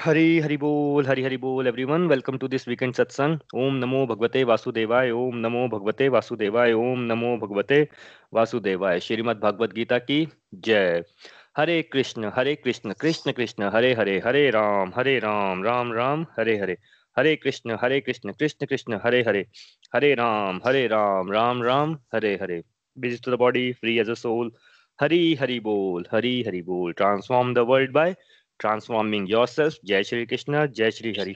हरी, हरि बोल, हरी, हरि बोल everyone welcome to this weekend satsang Om नमो भगवते वासुदेवाय, ओम नमो भगवते वासुदेवाय, ओम नमो भगवते वासुदेवाय. श्रीमद् भगवत गीता की जय. हरे कृष्ण हरे कृष्ण कृष्ण कृष्ण, हरे हरे हरे राम हरे राम राम राम, हरे हरे. हरे कृष्ण हरे कृष्ण कृष्ण कृष्ण, हरे हरे. हरे राम हरे राम राम राम, हरे हरे. Busy to the body, free as a soul. हरी, हरि बोल, हरी, हरि बोल. Transform the world by transforming yourself जय श्री कृष्ण जय श्री हरि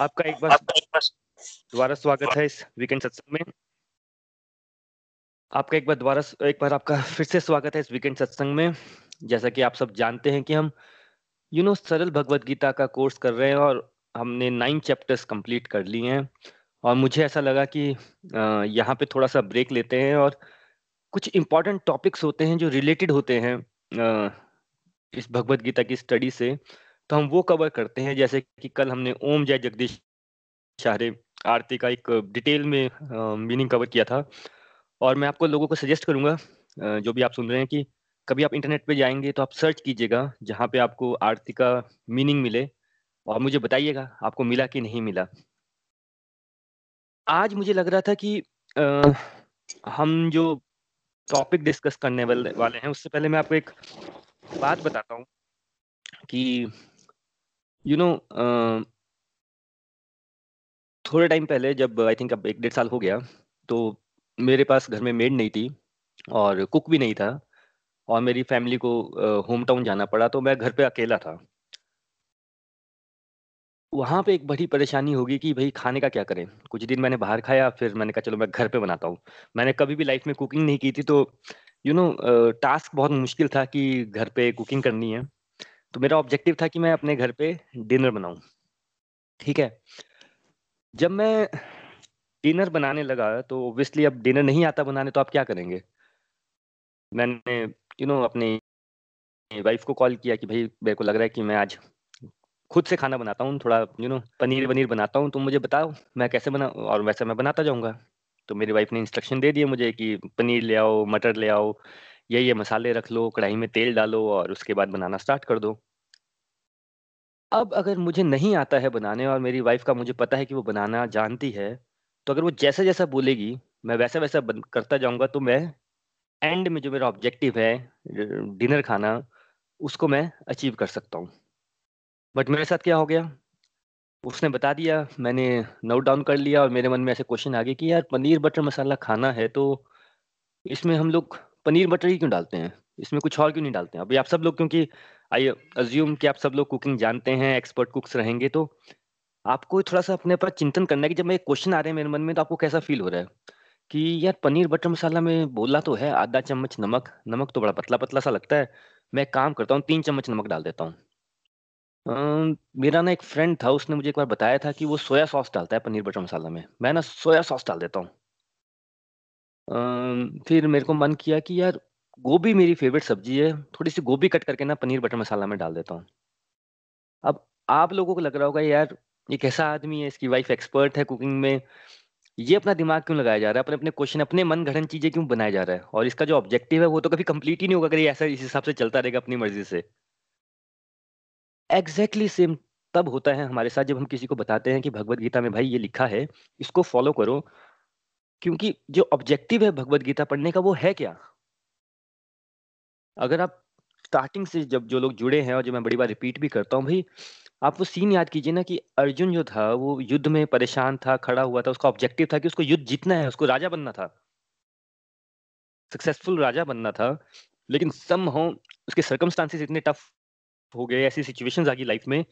आपका एक बार दोबारा स्वागत है इस वीकेंड सत्संग में। आपका एक बार दोबारा एक बार आपका फिर से स्वागत है इस वीकेंड सत्संग में। जैसा कि आप सब जानते हैं कि हम यू नो सरल भगवत गीता का कोर्स कर रहे हैं और हमने नाइन चैप्टर्स कंप्लीट कर लिए हैं। और मुझे ऐसा लगा कि यहाँ पे थोड़ा सा ब्रेक लेते हैं और कुछ इम्पोर्टेंट टॉपिक्स होते हैं जो रिलेटेड होते हैं इस भगवत गीता की स्टडी से तो हम वो कवर करते हैं जैसे कि कल हमने ओम जय जगदीश शाहरे आरती का एक डिटेल में मीनिंग कवर किया था। और मैं आपको लोगों को सजेस्ट करूँगा जो भी आप सुन रहे हैं कि कभी आप इंटरनेट पे जाएँगे तो आप सर्च कीजिएगा जहाँ पे आपको आरती का मीनिंग मिले। और मुझे बताइएगा आपको मिला कि नहीं मिला। आज मुझे लग रहा था कि आ, हम जो टॉपिक डिस्कस करने वाले हैं उससे पहले मैं आपको एक बात बताता हूँ कि यू you नो know, थोड़े टाइम पहले जब आई थिंक अब एक डेढ़ साल हो गया तो मेरे पास घर में मेड नहीं थी और कुक भी नहीं था और मेरी फैमिली को होम टाउन जाना पड़ा तो मैं घर पे अकेला था। वहाँ पे एक बड़ी परेशानी होगी कि भाई खाने का क्या करें? कुछ दिन मैंने बाहर खाया फिर मैंने कहा चलो मैं घर पे बनाता हूँ। मैंने कभी भी लाइफ में कुकिंग नहीं की थी तो यू नो टास्क बहुत मुश्किल था कि घर पे कुकिंग करनी है। तो मेरा ऑब्जेक्टिव था कि मैं अपने घर पे डिनर बनाऊँ। ठीक है? जब मैं डिनर बनाने लगा तो ऑब्वियसली अब डिनर नहीं आता बनाने तो आप क्या करेंगे? मैंने यू नो अपनी वाइफ को कॉल किया कि भाई, मेरे को लग रहा है कि मैं आज खुद से खाना बनाता हूँ, थोड़ा यू नो पनीर वनीर बनाता हूँ, तुम मुझे बताओ, मैं कैसे बना, और वैसे मैं बनाता जाऊँगा। तो मेरी वाइफ ने इंस्ट्रक्शन दे दिए मुझे कि पनीर ले आओ मटर ले आओ ये ये मसाले रख लो कढ़ाई में तेल डालो और उसके बाद बनाना स्टार्ट कर दो। अब अगर मुझे नहीं आता है बनाने और मेरी वाइफ का मुझे पता है कि वो बनाना जानती है तो अगर वो जैसा जैसा बोलेगी मैं वैसा वैसा बन, करता जाऊँगा तो मैं एंड में जो मेरा ऑब्जेक्टिव है डिनर खाना उसको मैं अचीव कर सकता हूँ। बट मेरे साथ क्या हो गया? उसने बता दिया, मैंने नोट डाउन कर लिया और मेरे मन में ऐसे क्वेश्चन आ गए कि यार पनीर बटर मसाला खाना है तो इसमें हम लोग पनीर बटर ही क्यों डालते हैं? इसमें कुछ और क्यों नहीं डालते हैं? अभी आप सब लोग, क्योंकि आई अज्यूम कि आप सब लोग कुकिंग जानते हैं एक्सपर्ट कुक्स रहेंगे तो आपको थोड़ा सा अपने पास चिंतन करना है कि जब मैं क्वेश्चन आ रहे हैं मेरे मन में तो आपको कैसा फील हो रहा है? कि यार पनीर बटर मसाला में बोला तो है, आधा चम्मच नमक नमक तो बड़ा पतला पतला सा लगता है, मैं काम करता हूँ, तीन चम्मच नमक डाल देता हूँ। मेरा ना एक फ्रेंड था, उसने मुझे एक बार बताया था कि वो सोया सॉस डालता है पनीर बटर मसाला में। मैं ना सोया सॉस डाल देता हूँ। फिर मेरे को मन किया कि यार, गोभी मेरी फेवरेट सब्ज़ी है थोड़ी सी गोभी कट करके ना पनीर बटर मसाला में डाल देता हूँ। अब आप लोगों को लग रहा होगा, यार ये कैसा आदमी है, इसकी वाइफ एक्सपर्ट है कुकिंग में। ये अपना दिमाग क्यों लगाया जा रहा है? अपने अपने क्वेश्चन अपने मन घड़न चीज़ें क्यों बनाया जा रहा है? और इसका जो ऑब्जेक्टिव है, वो तो कभी कंप्लीट ही नहीं होगा, अगर ये ऐसा इस हिसाब से चलता रहेगा अपनी मर्ज़ी से। एग्जैक्टली सेम तब होता है हमारे साथ जब हम किसी को बताते हैं कि भगवत गीता में भाई ये लिखा है, इसको फॉलो करो, क्योंकि जो ऑब्जेक्टिव है भगवत गीता पढ़ने का वो है क्या? अगर आप स्टार्टिंग से जब जो लोग जुड़े हैं और जो मैं बड़ी बार रिपीट भी करता हूँ, भाई, आप वो सीन याद कीजिए ना कि अर्जुन जो था, वो युद्ध में परेशान था, खड़ा हुआ था, उसका ऑब्जेक्टिव था कि उसको युद्ध जीतना है, उसको राजा बनना था। सक्सेसफुल राजा बनना था, लेकिन सम हो उसके सर्कमस्टांसिस इतने टफ हो गए, ऐसी सिचुएशन आ गई लाइफ में।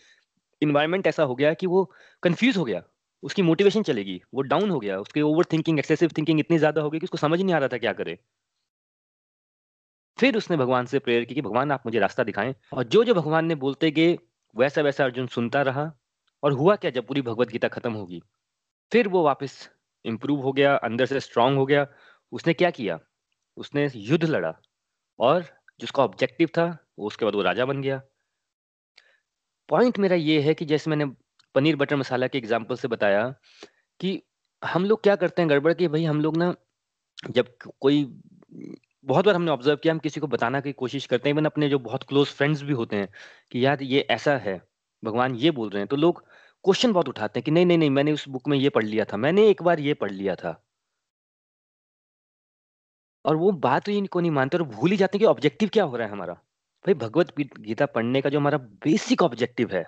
इन्वायरमेंट ऐसा हो गया कि वो कंफ्यूज हो गया। उसकी मोटिवेशन चलेगी, वो डाउन हो गया। उसके ओवर थिंकिंग एक्सेसिव थिंकिंग इतनी ज़्यादा हो गई कि उसको समझ नहीं आ रहा था क्या करे। फिर उसने भगवान से प्रेयर की कि, भगवान, आप मुझे रास्ता दिखाएँ। और जो जो भगवान ने बोलते गए, वैसा वैसा अर्जुन सुनता रहा। और हुआ क्या जब पूरी भगवत गीता खत्म होगी? फिर वो वापस इंप्रूव हो गया, अंदर से स्ट्रांग हो गया। उसने क्या किया? उसने युद्ध लड़ा। और जिसका ऑब्जेक्टिव था, वो उसके बाद वो राजा बन गया। पॉइंट मेरा ये है कि जैसे मैंने पनीर बटर मसाला के एग्ज़ाम्पल से बताया कि हम लोग क्या करते हैं, गड़बड़ कि भाई हम लोग ना जब कोई, बहुत बार हमने ऑब्ज़र्व किया, हम किसी को बताना की कोशिश करते हैं इवन अपने जो बहुत क्लोज फ्रेंड्स भी होते हैं कि यार ये ऐसा है, भगवान ये बोल रहे हैं तो लोग क्वेश्चन बहुत उठाते हैं कि नहीं नहीं नहीं, मैंने उस बुक में ये पढ़ लिया था, मैंने एक बार ये पढ़ लिया था। और वो बात तो इनको नहीं मानते और भूल ही जाते हैं कि ऑब्जेक्टिव क्या हो रहा है हमारा। भाई, भगवत गीता पढ़ने का जो हमारा बेसिक ऑब्जेक्टिव है,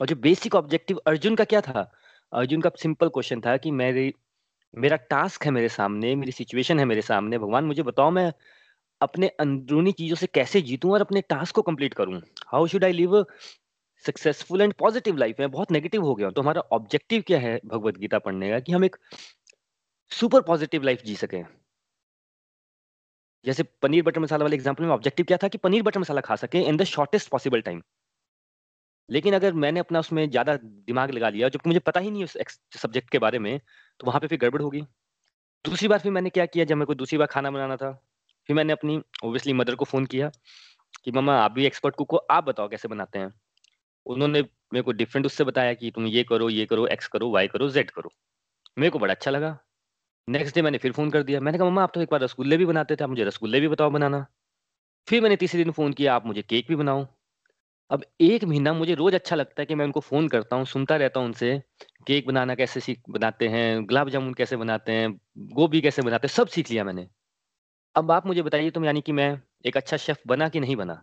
और जो बेसिक ऑब्जेक्टिव अर्जुन का क्या था? अर्जुन का सिंपल क्वेश्चन था कि मेरी, मेरा टास्क है मेरे सामने, मेरी सिचुएशन है मेरे सामने। भगवान, मुझे बताओ मैं अपने अंदरूनी चीज़ों से कैसे जीतूं और अपने टास्क को कंप्लीट करूँ? How should I live successful and positive life में बहुत नेगेटिव हो गया तो हमारा ऑब्जेक्टिव क्या है भगवत गीता पढ़ने का? कि हम एक सुपर पॉजिटिव लाइफ जी सकें। जैसे पनीर बटर मसाला वाले एग्ज़ाम्पल में ऑब्जेक्टिव क्या था कि पनीर बटर मसाला खा सके in the shortest possible time लेकिन अगर मैंने अपना उसमें ज़्यादा दिमाग लगा लिया जबकि मुझे पता ही नहीं उस सब्जेक्ट के बारे में तो वहाँ पे फिर गड़बड़ होगी। दूसरी बार फिर मैंने क्या किया, जब मैं को दूसरी बार खाना बनाना था, फिर मैंने अपनी ओबियसली मदर को फ़ोन किया कि, मम्मा, आप भी एक्सपर्ट कुक को आप बताओ कैसे बनाते हैं? उन्होंने मेरे को डिफरेंट उससे बताया कि, तुम ये करो ये करो एक्स करो वाई करो जेड करो। मेरे को बड़ा अच्छा लगा। नेक्स्ट डे मैंने फिर फ़ोन कर दिया। मैंने कहा मम्मा आप तो एक बार रसगुल्ले भी बनाते थे आप मुझे रसगुल्ले भी बताओ बनाना। फिर मैंने तीसरे दिन फ़ोन किया आप मुझे केक भी बनाओ। अब एक महीना मुझे रोज अच्छा लगता है कि मैं उनको फ़ोन करता हूँ सुनता रहता हूँ उनसे केक बनाना कैसे सीख बनाते हैं? गुलाब जामुन कैसे बनाते हैं? गोभी कैसे बनाते हैं? सब सीख लिया मैंने। अब आप मुझे बताइए तुम यानी कि मैं एक अच्छा शेफ बना कि नहीं बना?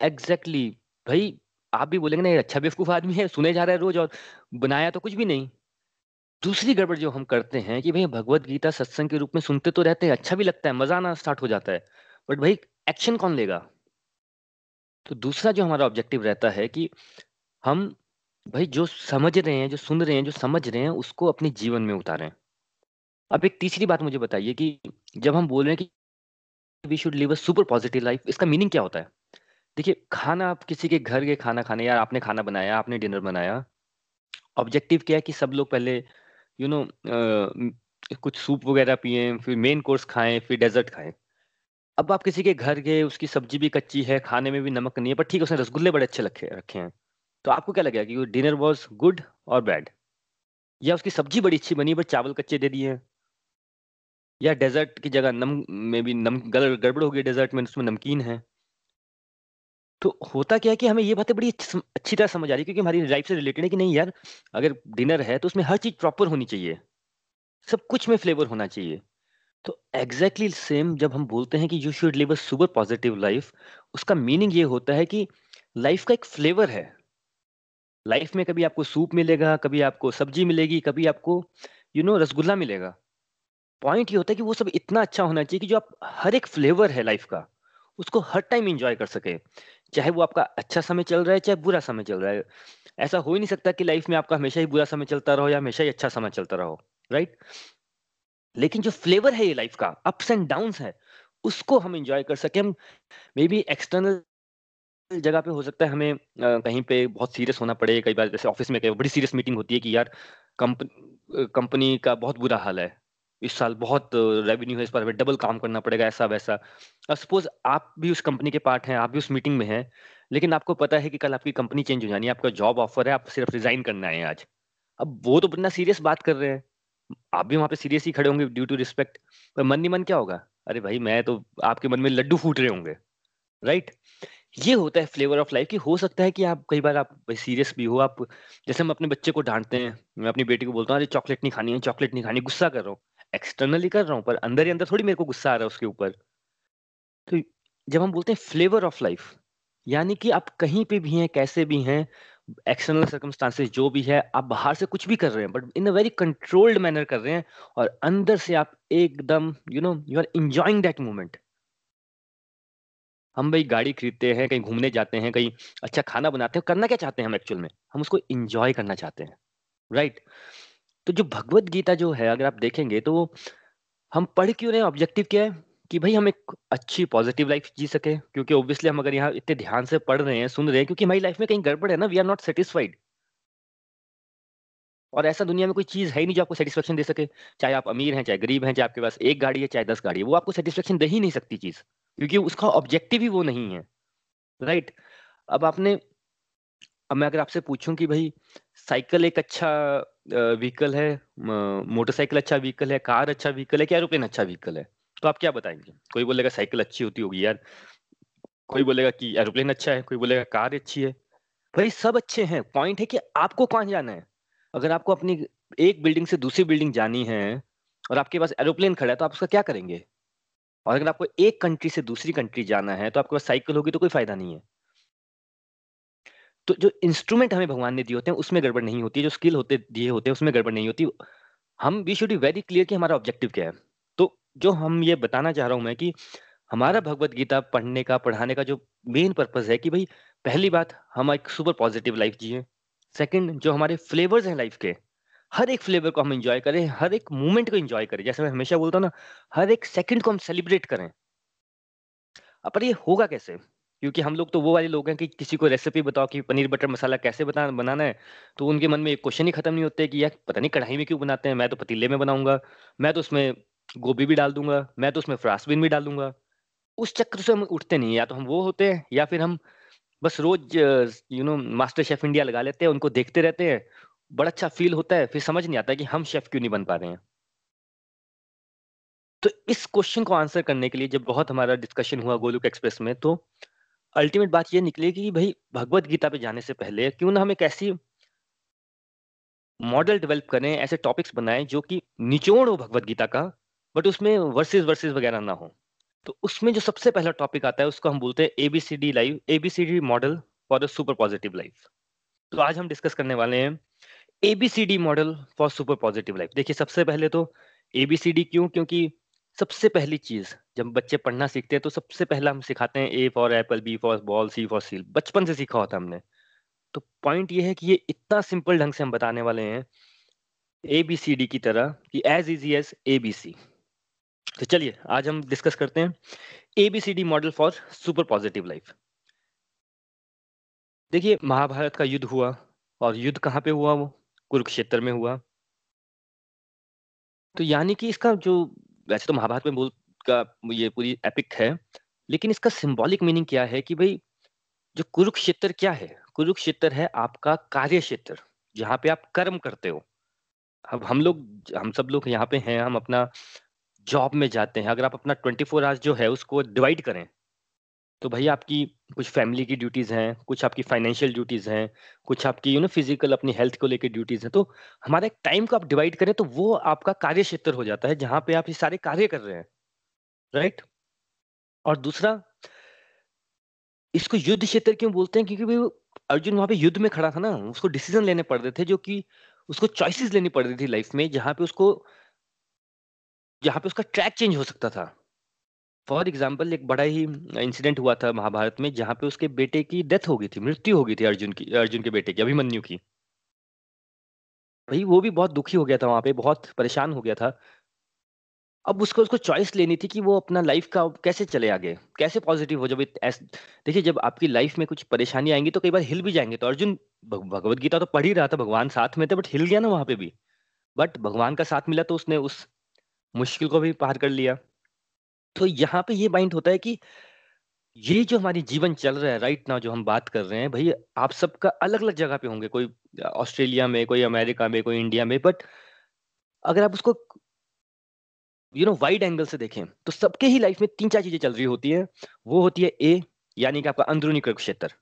एग्जैक्टली exactly, भाई आप भी बोलेंगे ना ये अच्छा बेवकूफ़ आदमी है सुने जा रहा है रोज और बनाया तो कुछ भी नहीं। दूसरी गड़बड़ जो हम करते हैं कि भाई भगवत गीता सत्संग के रूप में सुनते तो रहते हैं अच्छा भी लगता है, मज़ा आना स्टार्ट हो जाता है। बट भाई एक्शन कौन लेगा? तो दूसरा जो हमारा ऑब्जेक्टिव रहता है कि हम भाई जो समझ रहे हैं, जो सुन रहे हैं, जो समझ रहे हैं, उसको अपने जीवन में उतारें। अब एक तीसरी बात मुझे बताइए कि जब हम बोल रहे हैं कि we should live a super positive life इसका मीनिंग क्या होता है? देखिए, खाना, आप किसी के घर के खाना खाने या आपने खाना बनाया, आपने डिनर बनाया। ऑब्जेक्टिव क्या है कि सब लोग पहले यू नो कुछ सूप वगैरह पिए, फिर मेन कोर्स खाएँ, फिर डेजर्ट खाएँ। अब आप किसी के घर गए, उसकी सब्ज़ी भी कच्ची है, खाने में भी नमक नहीं है, पर ठीक है, उसने रसगुल्ले बड़े अच्छे रखे रखे हैं। तो आपको क्या लगेगा कि डिनर वॉज़ गुड और बैड या उसकी सब्ज़ी बड़ी अच्छी बनी, पर चावल कच्चे दे दिए? या डेजर्ट की जगह नम, में भी नम गड़बड़ हो गई डेजर्ट में, उसमें नमकीन है? तो होता क्या है कि हमें ये बातें बड़ी अच्छी तरह समझ आ रही है, क्योंकि हमारी लाइफ से रिलेटेड है कि नहीं यार, अगर डिनर है तो उसमें हर चीज़ प्रॉपर होनी चाहिए। सब कुछ में फ्लेवर होना चाहिए। तो एग्जैक्टली सेम जब हम बोलते हैं कि you should live a super positive life उसका मीनिंग ये होता है कि लाइफ का एक फ्लेवर है। लाइफ में कभी आपको सूप मिलेगा, कभी आपको सब्ज़ी मिलेगी, कभी आपको यू नो रसगुल्ला मिलेगा। पॉइंट ये होता है कि वो सब इतना अच्छा होना चाहिए कि जो आप, हर एक फ्लेवर है लाइफ का। उसको हर टाइम इंजॉय कर सके। चाहे वो आपका अच्छा समय चल रहा है, चाहे बुरा समय चल रहा है। ऐसा हो ही नहीं सकता कि लाइफ में आपका हमेशा ही बुरा समय चलता रहो या हमेशा ही अच्छा समय चलता रहो राइट लेकिन जो फ्लेवर है ये लाइफ का अप्स एंड डाउन है, उसको हम इंजॉय कर सके। हम मे बी एक्सटर्नल जगह पे हो सकता है हमें कहीं पे बहुत सीरियस होना पड़े। कई बार जैसे ऑफ़िस में कई बड़ी सीरियस मीटिंग होती है कि यार कंपनी का बहुत बुरा हाल है। इस साल बहुत रेवेन्यू है, इस पर हमें डबल काम करना पड़ेगा ऐसा वैसा अब सपोज़ आप भी उस कंपनी के पार्ट हैं, आप भी उस मीटिंग में हैं, लेकिन आपको पता है कि कल आपकी कंपनी चेंज हो जानी है, आपका जॉब ऑफ़र है, आप सिर्फ़ रिजाइन करना है आज। अब वो तो बिना सीरियस बात कर रहे हैं। आप भी वहाँ पे सीरियस ही खड़े होंगे ड्यू टू रिस्पेक्ट पर मन नहीं मन क्या होगा? अरे भाई, मैं तो आपके मन में लड्डू फूट रहे होंगे राइट ये होता है फ्लेवर ऑफ़ लाइफ कि हो सकता है कि आप, कई बार आप सीरियस भी हो, आप, जैसे हम अपने बच्चे को डांटते हैं, मैं अपनी बेटी को बोलता हूँ, अरे चॉकलेट नहीं खानी है चॉकलेट नहीं खानी गुस्सा कर रहा हूँ। एक्सटर्नली कर रहा हूँ, पर अंदर ही अंदर थोड़ी मेरे को गुस्सा आ रहा है उसके ऊपर। तो जब हम बोलते हैं फ्लेवर ऑफ़ लाइफ यानी कि आप कहीं पे भी हैं, कैसे भी हैं एक्सटर्नल सर्कमस्टांसेस जो भी है, आप बाहर से कुछ भी कर रहे हैं but in a very controlled manner कर रहे हैं, और अंदर से आप एकदम you know you are enjoying that moment हम भाई गाड़ी खरीदते हैं, कहीं घूमने जाते हैं, कहीं अच्छा खाना बनाते हैं, करना क्या चाहते हैं हम एक्चुअल में? हम उसको इंजॉय करना चाहते हैं राइट right? तो जो भगवत गीता जो है, अगर आप देखेंगे तो हम पढ़ क्यों रहे ऑब्जेक्टिव क्या है? कि भाई हम एक अच्छी पॉजिटिव लाइफ जी सके, क्योंकि ऑब्वियसली हम अगर यहाँ इतने ध्यान से पढ़ रहे हैं, सुन रहे हैं, क्योंकि हमारी लाइफ में कहीं गड़बड़ है ना वी आर नॉट सेटिस्फाइड और ऐसा दुनिया में कोई चीज़ है ही नहीं जो आपको सेटिस्फेक्शन दे सके। चाहे आप अमीर हैं, चाहे गरीब हैं, चाहे आपके पास एक गाड़ी है, चाहे दस गाड़ी है, वो आपको सेटिस्फेक्शन दे ही नहीं सकती चीज़, क्योंकि उसका ऑब्जेक्टिव ही वो नहीं है। राइट अब आपने, अब मैं अगर आपसे पूछूँ कि भाई साइकिल एक अच्छा व्हीकल है मोटरसाइकिल अच्छा व्हीकल है कार अच्छा व्हीकल है, क्या एरोप्लेन अच्छा व्हीकल है? तो आप क्या बताएँगे? कोई बोलेगा साइकिल अच्छी होती होगी यार। कोई बोलेगा कि एरोप्लेन अच्छा है, कोई बोलेगा कार अच्छी है। भाई सब अच्छे हैं। पॉइंट है कि आपको कहाँ जाना है? अगर आपको अपनी एक बिल्डिंग से दूसरी बिल्डिंग जानी है और आपके पास एरोप्लेन खड़ा है तो आप उसका क्या करेंगे? और अगर आपको एक कंट्री से दूसरी कंट्री जाना है तो आपके पास साइकिल होगी तो कोई फ़ायदा नहीं है। तो जो इंस्ट्रूमेंट हमें भगवान ने दिए होते हैं, उसमें गड़बड़ नहीं होती है जो स्किल होते, दिए होते हैं, उसमें गड़बड़ नहीं होती। हम we should be very clear कि हमारा ऑब्जेक्टिव क्या है। तो जो हम ये बताना चाह रहा हूँ मैं कि हमारा भगवत गीता पढ़ने का, पढ़ाने का जो मेन पर्पज है कि भाई, पहली बात, हम एक सुपर पॉजिटिव लाइफ जिए। सेकंड जो हमारे फ्लेवर्स हैं लाइफ के, हर एक फ्लेवर को हम इंजॉय करें, हर एक मोमेंट को इंजॉय करें। जैसे मैं हमेशा बोलता हूँ ना, हर एक सेकंड को हम सेलिब्रेट करें। पर ये होगा कैसे? क्योंकि हम लोग तो वो वाले लोग हैं कि किसी को रेसिपी बताओ कि पनीर बटर मसाला कैसे बता बनाना है। तो उनके मन में एक क्वेश्चन ही खत्म नहीं होते कि यार पता नहीं कढ़ाई में क्यों बनाते हैं? मैं तो पतीले में बनाऊँगा, मैं तो उसमें गोभी भी डाल दूँगा, मैं तो उसमें फ्रासबिन भी डाल दूँगा उस चक्र से हम उठते नहीं या तो हम वो होते हैं, या फिर हम बस रोज you know master chef India लगा लेते हैं, उनको देखते रहते हैं। बड़ा अच्छा फील होता है, फिर समझ नहीं आता कि हम शेफ क्यों नहीं बन पा रहे हैं। तो इस क्वेश्चन को आंसर करने के लिए जब बहुत हमारा डिस्कशन हुआ गोलुक एक्सप्रेस में तो अल्टीमेट बात ये निकलेगी कि भाई, भगवत गीता पे जाने से पहले क्यों ना हम एक ऐसी मॉडल डेवलप करें, ऐसे टॉपिक्स बनाएँ जो कि निचोड़ हो भगवत गीता का बट उसमें वर्सेस वर्सेस वगैरह ना हो। तो उसमें जो सबसे पहला टॉपिक आता है, उसको हम बोलते हैं ABCD live ABCD model for the super positive life तो आज हम डिस्कस करने वाले हैं ABCD model for super positive life देखिए, सबसे पहले तो एबीसीडी क्यों? क्योंकि सबसे पहली चीज़, जब बच्चे पढ़ना सीखते हैं तो सबसे पहला हम सिखाते हैं A for apple B for ball C for seal बचपन से सीखा होता हमने। तो पॉइंट ये है कि ये इतना सिंपल ढंग से हम बताने वाले हैं ए बी सी डी की तरह कि as easy as A B C तो चलिए, आज हम डिस्कस करते हैं A B C D model for super positive life देखिए, महाभारत का युद्ध हुआ और युद्ध कहाँ पे हुआ वो? कुरुक्षेत्र में हुआ। तो यानी कि इसका जो वैसे तो महाभारत में बोल का ये पूरी एपिक है, लेकिन इसका सिंबॉलिक मीनिंग क्या है कि भाई, जो कुरुक्षेत्र क्या है? कुरुक्षेत्र है आपका कार्य क्षेत्र जहाँ पे आप कर्म करते हो। अब हम लोग, हम सब लोग यहाँ पे हैं, हम अपना जॉब में जाते हैं। अगर आप अपना ट्वेंटी फोर आवर्स जो है उसको डिवाइड करें तो भाई आपकी कुछ फैमिली की ड्यूटीज़ हैं, कुछ आपकी फाइनेंशियल ड्यूटीज़ हैं, कुछ आपकी, यू नो, फ़िज़िकल अपनी हेल्थ को लेकर ड्यूटीज़ हैं तो हमारे टाइम को आप डिवाइड करें तो वो आपका कार्य क्षेत्र हो जाता है जहाँ पे आप ये सारे कार्य कर रहे हैं, राइट? और दूसरा, इसको युद्ध क्षेत्र क्यों बोलते हैं? क्योंकि अर्जुन वहाँ पे युद्ध में खड़ा था ना, उसको डिसीज़न लेने पड़ रहे थे जो कि उसको चॉइसेस लेनी पड़ रही थी लाइफ में जहाँ पे उसको, जहाँ पे उसका ट्रैक चेंज हो सकता था। फॉर एग्ज़ाम्पल एक बड़ा ही इंसिडेंट हुआ था महाभारत में, जहाँ पे उसके बेटे की डेथ हो गई थी, मृत्यु हो गई थी अर्जुन की, अर्जुन के बेटे की, अभिमन्यु की। भाई, वो भी बहुत दुखी हो गया था वहाँ पे, बहुत परेशान हो गया था। अब उसको उसको चॉइस लेनी थी कि वो अपना लाइफ का कैसे चले आगे, कैसे पॉजिटिव हो, जब देखिए, जब आपकी लाइफ में कुछ परेशानी आएँगी तो कई बार हिल भी जाएँगे तो अर्जुन भगवत गीता तो पढ़ ही रहा था, भगवान साथ में थे बट हिल गया ना वहाँ पे भी। बट भगवान का साथ मिला तो उसने उस मुश्किल को भी पार कर लिया। तो यहाँ पे ये माइंड होता है कि ये जो हमारी जीवन चल रहा है राइट ना जो हम बात कर रहे हैं, भाई, आप सबका अलग अलग जगह पे होंगे, कोई ऑस्ट्रेलिया में, कोई अमेरिका में, कोई इंडिया में बट अगर आप उसको यू नो वाइड एंगल से देखें तो सबके ही लाइफ में तीन चार चीज़ें चल रही होती है। वो होती है ए यानी कि आपका अंदरूनी कुरुक्षेत्र।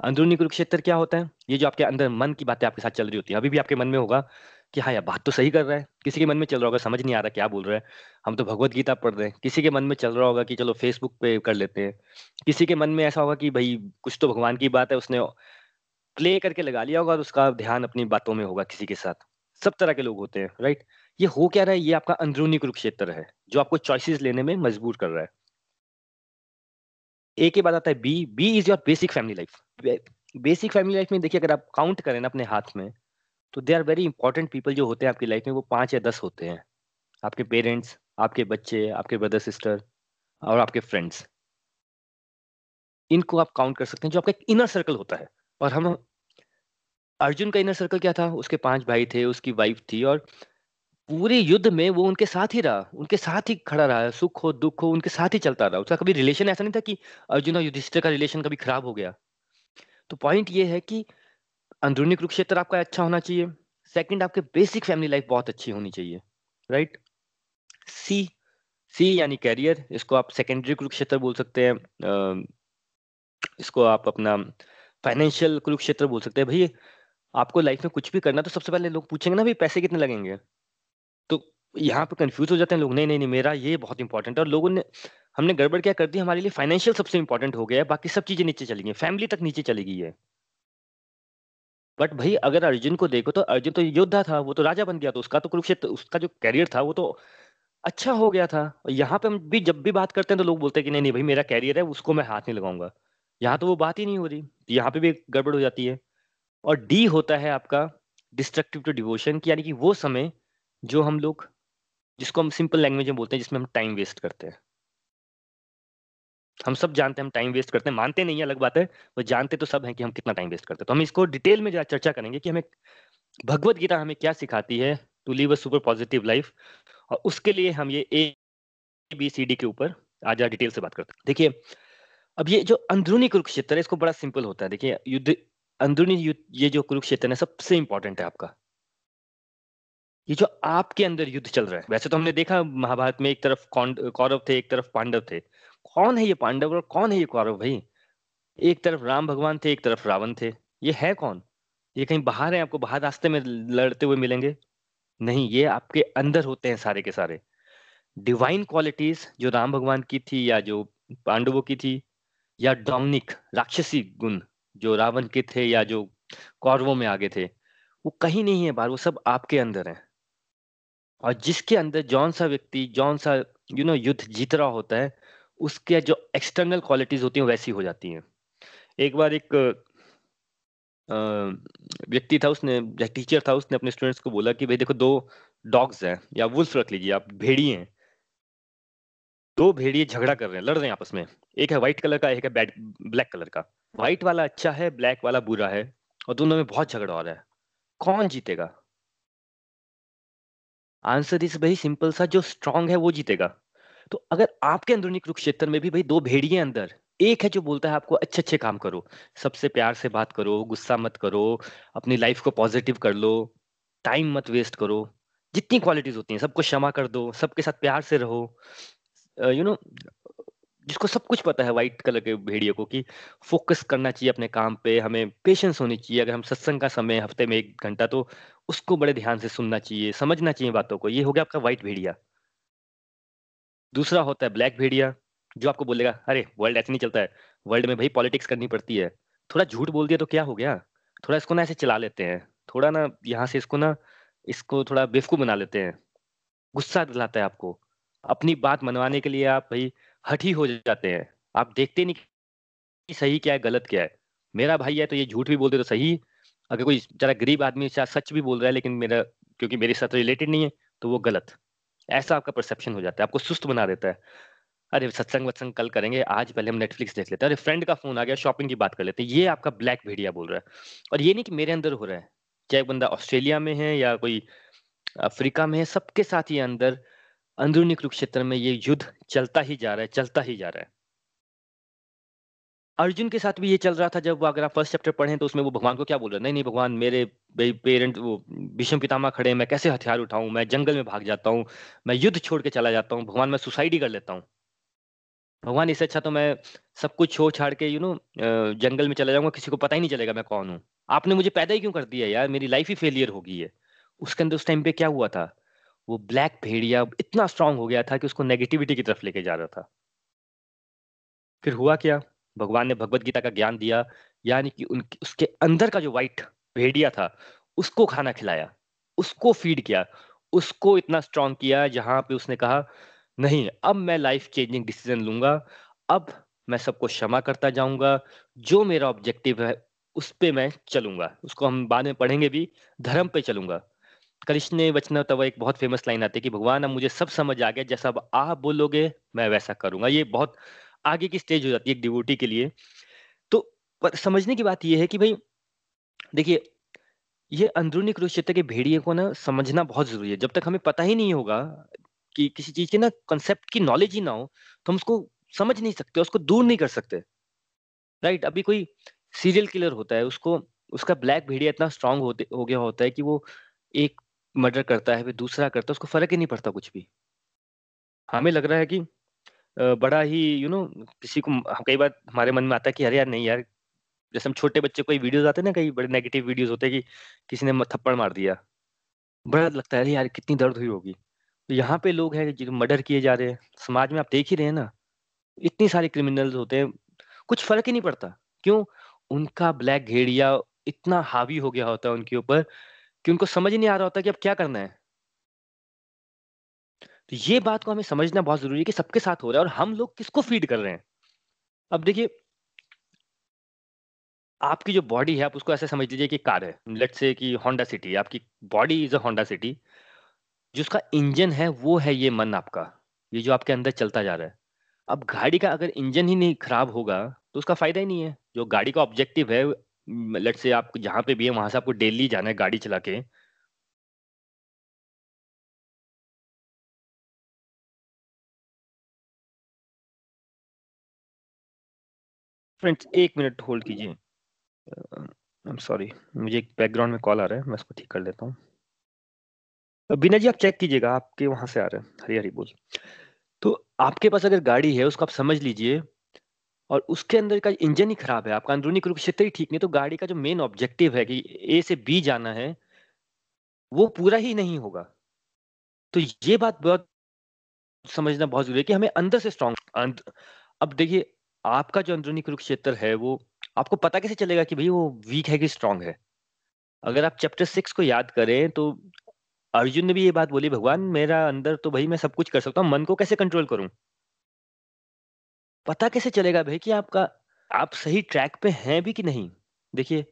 अंदरूनी कुरुक्षेत्र क्या होता है? ये जो आपके अंदर मन की बातें आपके साथ चल रही होती है, अभी भी आपके मन में होगा कि हाँ यार, बात तो सही कर रहा है। किसी के मन में चल रहा होगा, समझ नहीं आ रहा क्या बोल रहा है। हम तो भगवत गीता पढ़ रहे हैं। किसी के मन में चल रहा होगा कि चलो फेसबुक पे कर लेते हैं। किसी के मन में ऐसा होगा कि भाई, कुछ तो भगवान की बात है, उसने प्ले करके लगा लिया होगा और उसका ध्यान अपनी बातों में होगा किसी के साथ। सब तरह के लोग होते हैं राइट ये हो क्या रहा है? ये आपका अंदरूनी कुरुक्षेत्र है, जो आपको चॉइसेस लेने में मजबूर कर रहा है। ए के बाद आता है B B is your basic family life basic family life में देखिए, अगर आप काउंट करें ना अपने हाथ में तो they are very important people जो होते हैं आपकी लाइफ में, वो पाँच या दस होते हैं। आपके पेरेंट्स आपके बच्चे, आपके ब्रदर सिस्टर और आपके फ्रेंड्स इनको आप काउंट कर सकते हैं, जो आपका एक इनर सर्कल होता है। और हम, अर्जुन का इनर सर्कल क्या था? उसके पाँच भाई थे, उसकी वाइफ थी और पूरे युद्ध में वो उनके साथ ही रहा। उनके साथ ही खड़ा रहा। सुख हो, दुख हो, उनके साथ ही चलता रहा। उसका कभी रिलेशन ऐसा नहीं था कि अर्जुन और युधिष्ठिर का रिलेशन कभी खराब हो गया। तो पॉइंट ये है कि अंदरूनी कुरुक्षेत्र आपका अच्छा होना चाहिए। सेकंड आपके बेसिक फैमिली लाइफ बहुत अच्छी होनी चाहिए राइट सी सी यानी कैरियर इसको आप सेकेंडरी कुरुक्षेत्र बोल सकते हैं इसको आप अपना फाइनेंशियल कुरुक्षेत्र बोल सकते हैं। भाई, आपको लाइफ में कुछ भी करना तो सबसे पहले लोग पूछेंगे ना, भाई, पैसे कितने लगेंगे? तो यहाँ पे कंफ्यूज हो जाते हैं लोग, नहीं नहीं नहीं, मेरा ये बहुत इंपॉर्टेंट है। और लोगों ने, हमने गड़बड़ क्या कर दी? हमारे लिए फाइनेंशियल सबसे इंपॉर्टेंट हो गया है, बाकी सब चीज़ें नीचे चली गई फैमिली तक नीचे चली गई है। बट भाई अगर अर्जुन को देखो तो अर्जुन तो योद्धा था, वो तो राजा बन गया तो उसका तो कुरुक्षेत्र, उसका जो कैरियर था वो तो अच्छा हो गया था। और यहाँ पे हम भी जब भी बात करते हैं तो लोग बोलते हैं कि नहीं नहीं भाई मेरा कैरियर है, उसको मैं हाथ नहीं लगाऊँगा। यहाँ तो वो बात ही नहीं हो रही। यहाँ पे भी गड़बड़ हो जाती है। और डी होता है आपका डिस्ट्रक्टिव टू डिवोशन की यानी कि वो समय जो हम लोग, जिसको हम सिंपल लैंग्वेज में बोलते हैं, जिसमें हम टाइम वेस्ट करते हैं। हम सब जानते हैं, हम टाइम वेस्ट करते हैं, मानते नहीं है, अलग बात है, वो जानते तो सब हैं कि हम कितना टाइम वेस्ट करते हैं। तो हम इसको डिटेल में चर्चा करेंगे कि हमें भगवत गीता हमें क्या सिखाती है to live a super positive life और उसके लिए हम ये ए बी सी डी के ऊपर आज डिटेल से बात करते हैं। देखिए, अब ये जो अंदरूनी कुरुक्षेत्र है, इसको बड़ा सिंपल होता है। देखिए, युद्ध, अंदरूनी युद्ध ये जो कुरुक्षेत्र है, सबसे इंपॉर्टेंट है आपका। ये जो आपके अंदर युद्ध चल रहा है, वैसे तो हमने देखा महाभारत में एक तरफ़ कौरव थे, एक तरफ़ पांडव थे। कौन है ये पांडव और कौन है ये कौरव भाई? एक तरफ़ राम भगवान थे एक तरफ़ रावण थे। ये है कौन? ये कहीं बाहर है? आपको बाहर रास्ते में लड़ते हुए मिलेंगे? नहीं ये आपके अंदर होते हैं सारे के सारे। डिवाइन क्वालिटीज जो राम भगवान की थी या जो पांडवों की थी या डोमिनिक राक्षसी गुण जो रावण के थे या जो कौरवों में आगे थे वो कहीं नहीं है बाहर वो सब आपके अंदर है। और जिसके अंदर जौन सा व्यक्ति जौन सा यू you नो know, युद्ध जीत रहा होता है उसके जो एक्सटर्नल क्वालिटीज होती हैं वैसी हो जाती हैं। एक बार एक व्यक्ति था, उसने टीचर था, उसने अपने स्टूडेंट्स को बोला कि, भाई देखो, दो डॉग्स हैं, या वुल्फ रख लीजिए, आप भेड़िए हैं। दो भेड़िए झगड़ा कर रहे हैं, लड़ रहे हैं आपस में। एक है व्हाइट कलर का, एक है बैड ब्लैक कलर का। व्हाइट वाला अच्छा है ब्लैक वाला बुरा है, और दोनों में बहुत झगड़ा हो रहा है। कौन जीतेगा? आंसर इस भाई सिंपल सा, जो स्ट्रांग है, वो जीतेगा। तो अगर आपके अंदरूनी कुरुक्षेत्र में भी भाई दो भेड़िए अंदर, एक है जो बोलता है आपको अच्छे अच्छे काम करो, सबसे प्यार से बात करो, गुस्सा मत करो, अपनी लाइफ को पॉजिटिव कर लो टाइम मत वेस्ट करो, जितनी क्वालिटीज होती हैं, सबको क्षमा कर दो, सबके साथ प्यार से रहो यू नो जिसको सब कुछ पता है व्हाइट कलर के भेड़िए को कि फोकस करना चाहिए अपने काम पे, हमें पेशेंस होनी चाहिए, अगर हम सत्संग का समय हफ़्ते में एक घंटा तो उसको बड़े ध्यान से सुनना चाहिए, समझना चाहिए बातों को, ये हो गया आपका व्हाइट भेड़िया। दूसरा होता है ब्लैक भेड़िया, जो आपको बोलेगा, अरे वर्ल्ड ऐसे नहीं चलता है वर्ल्ड में भाई पॉलिटिक्स करनी पड़ती है। थोड़ा झूठ बोल दिया तो क्या हो गया? थोड़ा इसको ना ऐसे चला लेते हैं, थोड़ा ना यहाँ से इसको ना, इसको थोड़ा बेवकूफ़ बना लेते हैं। गुस्सा दिलाता है आपको। अपनी बात मनवाने के लिए आप भाई हठी हो जाते हैं। आप देखते नहीं कि सही क्या है, गलत क्या है। मेरा भाई है तो ये झूठ भी बोलते तो सही। अगर कोई जरा गरीब आदमी सच भी बोल रहा है, लेकिन मेरा, क्योंकि मेरे साथ रिलेटेड नहीं है तो वो गलत। ऐसा आपका परसेप्शन हो जाता है, आपको सुस्त बना देता है। अरे, सत्संग वत्संग कल करेंगे, आज पहले हम नेटफ्लिक्स देख लेते हैं। अरे फ्रेंड का फ़ोन आ गया शॉपिंग की बात कर लेते हैं। ये आपका ब्लैक भेड़िया बोल रहा है। और ये नहीं कि मेरे अंदर हो रहा है, चाहे बंदा ऑस्ट्रेलिया में है या कोई अफ्रीका में है, सबके साथ ये अंदर, अंदरूनी कुरुक्षेत्र में ये युद्ध चलता ही जा रहा है, चलता ही जा रहा है। अर्जुन के साथ भी ये चल रहा था, जब वो अगर आप फ़र्स्ट चैप्टर पढ़ें तो उसमें वो भगवान को क्या बोल रहे नहीं नहीं भगवान, मेरे पेरेंट वो भीष्म पितामह खड़े मैं कैसे हथियार उठाऊं? मैं जंगल में भाग जाता हूँ, मैं युद्ध छोड़ के चला जाता हूँ, भगवान मैं सुसाइड ही कर लेता हूँ। भगवान, इससे अच्छा तो मैं सब कुछ छोड़ छाड़ के यू नो जंगल में चला जाऊँगा, किसी को पता ही नहीं चलेगा मैं कौन हूँ। आपने मुझे पैदा ही क्यों कर दिया यार? मेरी लाइफ ही फेलियर हो गई है। उसके अंदर उस टाइम पे क्या हुआ था? वो ब्लैक भेड़िया इतना स्ट्रांग हो गया था कि उसको नेगेटिविटी की तरफ़ लेके जा रहा था। फिर हुआ क्या? भगवान ने भगवत गीता का ज्ञान दिया, यानी कि उन उसके अंदर का जो वाइट भेड़िया था, उसको खाना खिलाया, उसको फ़ीड किया, उसको इतना स्ट्रांग किया, जहाँ पे उसने कहा, नहीं, अब मैं लाइफ चेंजिंग डिसीज़न लूँगा, अब मैं सबको क्षमा करता जाऊँगा, जो मेरा ऑब्जेक्टिव है, उस पर मैं चलूँगा। उसको हम बाद में पढ़ेंगे भी, धर्म पे चलूँगा। कृष्ण वचन तब एक बहुत फ़ेमस लाइन आती है कि, भगवान, अब मुझे सब समझ आ गया, जैसा अब आप बोलोगे, मैं वैसा करूँगा। ये बहुत आगे की स्टेज हो जाती है एक डिवोटी के लिए तो पर समझने की बात यह है कि भाई देखिए ये अंदरूनी कुरुक्षेत्र के भेड़िए को ना समझना बहुत ज़रूरी है। जब तक हमें पता ही नहीं होगा कि किसी चीज़ के ना कंसेप्ट की नॉलेज ही ना हो, तो हम उसको समझ नहीं सकते, उसको दूर नहीं कर सकते। राइट? अभी कोई सीरियल किलर होता है, उसको उसका ब्लैक भेड़िया इतना स्ट्रांग होते हो गया होता है कि वो एक मर्डर करता है, फिर दूसरा करता है, उसको फ़र्क ही नहीं पड़ता कुछ भी। हमें लग रहा है कि बड़ा ही यू नो किसी को कई बार हमारे मन में आता है कि, अरे यार, नहीं यार। जैसे हम छोटे बच्चे, कोई वीडियोस आते हैं ना, कई बड़े नेगेटिव वीडियोस होते हैं कि किसी ने थप्पड़ मार दिया। बड़ा लगता है, अरे यार, कितनी दर्द हुई होगी। तो यहाँ पे लोग हैं जो मर्डर किए जा रहे हैं। समाज में आप देख ही रहे हैं ना, इतनी सारे क्रिमिनल्स होते हैं। कुछ फ़र्क ही नहीं पड़ता। क्यों? उनका ब्लैक घेड़िया इतना हावी हो गया होता है उनके ऊपर कि उनको समझ ही नहीं आ रहा होता कि अब क्या करना है। तो ये बात को हमें समझना बहुत ज़रूरी है कि सबके साथ हो रहा है और हम लोग किसको फ़ीड कर रहे हैं? अब देखिए, आपकी जो बॉडी है, आप उसको ऐसे समझ लीजिए कि कार है। लेट्स से कि होंडा सिटी आपकी body is a Honda City जिसका इंजन है, वो है ये मन आपका, ये जो आपके अंदर चलता जा रहा है। अब गाड़ी का अगर इंजन ही नहीं खराब होगा तो उसका फ़ायदा ही नहीं है। जो गाड़ी का ऑब्जेक्टिव है लेट्स से आप जहाँ पे भी है, वहाँ से आपको डेली जाना है गाड़ी चला के। फ्रेंड्स एक मिनट होल्ड कीजिए। आई एम सॉरी मुझे एक बैकग्राउंड में कॉल आ रहा है, मैं उसको ठीक कर लेता हूँ। बिना जी, आप चेक कीजिएगा, आपके वहाँ से आ रहा है। हरी हरी बोल। तो आपके पास अगर गाड़ी है, उसको आप समझ लीजिए, और उसके अंदर का इंजन ही खराब है, आपका अंदरूनी कुरुक्षेत्र ही ठीक नहीं तो गाड़ी का जो मेन ऑब्जेक्टिव है कि ए से बी जाना है, वो पूरा ही नहीं होगा। तो ये बात बहुत समझना बहुत ज़रूरी है कि हमें अंदर से स्ट्रॉन्ग अब देखिए आपका जो अंदरूनी कुरुक्षेत्र है, वो आपको पता कैसे चलेगा कि भाई वो वीक है कि स्ट्रांग है? अगर आप चैप्टर सिक्स को याद करें तो अर्जुन ने भी ये बात बोली, भगवान, मेरा अंदर तो भाई मैं सब कुछ कर सकता हूँ, मन को कैसे कंट्रोल करूँ? पता कैसे चलेगा भाई कि आपका, आप सही ट्रैक पे हैं भी कि नहीं? देखिए,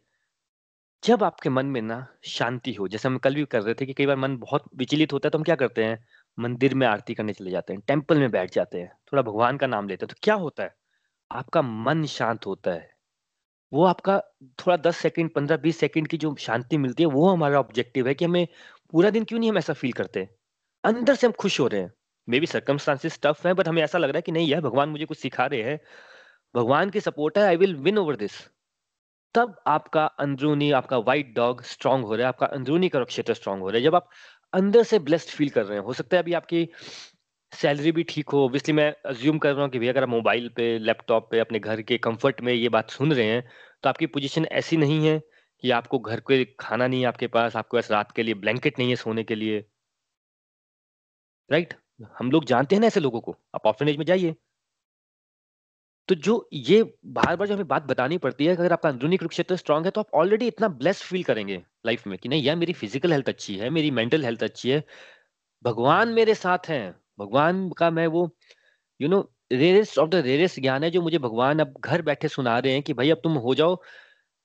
जब आपके मन में ना शांति हो, जैसे हम कल भी कर रहे थे कि कई बार मन बहुत विचलित होता है तो हम क्या करते हैं? मंदिर में आरती करने चले जाते हैं टेंपल में बैठ जाते हैं, थोड़ा भगवान का नाम लेते हैं तो क्या होता है? आपका मन शांत होता है। वो आपका थोड़ा 10 सेकंड 15-20 सेकंड की जो शांति मिलती है, वो हमारा ऑब्जेक्टिव है कि हमें पूरा दिन क्यों नहीं हम ऐसा फील करते अंदर से हम खुश हो रहे हैं। मे बी सर्कमस्टांसेस टफ है बट हमें ऐसा लग रहा है कि नहीं यार, भगवान मुझे कुछ सिखा रहे हैं। भगवान की सपोर्ट है I will win over this तब आपका अंदरूनी, आपका व्हाइट डॉग स्ट्रांग हो रहा है, आपका अंदरूनी का क्षेत्र स्ट्रांग हो रहा है। जब आप अंदर से ब्लेस्ड फील कर रहे हैं, हो सकता है अभी आपकी सैलरी भी ठीक हो। ऑब्वियसली मैं अज्यूम कर रहा हूँ कि भैया अगर आप मोबाइल पे लैपटॉप पे अपने घर के कंफर्ट में ये बात सुन रहे हैं तो आपकी पोजीशन ऐसी नहीं है कि आपको घर पे खाना नहीं है आपके पास आपको ऐसे रात के लिए ब्लैंकेट नहीं है सोने के लिए। राइट हम लोग जानते हैं ना ऐसे लोगों को आप ऑर्फनेज में जाइए। तो जो ये बार-बार जो हमें बात बतानी पड़ती है अगर आपका अंदरूनी कुरुक्षेत्र स्ट्रांग है तो आप ऑलरेडी इतना ब्लेस्ड फील करेंगे लाइफ में कि नहीं यार मेरी फ़िज़िकल हेल्थ अच्छी है, मेरी मेंटल हेल्थ अच्छी है, भगवान मेरे साथ हैं। भगवान का मैं वो you know rarest of the rarest ज्ञान है जो मुझे भगवान अब घर बैठे सुना रहे हैं कि भाई अब तुम हो जाओ,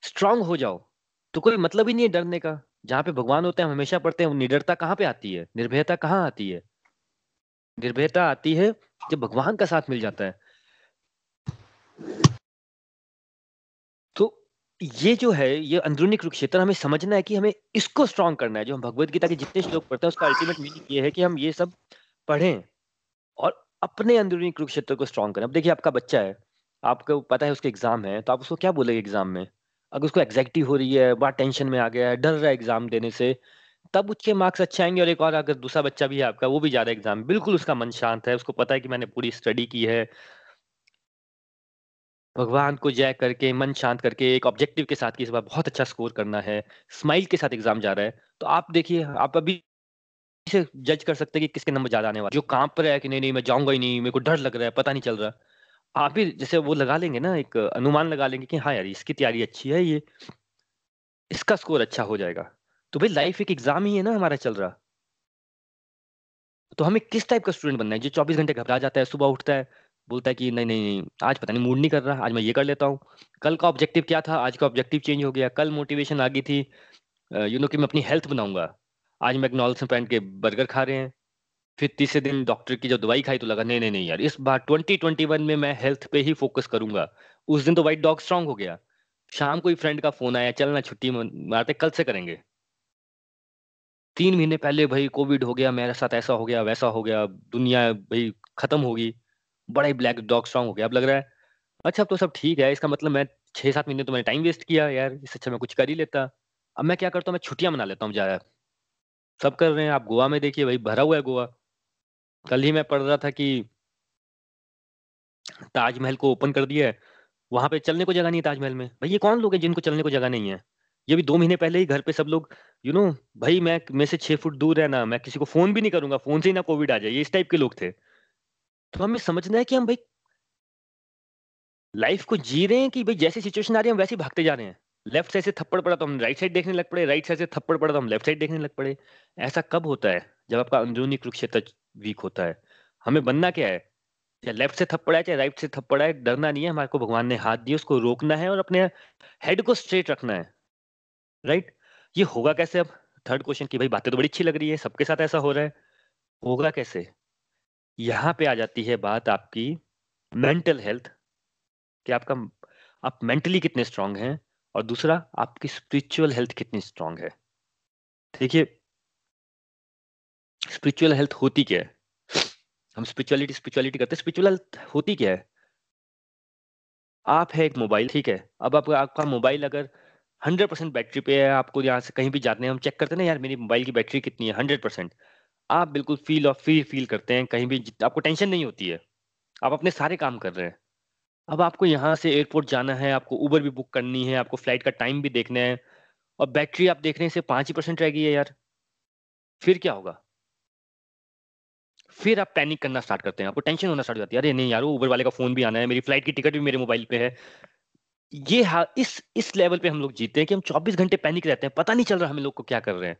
स्ट्रांग हो जाओ। तो कोई मतलब ही नहीं है डरने का। जहाँ पे भगवान होते हैं हम हमेशा पढ़ते हैं निडरता कहाँ पे आती है? निर्भयता कहाँ आती है? निर्भयता आती है जब भगवान का साथ मिल जाता है। तो ये जो है ये अंदरूनी कुरुक्षेत्र हमें समझना है कि हमें इसको स्ट्रांग करना है जो हम भगवत गीता के जितने श्लोक पढ़ते हैं उसका अल्टीमेट मीनिंग ये है कि हम ये सब पढ़ें और अपने अंदरूनी कुरुक्षेत्र को स्ट्रांग करें। अब देखिए आपका बच्चा है आपको पता है उसके एग्ज़ाम है तो आप उसको क्या बोलेंगे एग्ज़ाम में? अगर उसको एग्जैक्टी हो रही है बड़ा टेंशन में आ गया है डर रहा है एग्ज़ाम देने से तब उसके मार्क्स अच्छे आएँगे और एक और अगर दूसरा बच्चा भी है आपका वो भी जा रहा है एग्ज़ाम बिल्कुल उसका मन शांत है उसको पता है कि मैंने पूरी स्टडी की है। भगवान को जय करके, मन शांत करके, एक ऑब्जेक्टिव के साथ कि इस बार बहुत अच्छा स्कोर करना है, स्माइल के साथ एग्ज़ाम जा रहा है, तो आप देखिए, आप अभी से जज कर सकते हैं कि किसके नंबर ज़्यादा आने वाले जो काँप रहा है कि नहीं-नहीं मैं जाऊँगा ही नहीं, मेरे को डर लग रहा है, पता नहीं चल रहा। आप भी जैसे वो लगा लेंगे ना एक अनुमान लगा लेंगे कि हाँ यार, इसकी तैयारी अच्छी है ये, इसका स्कोर अच्छा हो जाएगा। तो भाई लाइफ़ एक एग्ज़ाम ही है ना हमारा चल रहा। तो हमें किस टाइप का स्टूडेंट बनना है? जो 24 घंटे घबरा जाता है, सुबह उठता है, बोलता है कि नहीं, नहीं, नहीं, आज पता नहीं मूड नहीं कर रहा, आज मैं ये कर लेता हूँ। कल का ऑब्जेक्टिव क्या था? आज का ऑब्जेक्टिव चेंज हो गया। कल मोटिवेशन आ गई थी यू नो कि मैं अपनी हेल्थ बनाऊँगा। आज मैकडॉनल्ड्स में पहन के बर्गर खा रहे हैं। फिर तीसरे दिन डॉक्टर की जब दवाई खाई तो लगा नहीं, नहीं, नहीं यार इस बार 2021 में मैं हेल्थ पे ही फ़ोकस करूँगा उस दिन तो व्हाइट डॉग स्ट्रॉन्ग हो गया। शाम को ही फ्रेंड का फ़ोन आया, चल ना छुट्टी मारते कल से करेंगे। तीन महीने पहले भाई कोविड हो गया मेरे साथ ऐसा हो गया वैसा हो गया दुनिया भाई खत्म होगी बड़ा ब्लैक डॉग स्ट्रांग हो गया अब लग रहा है अच्छा अब तो सब ठीक है इसका मतलब मैं छह सात महीने तो मैंने टाइम वेस्ट किया यार इससे अच्छा मैं कुछ कर ही लेता अब मैं क्या करता हूँ मैं छुट्टियाँ मना लेता हूँ ज़्यादा सब कर रहे हैं। आप गोवा में देखिए भाई, भरा हुआ है गोवा। कल ही मैं पढ़ रहा था कि ताजमहल को ओपन कर दिया है। वहाँ पे चलने को जगह नहीं है ताजमहल में। भाई, ये कौन लोग हैं जिनको चलने को जगह नहीं है? ये भी दो महीने पहले ही घर पे सब लोग यू नो भाई, मैं मैं से छह फुट दूर है ना, मैं किसी को फ़ोन भी नहीं करूँगा, फ़ोन से ही ना कोविड आ जाए। ये इस टाइप के लोग थे। तो हमें समझना है कि हम, भाई, लाइफ को जी रहे हैं कि, भाई, जैसी सिचुएशन आ रही है, हम वैसे ही भागते जा रहे हैं। लेफ़्ट साइड से थप्पड़ पड़ा तो हम राइट साइड देखने लग पड़े, राइट साइड से थप्पड़ पड़ा तो हम लेफ़्ट साइड देखने लग पड़े। ऐसा कब होता है जब आपका अंदरूनी कुरुक्षेत्र वीक होता है? हमें बनना क्या है? चाहे लेफ़्ट से थप्पड़ है चाहे राइट से थप्पड़ है डरना नहीं है, हमारे को भगवान ने हाथ दिए, उसको रोकना है और अपने हेड को स्ट्रेट रखना है। राइट? ये होगा कैसे अब? थर्ड क्वेश्चन की भाई बातें तो बड़ी अच्छी लग रही है, सबके साथ ऐसा हो रहा है। होगा कैसे? यहाँ पे आ जाती है बात आपकी, मेंटल हेल्थ। कि आपका, आप मेंटली कितने स्ट्रांग हैं? और दूसरा आपकी स्पिरिचुअल हेल्थ कितनी स्ट्रांग है? देखिए स्पिरिचुअल हेल्थ होती क्या है? हम स्पिरिचुअलिटी स्पिरिचुअलिटी करते हैं। स्पिरिचुअल हेल्थ होती क्या है? आप है एक मोबाइल ठीक है? अब आप, आपका मोबाइल अगर हंड्रेड परसेंट बैटरी पे है आपको यहाँ से कहीं भी जाते हैं हम चेक करते हैं ना यार मेरी मोबाइल की बैटरी कितनी है? हंड्रेड परसेंट आप बिल्कुल फील और फील फील करते हैं कहीं भी आपको टेंशन नहीं होती है। आप अपने सारे काम कर रहे हैं। अब आपको यहाँ से एयरपोर्ट जाना है, आपको उबर भी बुक करनी है, आपको फ़्लाइट का टाइम भी देखना है, और बैटरी आप देख रहे हैं सिर्फ़ पाँच ही परसेंट रह गई है यार। फिर क्या होगा? फिर आप पैनिक करना स्टार्ट करते हैं, आपको टेंशन होना स्टार्ट हो जाती है। अरे नहीं यार उबर वाले का फ़ोन भी आना है, मेरी फ़्लाइट की टिकट भी मेरे मोबाइल पे है। ये हाँ इस इस लेवल पे हम लोग जीते हैं कि हम 24 घंटे पैनिक रहते हैं। पता नहीं चल रहा हमें लोग को क्या कर रहे हैं।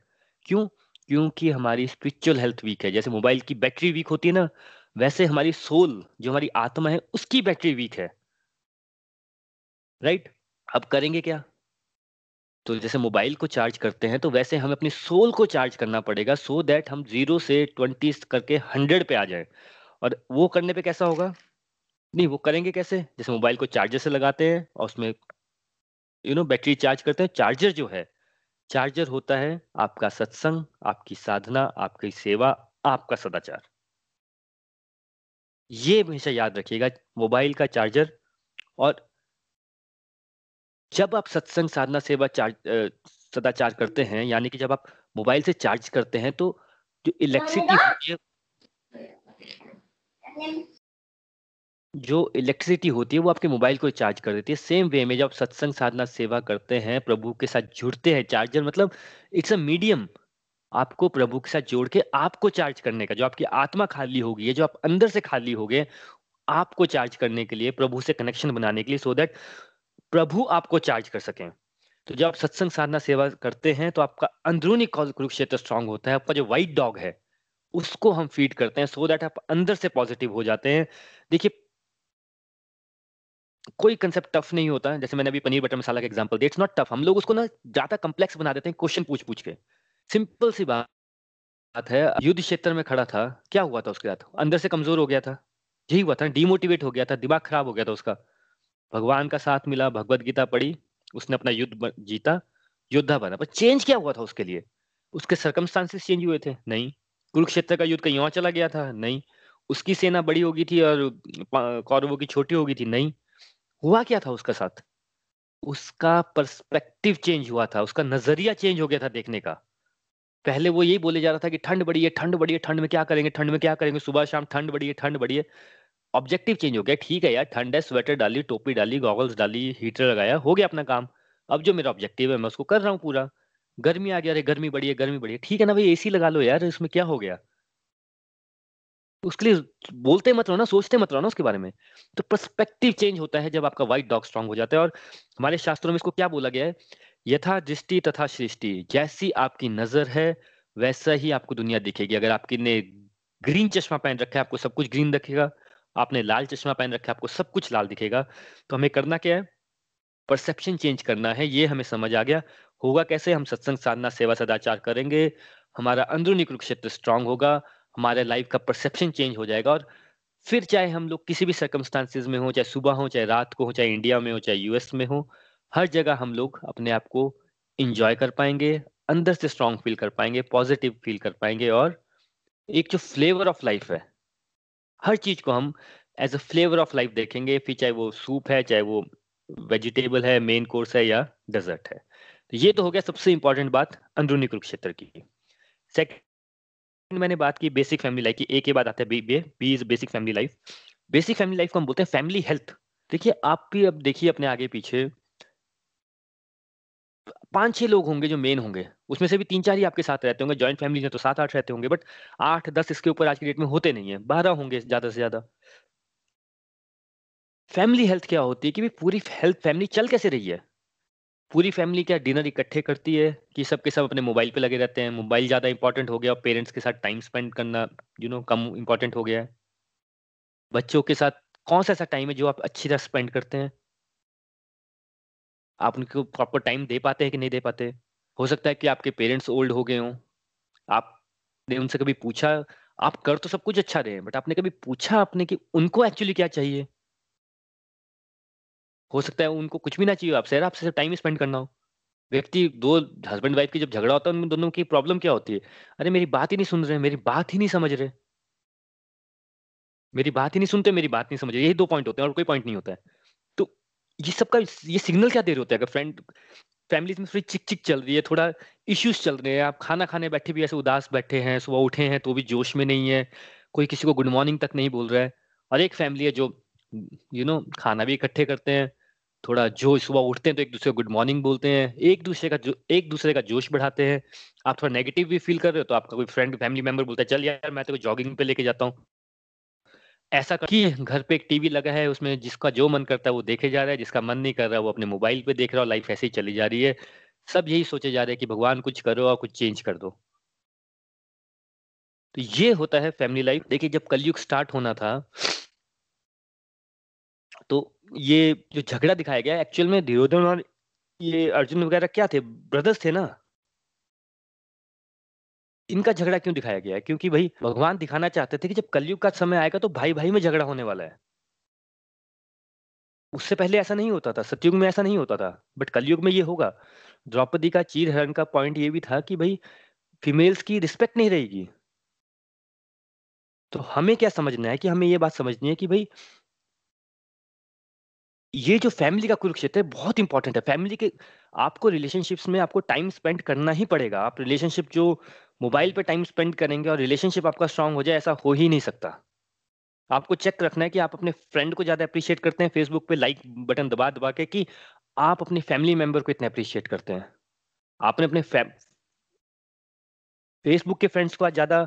क्यों? क्योंकि हमारी स्पिरिचुअल हेल्थ वीक है। जैसे मोबाइल की बैटरी वीक होती है ना, वैसे हमारी सोल जो हमारी आत्मा है, उसकी बैटरी वीक है। राइट अब करेंगे क्या? तो जैसे मोबाइल को चार्ज करते हैं तो वैसे हमें अपनी सोल को चार्ज करना पड़ेगा सो so दैट हम ज़ीरो से ट्वेंटी करके हंड्रेड पे आ जाए। और वो करने पे कैसा होगा? नहीं, वो करेंगे कैसे? जैसे मोबाइल को चार्जर से लगाते हैं, और उसमें यू नो बैटरी चार्ज करते हैं चार्जर जो है चार्जर होता है आपका सत्संग, आपकी साधना, आपकी सेवा, आपका सदाचार। ये हमेशा याद रखिएगा मोबाइल का चार्जर और जब आप सत्संग साधना सेवा चार्ज सदाचार करते हैं यानी कि जब आप मोबाइल से चार्ज करते हैं तो जो इलेक्ट्रिसिटी होती है जो इलेक्ट्रिसिटी होती है वो आपके मोबाइल को चार्ज कर देती है। सेम वे में जब आप सत्संग साधना सेवा करते हैं प्रभु के साथ जुड़ते हैं चार्जर मतलब इट्स अ मीडियम आपको प्रभु के साथ जोड़ के आपको चार्ज करने का जो आपकी आत्मा खाली होगी है जो आप अंदर से खाली हो गए आपको चार्ज करने के लिए प्रभु से कनेक्शन बनाने के लिए सो so दैट प्रभु आपको चार्ज कर सकें। तो जब आप सत्संग साधना सेवा करते हैं तो आपका अंदरूनी कुरुक्षेत्र स्ट्रांग होता है, आपका जो व्हाइट डॉग है, उसको हम फ़ीड करते हैं सो दैट आप अंदर से पॉजिटिव हो जाते हैं। देखिए, कोई कंसेप्ट टफ नहीं होता, जैसे मैंने अभी पनीर बटर मसाला का एग्जांपल दिया इट्स नॉट टफ हम लोग उसको ना ज़्यादा कम्प्लेक्स बना देते हैं क्वेश्चन पूछ पूछ के। सिंपल सी बात है, युद्ध क्षेत्र में खड़ा था, क्या हुआ था उसके साथ? अंदर से कमज़ोर हो गया था, यही हुआ था डिमोटिवेट हो गया था, दिमाग खराब हो गया था उसका। भगवान का साथ मिला, भगवत गीता पढ़ी, उसने अपना युद्ध जीता, योद्धा बना। पर चेंज क्या हुआ था उसके लिए? उसके सर्कमस्टांसिस चेंज हुए थे? नहीं। कुरुक्षेत्र का युद्ध कहीं और चला गया था? नहीं। उसकी सेना बड़ी होगी थी और कौरवों की छोटी होगी थी? नहीं। हुआ क्या था उसका साथ? उसका पर्सपेक्टिव चेंज हुआ था। उसका नज़रिया चेंज हो गया था देखने का। पहले वो यही बोले जा रहा था कि ठंड बड़ी है, ठंड बड़ी है, ठंड में क्या करेंगे, ठंड में क्या करेंगे? सुबह शाम ठंड बड़ी है, ठंड बड़ी है। ऑब्जेक्टिव चेंज हो गया। ठीक है यार, ठंड है स्वेटर डाली, टोपी डाली गॉगल्स डाली हीटर लगाया, हो गया अपना काम। अब जो मेरा ऑब्जेक्टिव है, मैं उसको कर रहा हूँ पूरा। गर्मी आ गया, अरे गर्मी बड़ी है, गर्मी बड़ी है। ठीक है ना भाई एसी लगा लो यार, इसमें क्या हो गया? उसके लिए बोलते मत रहो ना, सोचते मत रहो ना उसके बारे में। तो पर्सपेक्टिव चेंज होता है जब आपका व्हाइट डॉग स्ट्रांग हो जाता है। और हमारे शास्त्रों में इसको क्या बोला गया है? यथा दृष्टि तथा सृष्टि। जैसी आपकी नज़र है, वैसा ही आपको दुनिया दिखेगी। अगर आपकी ने ग्रीन चश्मा पहन रखा है, आपको सब कुछ ग्रीन दिखेगा। आपने लाल चश्मा पहन रखा है, आपको सब कुछ लाल दिखेगा। तो हमें करना क्या है? परसेप्शन चेंज करना है, ये हमें समझ आ गया। होगा कैसे? हम सत्संग, साधना, सेवा, सदाचार करेंगे। हमारा अंदरूनी कुरुक्षेत्र स्ट्रांग होगा, हमारे लाइफ का परसेप्शन चेंज हो जाएगा और फिर चाहे हम लोग किसी भी सर्कमस्टांसिस में हो, चाहे सुबह हो, चाहे रात को हो, चाहे इंडिया में हो, चाहे यूएस में हो, हर जगह हम लोग अपने आप को इंजॉय कर पाएँगे, अंदर से स्ट्रांग फील कर पाएँगे पॉजिटिव फील कर पाएँगे और एक जो फ्लेवर ऑफ़ लाइफ है हर चीज़ को हम as a flavour of life देखेंगे, फिर चाहे वो सूप है, चाहे वो वेजिटेबल है मेन कोर्स है या डेजर्ट है। तो ये तो हो गया सबसे इंपॉर्टेंट बात अंदरूनी कुरुक्षेत्र की। सेकंड मैंने बात की बेसिक फैमिली लाइफ की ए के बाद आता है B B B is basic family life basic family life को हम बोलते हैं फैमिली हेल्थ देखिए, आप भी अब देखिए अपने आगे पीछे पाँच छह लोग होंगे जो मेन होंगे, उसमें से भी तीन चार ही आपके साथ रहते होंगे जॉइंट फैमिली में तो सात आठ रहते होंगे बट आठ दस इसके ऊपर आज की डेट में होते नहीं है, बारह होंगे ज़्यादा से ज़्यादा। फैमिली हेल्थ क्या होती है कि पूरी हेल्थ फैमिली चल कैसे रही है? पूरी फैमिली क्या डिनर इकट्ठे करती है कि सबके सब अपने मोबाइल पे लगे रहते हैं मोबाइल ज़्यादा इंपॉर्टेंट हो गया और पेरेंट्स के साथ टाइम स्पेंड करना यू नो कम इंपॉर्टेंट हो गया है? बच्चों के साथ कौन सा ऐसा टाइम है जो आप अच्छी तरह स्पेंड करते हैं? आप उनको प्रॉपर टाइम दे पाते हैं कि नहीं दे पाते? हो सकता है कि आपके पेरेंट्स ओल्ड हो गए हों। आपने उनसे कभी पूछा? आप कर तो सब कुछ अच्छा रहे बट आपने कभी पूछा आपने कि उनको एक्चुअली क्या चाहिए? हो सकता है उनको कुछ भी ना चाहिए आपसे यार आपसे टाइम स्पेंड करना हो। व्यक्ति, दो हस्बैंड वाइफ की जब झगड़ा होता है, उन दोनों की प्रॉब्लम क्या होती है? अरे, मेरी बात ही नहीं सुन रहे, मेरी बात ही नहीं समझ रहे। मेरी बात ही नहीं सुनते, मेरी बात नहीं समझ रहे। यही दो पॉइंट होते हैं और कोई पॉइंट नहीं होता है। ये सबका ये सिग्नल क्या दे रहे होते हैं? अगर फ्रेंड फैमिली में थोड़ी चिक चिक चल रही है, थोड़ा इश्यूज़ चल रहे हैं, आप खाना खाने बैठे भी ऐसे उदास बैठे हैं, सुबह उठे हैं तो भी जोश में नहीं है, कोई किसी को गुड मॉर्निंग तक नहीं बोल रहा है, और एक फैमिली है जो यू नो खाना भी इकट्ठे करते हैं, थोड़ा जो सुबह उठते हैं तो एक दूसरे को गुड मॉर्निंग बोलते हैं, एक दूसरे का जो, एक दूसरे का जोश बढ़ाते हैं, आप थोड़ा नेगेटिव भी फील कर रहे हो तो आपका कोई फ्रेंड फैमिली मेंबर बोलता है, चल यार, मैं तो जॉगिंग पे लेके जाता हूँ। ऐसा कि घर पे एक टीवी लगा है, उसमें जिसका जो मन करता है वो देखे जा रहा है, जिसका मन नहीं कर रहा वो अपने मोबाइल पे देख रहा है लाइफ ऐसे ही चली जा रही है। सब यही सोचे जा रहे हैं कि भगवान कुछ करो और कुछ चेंज कर दो। तो ये होता है फैमिली लाइफ। देखिए, जब कलयुग स्टार्ट होना था तो ये जो झगड़ा दिखाया गया, एक्चुअल में दुर्योधन और ये अर्जुन वगैरह क्या थे? ब्रदर्स थे ना? इनका झगड़ा क्यों दिखाया गया है? क्योंकि भाई, भगवान दिखाना चाहते थे कि जब कलयुग का समय आएगा तो भाई भाई में झगड़ा होने वाला है। उससे पहले ऐसा नहीं होता था, सतयुग में ऐसा नहीं होता था, बट कलयुग में ये होगा। द्रौपदी का चीर हरण का पॉइंट ये भी था कि भाई फीमेल्स की रिस्पेक्ट नहीं रहेगी। तो हमें क्या समझना है कि हमें ये बात समझनी है कि भाई, ये जो फैमिली का कुरुक्षेत्र है, बहुत इंपॉर्टेंट है। फैमिली के, आपको रिलेशनशिप्स में आपको टाइम स्पेंड करना ही पड़ेगा। आप रिलेशनशिप जो मोबाइल पे टाइम स्पेंड करेंगे और रिलेशनशिप आपका स्ट्रांग हो जाए, ऐसा हो ही नहीं सकता। आपको चेक रखना है कि आप अपने फ्रेंड को ज़्यादा अप्रिशिएट करते हैं फेसबुक पे लाइक बटन दबा दबा के कि आप अपने फैमिली मेंबर को इतना अप्रिशिएट करते हैं। आपने अपने फेसबुक के फ्रेंड्स को आज ज़्यादा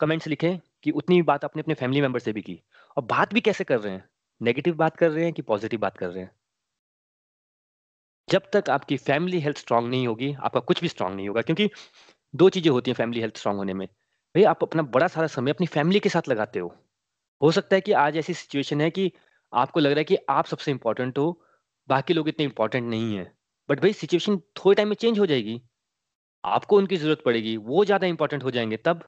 कमेंट्स लिखे कि उतनी बात आपने अपने फैमिली मेंबर से भी की। और बात भी कैसे कर रहे हैं? नेगेटिव बात कर रहे हैं कि पॉजिटिव बात कर रहे हैं? जब तक आपकी फैमिली हेल्थ स्ट्रांग नहीं होगी, आपका कुछ भी स्ट्रांग नहीं होगा, क्योंकि दो चीज़ें होती हैं फैमिली हेल्थ स्ट्रांग होने में। भाई, आप अपना बड़ा सारा समय अपनी फैमिली के साथ लगाते हो। हो सकता है कि आज ऐसी सिचुएशन है कि आपको लग रहा है कि आप सबसे इंपॉर्टेंट हो, बाकी लोग इतने इंपॉर्टेंट नहीं है। बट भाई सिचुएशन थोड़े टाइम में चेंज हो जाएगी। आपको उनकी ज़रूरत पड़ेगी। वो ज़्यादा इंपॉर्टेंट हो जाएँगे तब।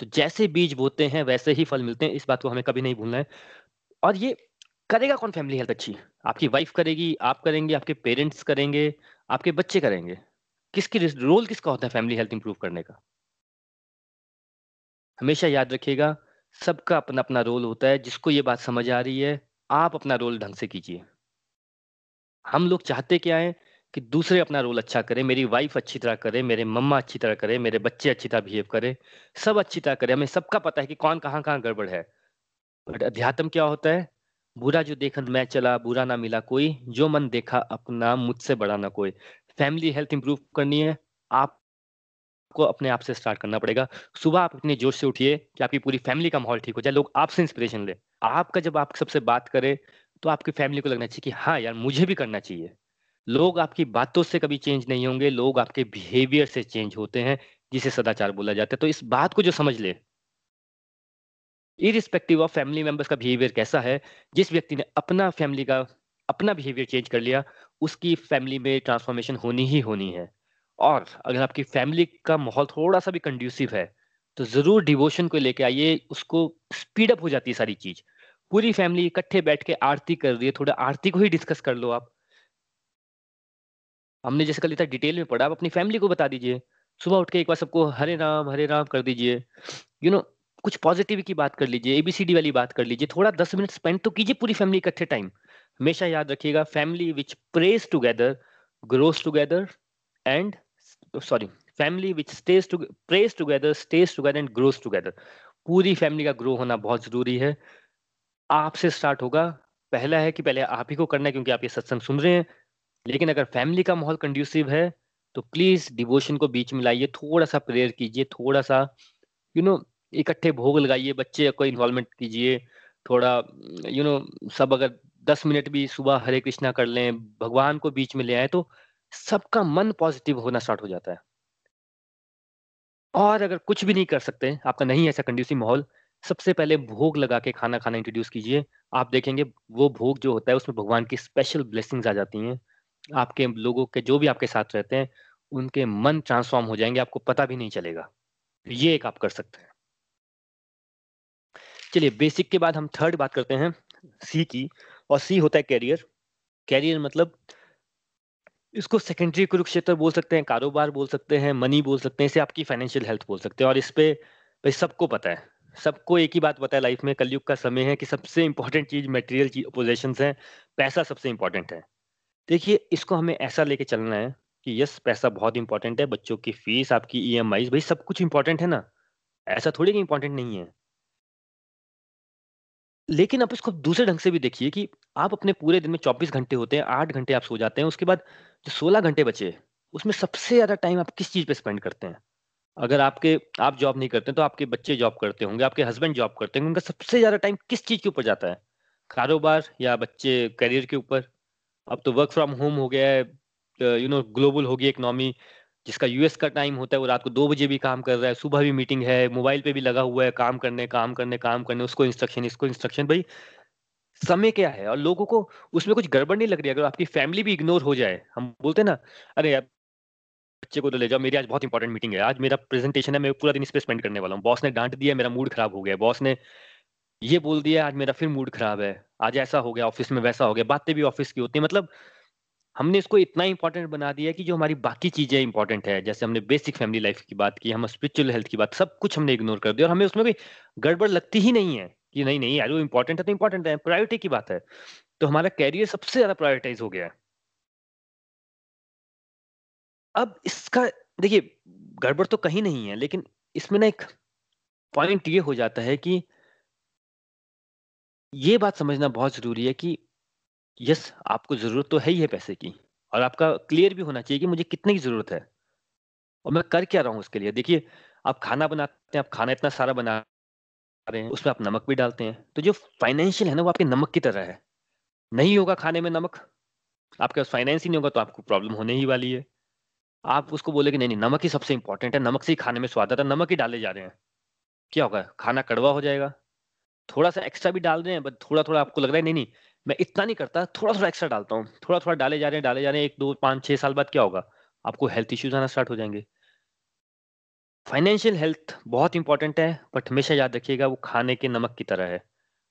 तो जैसे बीज बोते हैं, वैसे ही फल मिलते हैं। इस बात को हमें कभी नहीं भूलना है। और ये करेगा कौन फैमिली हेल्थ अच्छी? आपकी वाइफ करेगी, आप करेंगे, आपके पेरेंट्स करेंगे, आपके बच्चे करेंगे। किसकी रोल किसका होता है फैमिली हेल्थ इंप्रूव करने का? हमेशा याद रखिएगा, सबका अपना अपना रोल होता है, जिसको ये बात समझ आ रही है, आप अपना रोल ढंग से कीजिए। हम लोग चाहते क्या है कि दूसरे अपना रोल अच्छा करें, मेरी वाइफ अच्छी तरह करे, मेरे मम्मा अच्छी तरह करे, मेरे बच्चे अच्छी तरह बिहेव करे, सब अच्छी तरह करे। हमें सबका पता है कि कौन कहाँ कहाँ गड़बड़ है। बट अध्यात्म क्या होता है? बुरा जो देखन मैं चला, बुरा ना मिला कोई, जो मन देखा, अपना मुझसे बड़ा ना कोई। फैमिली हेल्थ इंप्रूव करनी है आप को अपने आप से स्टार्ट करना पड़ेगा। सुबह आप इतने जोश से उठिए कि आपकी पूरी फैमिली का माहौल ठीक हो जाए, लोग आपसे इंस्पिरेशन ले। आपका जब आप सबसे बात करें तो आपकी फैमिली को लगना चाहिए कि हाँ यार, मुझे भी करना चाहिए। लोग आपकी बातों से कभी चेंज नहीं होंगे, लोग आपके बिहेवियर से चेंज होते हैं, जिसे सदाचार बोला जाता है। तो इस बात को जो समझ ले इरिस्पेक्टिव ऑफ़ फैमिली मेंबर्स का बिहेवियर कैसा है, जिस व्यक्ति ने अपना फैमिली का अपना बिहेवियर चेंज कर लिया उसकी फैमिली में ट्रांसफॉर्मेशन होनी ही होनी है और अगर आपकी फैमिली का माहौल थोड़ा सा भी कंड्यूसिव है तो ज़रूर डिवोशन को लेके आइए उसको स्पीड अप हो जाती है सारी चीज़ पूरी फैमिली इकट्ठे बैठ के आरती कर रही है थोड़ा आरती को ही डिस्कस कर लो आप हमने जैसे कल इतना डिटेल में पढ़ा, आप अपनी फैमिली को बता दीजिए। सुबह उठ के एक बार सबको हरे राम, हरे राम कर दीजिए। यू नो कुछ पॉज़िटिव की बात कर लीजिए, एबीसीडी वाली बात कर लीजिए। थोड़ा 10 मिनट स्पेंड तो कीजिए पूरी फैमिली इकट्ठे टाइम। हमेशा याद रखिएगा family which prays together, grows together and sorry family which stays to prays together, stays together and grows together. पूरी फैमिली का ग्रो होना बहुत ज़रूरी है। आपसे स्टार्ट होगा। पहला है कि पहले आप ही को करना है क्योंकि आप ये सत्संग सुन रहे हैं। लेकिन अगर फैमिली का माहौल कंड्यूसिव है, तो प्लीज़ डिवोशन को बीच में लाइए, थोड़ा-सा प्रेयर कीजिए, थोड़ा-सा यू नो इकट्ठे भोग लगाइए, बच्चे को इन्वॉल्वमेंट कीजिए, थोड़ा यू नो सब अगर 10 मिनट भी सुबह हरे कृष्णा कर लें, भगवान को बीच में ले आए तो सबका मन पॉज़िटिव होना स्टार्ट हो जाता है। और अगर कुछ भी नहीं कर सकते, आपका नहीं ऐसा कंड्यूसिव माहौल, सबसे पहले भोग लगा के खाना खाना इंट्रोड्यूस कीजिए। आप देखेंगे वो भोग जो होता है उसमें भगवान की स्पेशल ब्लेसिंग्स आ जाती हैं। आपके लोगों के जो भी आपके साथ रहते हैं, उनके मन ट्रांसफ़ॉर्म हो जाएँगे आपको पता भी नहीं चलेगा। ये एक आप कर सकते हैं। चलिए बेसिक के बाद हम थर्ड बात करते हैं सी की और सी होता है कैरियर कैरियर मतलब इसको सेकेंडरी कुरुक्षेत्र बोल सकते हैं, कारोबार बोल सकते हैं, मनी बोल सकते हैं, इसे आपकी फाइनेंशियल हेल्थ बोल सकते हैं और इस पे भाई सबको पता है। सबको एक ही बात पता है लाइफ में कलयुग का समय है कि सबसे इंपॉर्टेंट चीज़ मटेरियल ची पोज़ेशंस हैं, पैसा सबसे इम्पोर्टेंट है। देखिए इसको हमें ऐसा लेके चलना है कि यस पैसा बहुत इंपॉर्टेंट है, बच्चों की फ़ीस, आपकी ईएमआईज़ भाई सब कुछ इंपॉर्टेंट है ना। ऐसा थोड़ी कि इम्पोर्टेंट नहीं है। लेकिन आप इसको दूसरे ढंग से भी देखिए कि आप अपने पूरे दिन में 24 घंटे होते हैं, आठ घंटे आप सो जाते हैं, उसके बाद जो 16 घंटे बचे, उसमें सबसे ज़्यादा टाइम आप किस चीज़ पे स्पेंड करते हैं? अगर आपके आप जॉब नहीं करते, तो आपके बच्चे जॉब करते होंगे, आपके हस्बैंड जॉब करते होंगे, उनका सबसे ज़्यादा टाइम किस चीज़ के ऊपर जाता है? कारोबार या बच्चे करियर के ऊपर? अब तो वर्क फ्रॉम होम हो गया है यू नो ग्लोबल हो गई इकोनॉमी, जिसका यूएस का टाइम होता है, वो रात को दो बजे भी काम कर रहा है, सुबह भी मीटिंग है, मोबाइल पे भी लगा हुआ है, काम करने, काम करने, काम करने, उसको इंस्ट्रक्शन, इसको इंस्ट्रक्शन। भई समय क्या है? और लोगों को उसमें कुछ गड़बड़ नहीं लग रही अगर आपकी फैमिली भी इग्नोर हो जाए, हम बोलते हैं ना, "अरे यार, बच्चे को तो ले जाओ, मेरी आज बहुत इंपॉर्टेंट मीटिंग है, आज मेरा प्रेज़ेंटेशन है, मैं पूरा दिन इस पर स्पेंड करने वाला हूँ। बॉस ने डांट दिया, मेरा मूड खराब हो गया। बॉस ने ये बोल दिया, आज मेरा फिर मूड खराब है। आज ऐसा हो गया, ऑफ़िस में वैसा हो गया।" बातें भी ऑफ़िस की होती है मतलब हमने इसको इतना इंपॉर्टेंट बना दिया कि जो हमारी बाकी चीज़ें इंपॉर्टेंट है, जैसे हमने बेसिक फैमिली लाइफ़ की बात की, हम स्पिरिचुअल हेल्थ की बात, सब कुछ हमने इग्नोर कर दिया और हमें उसमें कोई गड़बड़ लगती ही नहीं है, कि नहीं, नहीं यार वो इम्पोर्टेंट है तो इंपॉर्टेंट है, प्रायोरिटी की बात है। तो हमारा कैरियर सबसे ज़्यादा प्रायोरिटाइज़ हो गया है। अब इसका देखिए, गड़बड़ तो कहीं नहीं है, लेकिन इसमें ना एक पॉइंट ये हो जाता है कि ये बात समझना बहुत ज़रूरी है कि यस, आपको ज़रूरत तो है ही है पैसे की और आपका क्लियर भी होना चाहिए कि मुझे कितने की ज़रूरत है और मैं कर क्या रहा हूँ उसके लिए। देखिए, आप खाना बनाते हैं, आप खाना इतना सारा बना रहे हैं, उसमें आप नमक भी डालते हैं। तो जो फाइनेंशियल है ना, वो आपके नमक की तरह है। नहीं होगा खाने में नमक, आपके पास फाइनेंस ही नहीं होगा तो आपको प्रॉब्लम होने ही वाली है। आप उसको बोले कि नहीं, नहीं नमक ही सबसे इम्पोर्टेंट है, नमक से ही खाने में स्वाद आता है, नमक ही डाले जा रहे हैं। क्या होगा? खाना कड़वा हो जाएगा। थोड़ा-सा एक्स्ट्रा भी डाल रहे हैं बट थोड़ा-थोड़ा आपको लग रहा है नहीं, नहीं, मैं इतना नहीं करता, थोड़ा-थोड़ा एक्स्ट्रा डालता हूँ। थोड़ा-थोड़ा डाले जा रहे हैं, डाले जा रहे हैं, 1, 2, 5, 6 साल बाद क्या होगा? आपको हेल्थ इश्यूज़ आना स्टार्ट हो जाएँगे फाइनेंशियल हेल्थ बहुत इंपॉर्टेंट है, बट हमेशा याद रखिएगा वो खाने के नमक की तरह है।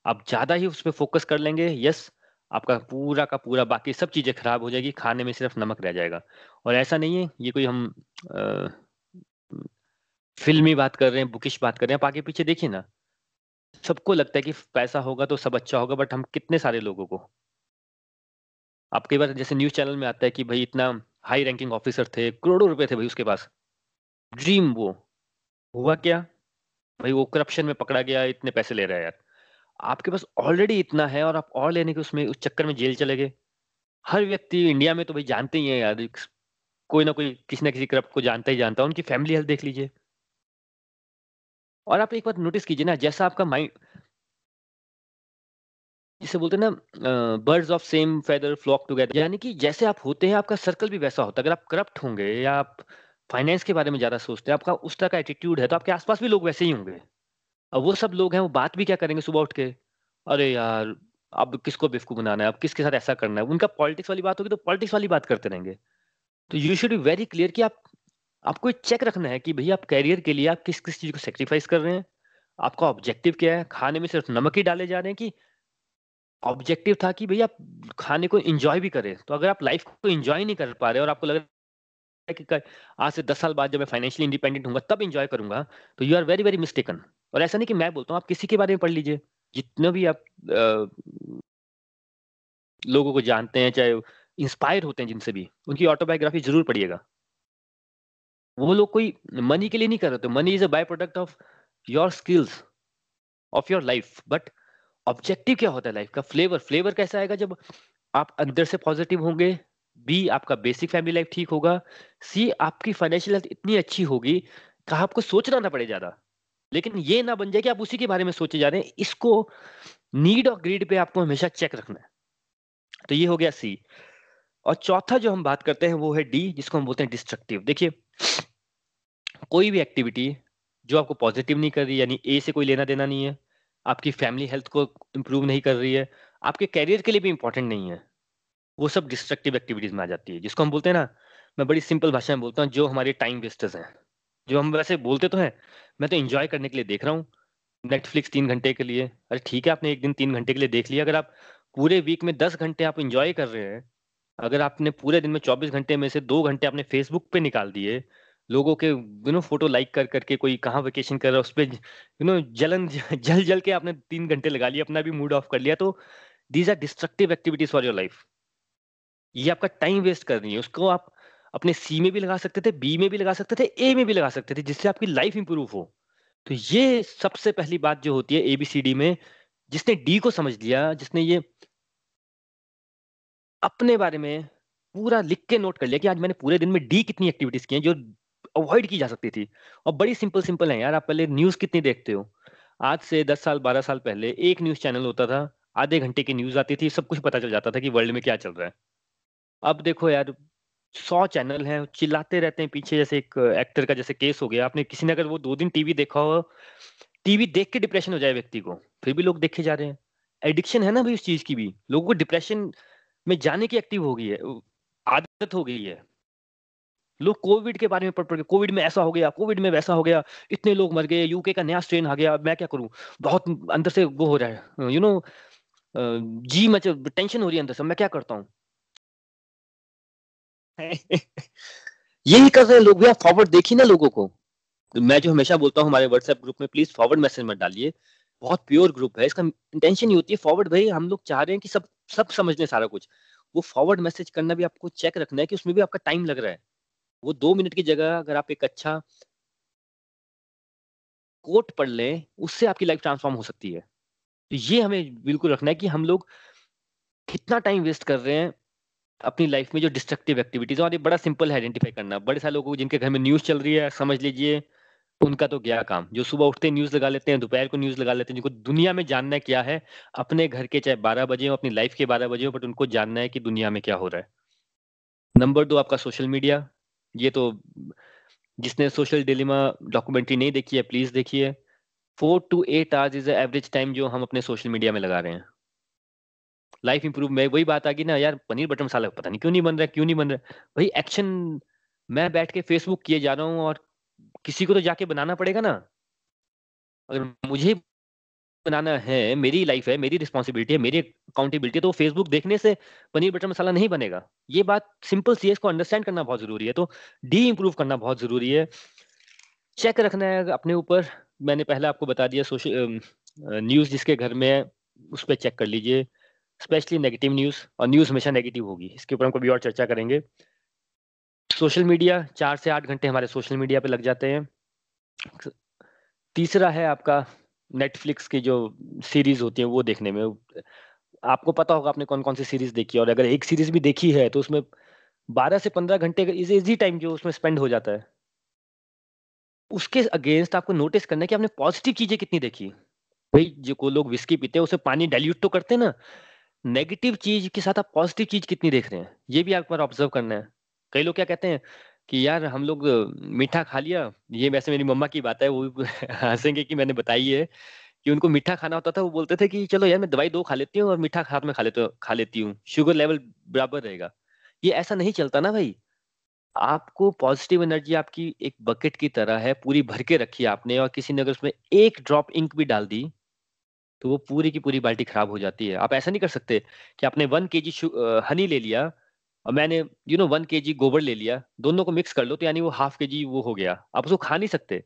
आप ज़्यादा ही उस पर फ़ोकस कर लेंगे, यस, आपका पूरा का पूरा बाकी सब चीज़ें खराब हो जाएगी, खाने में सिर्फ़ नमक रह जाएगा। और ऐसा नहीं है, ये कोई हम अ, फ़िल्मी बात कर रहे हैं, बुकिश बात कर रहे हैं, आप आगे पीछे देखिए ना, सबको लगता है कि पैसा होगा तो सब अच्छा होगा, बट हम कितने सारे लोगों को आप कई बार जैसे न्यूज़ चैनल में आता है कि भाई इतना हाई रैंकिंग ऑफ़िसर थे, करोड़ों रुपए थे भई उसके पास, ड्रीम वो, हुआ क्या? भाई वो करप्शन में पकड़ा गया, इतने पैसे ले रहा है यार। आपके पास ऑलरेडी इतना है और आप और लेने के उसमें उस चक्कर में जेल चले गए। हर व्यक्ति इंडिया में तो भाई जानते ही है यार, कोई ना कोई किसी ना किसी करप्ट को जानता ही जानता है, उनकी फैमिली हेल्थ देख लीजिए। और आप एक बात नोटिस कीजिए ना, जैसा आपका माइंड जिसे बोलते हैं ना birds of same feather flock together यानी कि जैसे आप होते हैं, आपका सर्कल भी वैसा होता है। अगर आप करप्ट होंगे या आप फाइनेंस के बारे में ज़्यादा सोचते हैं, आपका उस तरह का एटीट्यूड है, तो आपके आस-पास भी लोग वैसे ही होंगे। अब वो सब लोग हैं, वो बात भी क्या करेंगे सुबह उठ के? अरे यार! अब किसको बेवकूफ़ बनाना है, अब किसके साथ ऐसा करना है? उनका पॉलिटिक्स वाली बात होगी, तो पॉलिटिक्स वाली बात करते रहेंगे। तो you should be very clear कि आप आपको एक चेक रखना है कि भैया आप कैरियर के लिए आप किस-किस चीज़ को सेक्रीफाइस कर रहे हैं? आपका ऑब्जेक्टिव क्या है? खाने में सिर्फ़ नमक ही डाले जा रहे हैं कि ऑब्जेक्टिव था कि भैया खाने को एंजॉय भी करें तो अगर आप लाइफ को एंजॉय नहीं कर पा रहे और आपको लग रहा है कि आज से दस साल बाद जब मैं फाइनेंशियली इंडिपेंडेंट हूँ तब एंजॉय करूँगा तो you are very very mistaken और ऐसा नहीं कि मैं बोलता हूँ, आप किसी के बारे में पढ़ लीजिए जितना भी आप लोगों को जानते हैं, चाहे इंस्पायर होते हैं जिनसे भी, उनकी ऑटोबायोग्राफी ज़रूर पढ़िएगा वो लोग कोई मनी के लिए नहीं कर रहे थे money is a by product of your skills of your life but objective क्या होता है लाइफ का? फ्लेवर फ्लेवर कैसा आएगा जब आप अंदर से पॉजिटिव होंगे बी आपका बेसिक फैमिली लाइफ ठीक होगा सी आपकी फाइनेंशियल हेल्थ इतनी अच्छी होगी कि आपको सोचना ना पड़े ज़्यादा। लेकिन ये ना बन जाए कि आप उसी के बारे में सोचे जा रहे हैं, इसको नीड और ग्रीड पे आपको हमेशा चेक रखना है। तो ये हो गया सी और चौथा जो हम बात करते हैं वो है डी जिसको हम बोलते हैं डिस्ट्रक्टिव देखिए कोई भी एक्टिविटी जो आपको पॉजिटिव नहीं कर रही, यानी ए से कोई लेना देना नहीं है, आपकी फैमिली हेल्थ को इम्प्रूव नहीं कर रही है, आपके कैरियर के लिए भी इंपॉर्टेंट नहीं है। वो सब डिस्ट्रक्टिव एक्टिविटीज़ में आ जाती है, जिसको हम बोलते हैं ना, मैं बड़ी सिंपल भाषा में बोलता हूँ, जो हमारे टाइम वेस्टर्स हैं। जो हम वैसे बोलते तो हैं, मैं तो इंजॉय करने के लिए देख रहा हूँ नेटफ्लिक्स तीन घंटे के लिए। अरे ठीक है, आपने एक दिन तीन घंटे के लिए देख लिया, अगर आप पूरे वीक में दस घंटे आप इंजॉय कर रहे हैं, अगर आपने पूरे दिन में चौबीस घंटे में से दो घंटे आपने फेसबुक पे निकाल दिए लोगों के यू नो फ़ोटो लाइक कर, करके कोई कहाँ वेकेशन कर रहा है उस पर यू नो जलन, जल जल के आपने तीन घंटे लगा लिया अपना भी मूड ऑफ़ कर लिया तो these are destructive activities for your life ये आपका टाइम वेस्ट कर रही है। उसको आप अपने सी में भी लगा सकते थे बी में भी लगा सकते थे ए में भी लगा सकते थे, जिससे आपकी लाइफ इंप्रूव हो। तो ये सबसे पहली बात जो होती है एबीसीडी में, जिसने डी को समझ लिया, जिसने ये अपने बारे में पूरा लिख के नोट कर लिया कि आज मैंने पूरे दिन में डी कितनी एक्टिविटीज़ की हैं, जो अवॉइड की जा सकती थी। और बड़ी सिंपल सिंपल है यार, आप पहले न्यूज़ कितनी देखते हो? आज से दस साल, बारह साल पहले एक न्यूज़ चैनल होता था, आधे घंटे की न्यूज़ आती थी, सब कुछ पता चल जाता था कि वर्ल्ड में क्या चल रहा है। अब देखो यार, सौ चैनल हैं, चिल्लाते रहते हैं पीछे, जैसे एक एक्टर का जैसे केस हो गया, आपने किसी ने अगर वो दो दिन टीवी देखा हो, टीवी देख के डिप्रेशन हो जाए व्यक्ति को, फिर भी लोग देखे जा रहे हैं। एडिक्शन है ना भाई उस चीज़ की भी, लोगों को डिप्रेशन में जाने की एक्टिव हो गई है, आदत हो गई है। लोग कोविड के बारे में पढ़ पढ़ कोविड में ऐसा हो गया, कोविड में वैसा हो गया, इतने लोग मर गए, यूके का नया स्ट्रेन आ गया मैं क्या करूँ? बहुत अंदर से वो हो रहा है यू नो जी मच, टेंशन हो रही है अंदर से, मैं क्या करता हूँ? यही कर रहे हैं लोग भैया फॉरवर्ड देखिए ना लोगों को। मैं जो हमेशा बोलता हूँ हमारे व्हाट्सएप ग्रुप में प्लीज़ फॉरवर्ड मैसेज मत डालिए। बहुत प्योर ग्रुप है, इसका इंटेंशन ये होती है फॉरवर्ड भाई, हम लोग चाह रहे हैं कि सब सब समझ लें सारा कुछ। वो फॉरवर्ड मैसेज करना भी आपको चेक रखना है कि उसमें भी आपका टाइम लग रहा है। वो दो मिनट की जगह अगर आप एक अच्छा कोट पढ़ लें, उससे आपकी लाइफ ट्रांसफॉर्म हो सकती है। तो ये हमें बिल्कुल रखना है कि हम लोग कितना टाइम वेस्ट कर रहे हैं अपनी लाइफ में जो डिस्ट्रक्टिव एक्टिविटीज़ और ये बड़ा सिंपल है आइडेंटिफाई करना। बड़े सारे लोगों को जिनके घर में न्यूज़ चल रही है, समझ लीजिए उनका तो गया काम? जो सुबह उठते हैं न्यूज़ लगा लेते हैं, दोपहर को न्यूज़ लगा लेते हैं, जिनको दुनिया में जानना है क्या है, अपने घर के चाहे बारह बजे हो, अपनी लाइफ के बारह बजे हो बट उनको जानना है कि दुनिया में क्या हो रहा है। नंबर दो आपका सोशल मीडिया ये तो जिसने सोशल डिलीमा डॉक्यूमेंट्री नहीं देखी है प्लीज़ देखिए। Four to eight hours is average time जो हम अपने सोशल मीडिया में लगा रहे हैं। लाइफ इंप्रूव में वही बात आ गई ना, यार, पनीर बटर मसाला पता नहीं क्यों नहीं बन रहा क्यों नहीं बन रहा भाई एक्शन मैं बैठ के फेसबुक किए जा रहा हूँ और किसी को तो जाके बनाना पड़ेगा ना। अगर मुझे बनाना है, मेरी लाइफ है, मेरी रिस्पॉन्सिबिलिटी है, मेरी अकाउंटेबिलिटी है तो फेसबुक देखने से पनीर बटर मसाला नहीं बनेगा। ये बात सिंपल सी है, इसको अंडरस्टैंड करना बहुत ज़रूरी है तो डी इम्प्रूव करना बहुत ज़रूरी है। चेक रखना है अपने ऊपर। मैंने पहले आपको बता दिया सोशल न्यूज़ जिसके घर में है, उस पर चेक कर लीजिए। स्पेशली नेगेटिव न्यूज़ और न्यूज़ हमेशा नेगेटिव होगी। इसके ऊपर हम कभी और चर्चा करेंगे। सोशल मीडिया चार से आठ घंटे हमारे सोशल मीडिया पे लग जाते हैं। तीसरा है आपका नेटफ्लिक्स की जो सीरीज़ होती है, वो देखने में। आपको पता होगा, आपने कौन कौन सी सीरीज़ देखी है? और अगर एक सीरीज़ भी देखी है तो उसमें बारह से पंद्रह घंटे का इजी टाइम जो उसमें स्पेंड हो जाता है। उसके अगेंस्ट आपको नोटिस करना है कि आपने पॉजिटिव चीज़ें कितनी देखी। भाई, जो को लोग विस्की पीते हैं, उसे पानी डाइल्यूट तो करते हैं ना। नेगेटिव चीज़ के साथ आप पॉजिटिव चीज़ कितनी देख रहे हैं? ये भी आप ऑब्ज़र्व करना है। कई लोग क्या कहते हैं कि यार हम लोग मीठा खा लिया। ये वैसे मेरी मम्मा की बात है, वो हंसेंगे कि मैंने बताई है कि उनको मीठा खाना होता था, वो बोलते थे कि चलो यार मैं दवाई दो खा लेती हूँ और मीठा साथ में खा लेती खा लेती हूँ। शुगर लेवल बराबर रहेगा। ये ऐसा नहीं चलता ना भाई। आपको पॉजिटिव एनर्जी आपकी एक बकेट की तरह है, पूरी भर के रखी आपने और किसी ने अगर उसमें एक ड्रॉप इंक भी डाल दी तो वो पूरी की पूरी बाल्टी खराब हो जाती है। आप ऐसा नहीं कर सकते कि आपने वन के जी हनी ले लिया और मैंने यू नो वन के जी गोबर ले लिया, दोनों को मिक्स कर लो तो यानी वो हाफ़ के जी वो हो गया। आप उसको खा नहीं सकते।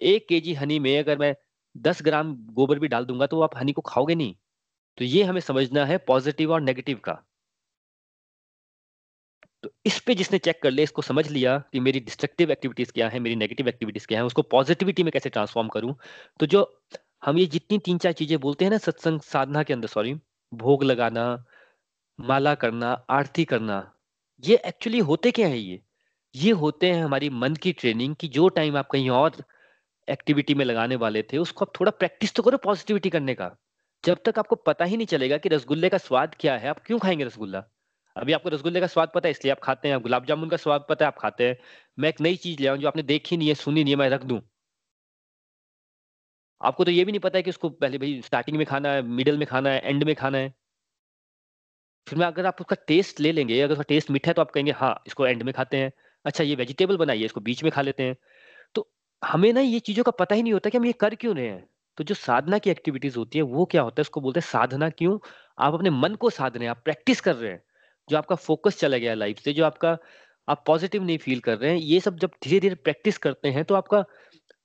एक के जी हनी में अगर मैं दस ग्राम गोबर भी डाल दूँगा तो आप हनी को खाओगे नहीं। तो ये हमें समझना है पॉजिटिव और नेगेटिव का। तो इस पे जिसने चेक कर लिया, इसको समझ लिया कि मेरी डिस्ट्रक्टिव एक्टिविटीज़ क्या है, मेरी नेगेटिव एक्टिविटीज़ क्या है, उसको पॉजिटिविटी में कैसे ट्रांसफॉर्म करूँ? तो जो हम ये जितनी तीन चार चीज़ें बोलते हैं ना, सत्संग साधना के अंदर सॉरी भोग लगाना माला करना, आरती करना, ये एक्चुअली होते क्या है ये? ये होते हैं हमारी मन की ट्रेनिंग की जो टाइम आप कहीं और एक्टिविटी में लगाने वाले थे, उसको आप थोड़ा प्रैक्टिस तो करो पॉजिटिविटी करने का। जब तक आपको पता ही नहीं चलेगा कि रसगुल्ले का स्वाद क्या है, आप क्यों खाएँगे रसगुल्ला? अभी आपको रसगुल्ले का स्वाद पता है, इसलिए आप खाते हैं। गुलाब जामुन का स्वाद पता है, आप खाते हैं। मैं एक नई चीज़ ले आऊँ जो आपने देखी नहीं है, सुनी नहीं है, मैं रख दूँ। आपको तो ये भी नहीं पता है कि उसको पहले भाई स्टार्टिंग में खाना है मिडिल में खाना है एंड में खाना है। फिर मैं अगर आप उसका टेस्ट ले लेंगे, अगर उसका टेस्ट मीठा है तो आप कहेंगे हाँ इसको एंड में खाते हैं। अच्छा ये वेजिटेबल बनाइए, इसको बीच में खा लेते हैं। तो हमें ना ये चीज़ों का पता ही नहीं होता कि हम ये कर क्यों रहे हैं। तो जो साधना की एक्टिविटीज़ होती है, वो क्या होता है? उसको बोलते हैं साधना क्यों? आप अपने मन को साध रहे हैं, आप प्रैक्टिस कर रहे हैं। जो आपका फोकस चला गया लाइफ से, जो आपका, आप पॉजिटिव नहीं फील कर रहे हैं, ये सब जब धीरे धीरे प्रैक्टिस करते हैं तो आपका,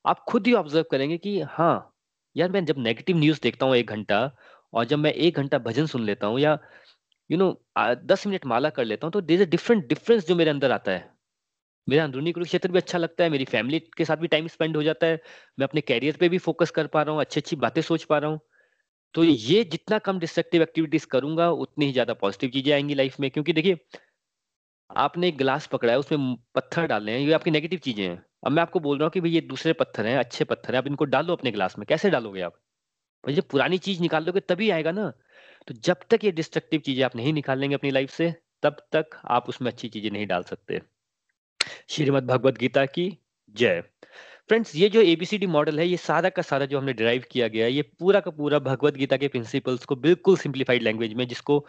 आप खुद ही ऑब्ज़र्व करेंगे कि हाँ यार, मैं जब नेगेटिव न्यूज़ देखता हूँ एक घंटा और जब मैं एक घंटा भजन सुन लेता हूँ या यू नो दस मिनट माला कर लेता हूँ तो देर अ डिफरेंट डिफरेंस जो मेरे अंदर आता है। मेरा अंदरूनी कुरुक्षेत्र भी अच्छा लगता है, मेरी फैमिली के साथ भी टाइम स्पेंड हो जाता है, मैं अपने कैरियर पे भी फोकस कर पा रहा हूँ, अच्छी अच्छी बातें सोच पा रहा हूँ। तो ये जितना कम डिस्ट्रक्टिव एक्टिविटीज़ करूँगा, उतनी ही ज़्यादा पॉजिटिव चीज़ें आएँगी लाइफ में, क्योंकि देखिए, आपने एक गिलास पकड़ा है, उसमें पत्थर डाले हैं, ये आपकी नेगेटिव चीज़ें हैं। अब मैं आपको बोल रहा हूँ कि भाई ये दूसरे पत्थर हैं, अच्छे पत्थर हैं आप इनको डालो अपने गिलास में, कैसे डालोगे आप? भाई जब पुरानी चीज़ निकाल दोगे, तभी आएगा ना। तो जब तक ये डिस्ट्रक्टिव चीज़ें आप नहीं निकाल लेंगे अपनी लाइफ से तब तक आप उसमें अच्छी चीज़ें नहीं डाल सकते। श्रीमद भगवत गीता की जय। फ्रेंड्स ये जो एबीसीडी मॉडल है ये सारा का सारा जो हमने ड्राइव किया गया है ये पूरा का पूरा भगवत गीता के प्रिंसिपल्स को बिल्कुल सिंप्लीफाइड लैंग्वेज में जिसको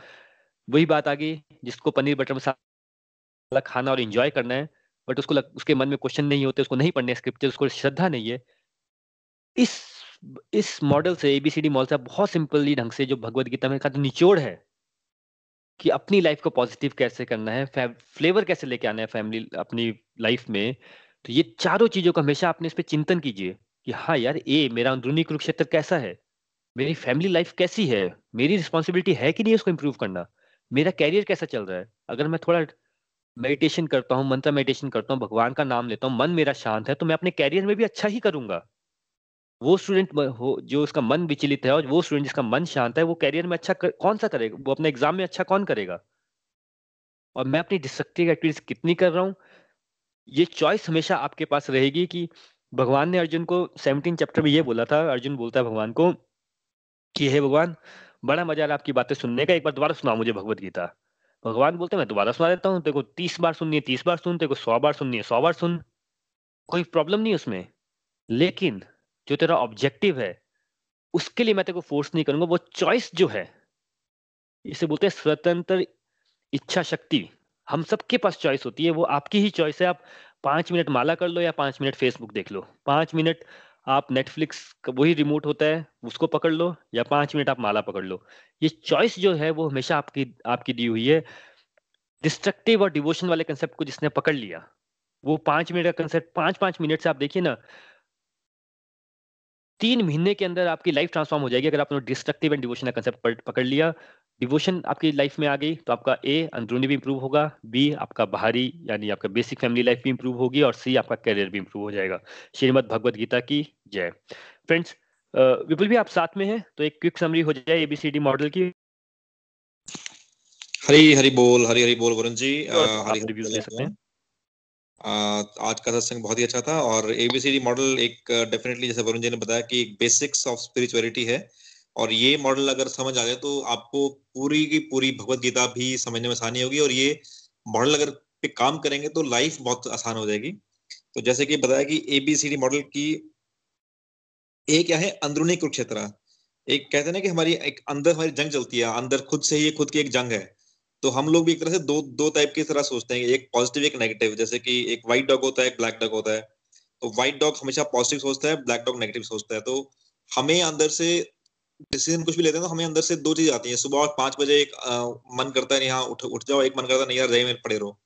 वही बात आ गई जिसको पनीर बटर मसाला खाना और इंजॉय करना है बट उसको लग, उसके मन में क्वेश्चन नहीं होते उसको नहीं पढ़ने स्क्रिप्चर उसको श्रद्धा नहीं है। इस इस मॉडल से एबीसीडी मॉडल से बहुत सिंपली ढंग से जो भगवत गीता में का निचोड़ है कि अपनी लाइफ को पॉजिटिव कैसे करना है फ्लेवर कैसे लेके आना है फैमिली अपनी लाइफ में। तो ये चारों चीज़ों का हमेशा आपने इस पर चिंतन कीजिए कि हाँ यार, ए, मेरा अंदरूनी कुरुक्षेत्र कैसा है? मेरी फैमिली लाइफ कैसी है? मेरी रिस्पॉन्सिबिलिटी है कि नहीं उसको इम्प्रूव करना? मेरा कैरियर कैसा चल रहा है? अगर मैं थोड़ा मेडिटेशन करता हूँ, मंत्र मेडिटेशन करता हूँ, भगवान का नाम लेता हूँ, मन मेरा शांत है तो मैं अपने कैरियर में भी अच्छा ही करूँगा। वो स्टूडेंट हो जो उसका मन विचलित है और वो स्टूडेंट जिसका मन शांत है वो कैरियर में अच्छा कर, कौन सा करेगा? वो अपने एग्ज़ाम में अच्छा कौन करेगा? और मैं अपनी डिस्ट्रक्टिव एक्टिविटीज़ कितनी कर रहा हूँ? ये चॉइस हमेशा आपके पास रहेगी कि भगवान ने अर्जुन को सेवनटीन चैप्टर में ये बोला था अर्जुन बोलता है भगवान को कि हे भगवान बड़ा मज़ा आ रहा आपकी बातें सुनने का एक बार दोबारा सुना मुझे भगवत गीता। भगवान बोलते मैं दोबारा सुना देता हूँ तेरे को तीस बार सुननी है तीस बार सुन तेरे को सौ बार सुननी है सौ बार सुन कोई प्रॉब्लम नहीं उसमें। लेकिन जो तेरा ऑब्जेक्टिव है, उसके लिए मैं तेरे को फोर्स नहीं करूँगा, वो चॉइस जो है, इसे बोलते हैं स्वतंत्र इच्छा शक्ति। हम सबके पास चॉइस होती है, वो आपकी ही चॉइस है। आप पाँच मिनट माला कर लो या पाँच मिनट फेसबुक देख लो। पाँच मिनट आप नेटफ्लिक्स का वही रिमोट होता है, उसको पकड़ लो या पाँच मिनट आप माला पकड़ लो। ये चॉइस जो है, वो हमेशा आपकी आपकी दी हुई है। डिस्ट्रक्टिव और डिवोशन वाले कंसेप्ट को जिसने पकड़ लिया, वो पाँच मिनट का कंसेप्ट पाँच पाँच मिनट से आप देखिए ना तीन महीने के अंदर आपकी लाइफ ट्रांसफॉर्म हो जाएगी। अगर आपने डिस्ट्रक्टिव एंड डिवोशन का कंसेप्ट पकड़ लिया डिवोशन आपकी लाइफ में आ गई तो आपका ए अंदरूनी भी इंप्रूव होगा बी आपका बाहरी यानी आपका बेसिक फैमिली लाइफ भी इंप्रूव होगी और सी आपका करियर भी इंप्रूव हो जाएगा। श्रीमद भगवत गीता की जय। फ्रेंड्स विपुल भी आप साथ में हैं तो एक क्विक समरी हो जाए एबीसीडी मॉडल की। हरी हरी बोल हरी हरी बोल वरुण जी। हरी रिव्यू ले सकते हैं। आज का सत्संग बहुत ही अच्छा था और एबीसीडी मॉडल एक डेफिनेटली जैसे वरुण जी ने बताया कि एक बेसिक्स ऑफ़ स्पिरिचुअलिटी है। और ये मॉडल अगर समझ आ जाए तो आपको पूरी की पूरी भगवत गीता भी समझने में आसानी होगी और ये मॉडल अगर पे काम करेंगे तो लाइफ बहुत आसान हो जाएगी। तो जैसे कि बताया कि एबीसीडी मॉडल की ए क्या है? अंदरूनी कुरुक्षेत्र। एक कहते हैं ना कि हमारी, एक अंदर हमारी जंग चलती है, अंदर खुद से ही, खुद की एक जंग है। तो हम लोग भी एक तरह से दो दो टाइप की तरह सोचते हैं एक पॉजिटिव एक नेगेटिव जैसे कि एक व्हाइट डॉग होता है एक ब्लैक डॉग होता है। तो व्हाइट डॉग हमेशा पॉजिटिव सोचता है ब्लैक डॉग नेगेटिव सोचता है। तो हमें अंदर से डिसीज़न कुछ भी लेते हैं तो हमें अंदर से दो चीज़ आती है। सुबह और पाँच बजे एक आ, मन करता है नहीं हाँ उठ उठ जाओ एक मन करता है नहीं यार पड़े रहो।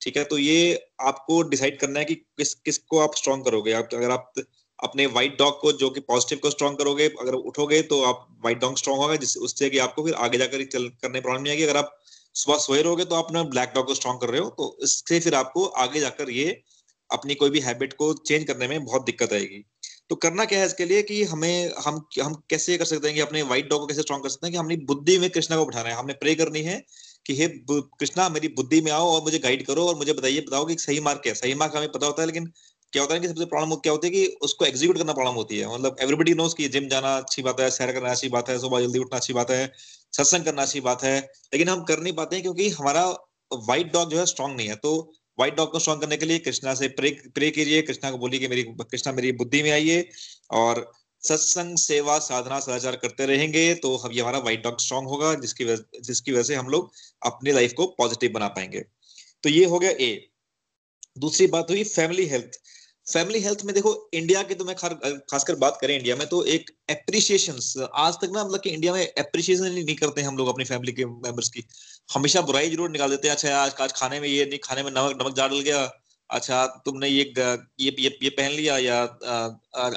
ठीक है? तो ये आपको डिसाइड करना है कि किस किसको आप स्ट्रॉन्ग करोगे। आप अगर आप अपने व्हाइट डॉग को जो कि पॉजिटिव को स्ट्रॉन्ग करोगे अगर उठोगे तो आप व्हाइट डॉग स्ट्रॉन्ग होगा जिस उससे कि आपको फिर आगे जाकर चल करने प्रॉब्लम नहीं आएगी। अगर आप सुबह सोए रहोगे तो आप अपना ब्लैक डॉग को स्ट्रॉन्ग कर रहे हो तो इससे फिर आपको आगे जाकर ये अपनी कोई भी हैबिट को चेंज करने में बहुत दिक्कत आएगी। तो करना क्या है इसके लिए कि हमें, हम हम कैसे कर सकते हैं कि अपने व्हाइट डॉग को कैसे स्ट्रॉन्ग कर सकते हैं कि हमने बुद्धि में कृष्णा को बिठाना है। हमने प्रे करनी है कि हे कृष्णा मेरी बुद्धि में आओ और मुझे गाइड करो और मुझे बताइए, बताओ कि सही मार्ग क्या है। सही मार्ग हमें पता होता है, लेकिन क्या होता है कि सबसे प्रॉब्लम क्या होती है कि उसको एग्जीक्यूट करना प्रॉब्लम होती है। मतलब एवरीबडी नोस कि जिम जाना अच्छी बात है, सैर करना अच्छी बात है, सुबह जल्दी उठना अच्छी बात है, सत्संग करना अच्छी बात है, लेकिन हम कर नहीं पाते हैं क्योंकि हमारा व्हाइट डॉग जो है स्ट्रांग नहीं है। तो व्हाइट डॉग को स्ट्रांग करने के लिए कृष्णा से प्रे प्रे कीजिए, कृष्णा को बोलिए कि मेरी, कृष्णा मेरी बुद्धि में आइए और सत्संग, सेवा, साधना, सदाचार करते रहेंगे तो हम ये हमारा व्हाइट डॉग स्ट्रांग होगा, जिसकी वजह जिसकी वजह से हम लोग अपनी लाइफ को पॉजिटिव बना पाएँगे। तो ये हो गया ए दूसरी बात हुई फैमिली हेल्थ फैमिली हेल्थ में देखो इंडिया के तो मैं खासकर बात करें इंडिया में तो एक एप्रिसिएशन आज तक ना मतलब कि इंडिया में एप्रिसिएशन नहीं करते हम लोग अपनी फैमिली के मेंबर्स की। हमेशा बुराई ज़रूर निकाल देते हैं अच्छा आज आज खाने में ये नहीं खाने में नमक नमक डाल गया अच्छा तुमने ये ये ये, ये पहन लिया या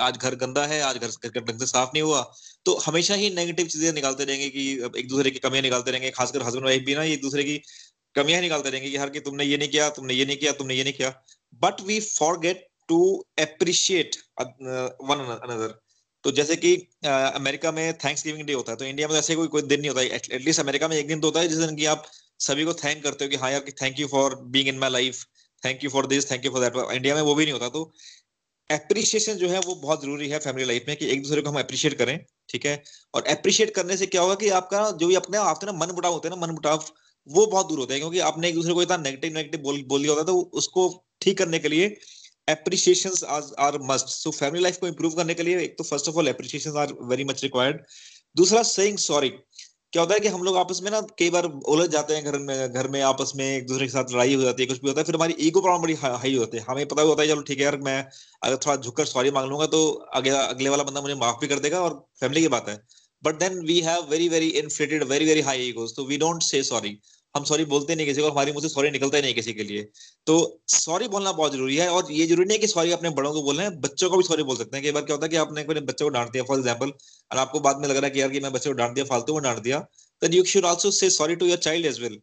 आज घर गंदा है आज घर ढंग से साफ़ नहीं हुआ तो हमेशा ही नेगेटिव चीज़ें निकालते रहेंगे कि एक दूसरे की कमियाँ निकालते रहेंगे खासकर हस्बैंड वाइफ भी ना एक दूसरे की कमियाँ निकालते रहेंगे कि हर की तुमने ये नहीं किया तुमने ये नहीं किया तुमने ये नहीं किया। But we forget to appreciate one another तो जैसे कि अमेरिका में थैंक्स गिविंग डे होता है तो इंडिया में ऐसे कोई कोई दिन नहीं होता है। एटलीस्ट अमेरिका में एक दिन तो होता है, जिस दिन की आप सभी को थैंक करते हो कि हाँ यार thank you for being in my life thank you for this thank you for that India में वो भी नहीं होता तो एप्रिशिएशन जो है वो बहुत ज़रूरी है फैमिली लाइफ में कि एक दूसरे को हम अप्रिशिएट करें, ठीक है? और अप्रिशिएट करने से क्या होगा कि आपका जो भी अपने, आपके ना मन मुटाव होते हैं ना मन मुटाव वो बहुत दूर होते हैं। क्योंकि आपने एक दूसरे को इतना नेगेटिव नेगेटिव बोल बोल दिया होता है तो उसको ठीक करने के लिए appreciations are, are must. So family life को improve करने के लिए एक तो first of all appreciations are very much required. दूसरा saying sorry. क्या होता है कि हम लोग आपस में ना कई बार उलझ जाते हैं घर में घर में आपस में एक दूसरे के साथ लड़ाई हो जाती है कुछ भी होता है फिर हमारी ईगो प्रॉब्लम बड़ी हाई होती है। हमें पता होता है चलो ठीक है यार मैं अगर थोड़ा झुककर सॉरी मांग लूँगा तो अगले अगले वाला बंदा मुझे माफ़ भी कर देगा और फैमिली की बात है. But then we have very very inflated very very high egos तो वी डोंट से सॉरी हम सॉरी बोलते नहीं किसी को, हमारी मुँह से सॉरी निकलता ही नहीं किसी के लिए। तो सॉरी बोलना बहुत ज़रूरी है और ये ज़रूरी नहीं कि सॉरी अपने बड़ों को बोलना है, बच्चों को भी सॉरी बोल सकते हैं। कई बार क्या होता है कि आपने अपने बच्चे को डांट दिया फॉर एग्ज़ाम्पल और आपको बाद में लग रहा है कि यार कि मैं बच्चे को डांट दिया, फालतू में डांट दिया then you should also say sorry to your child as well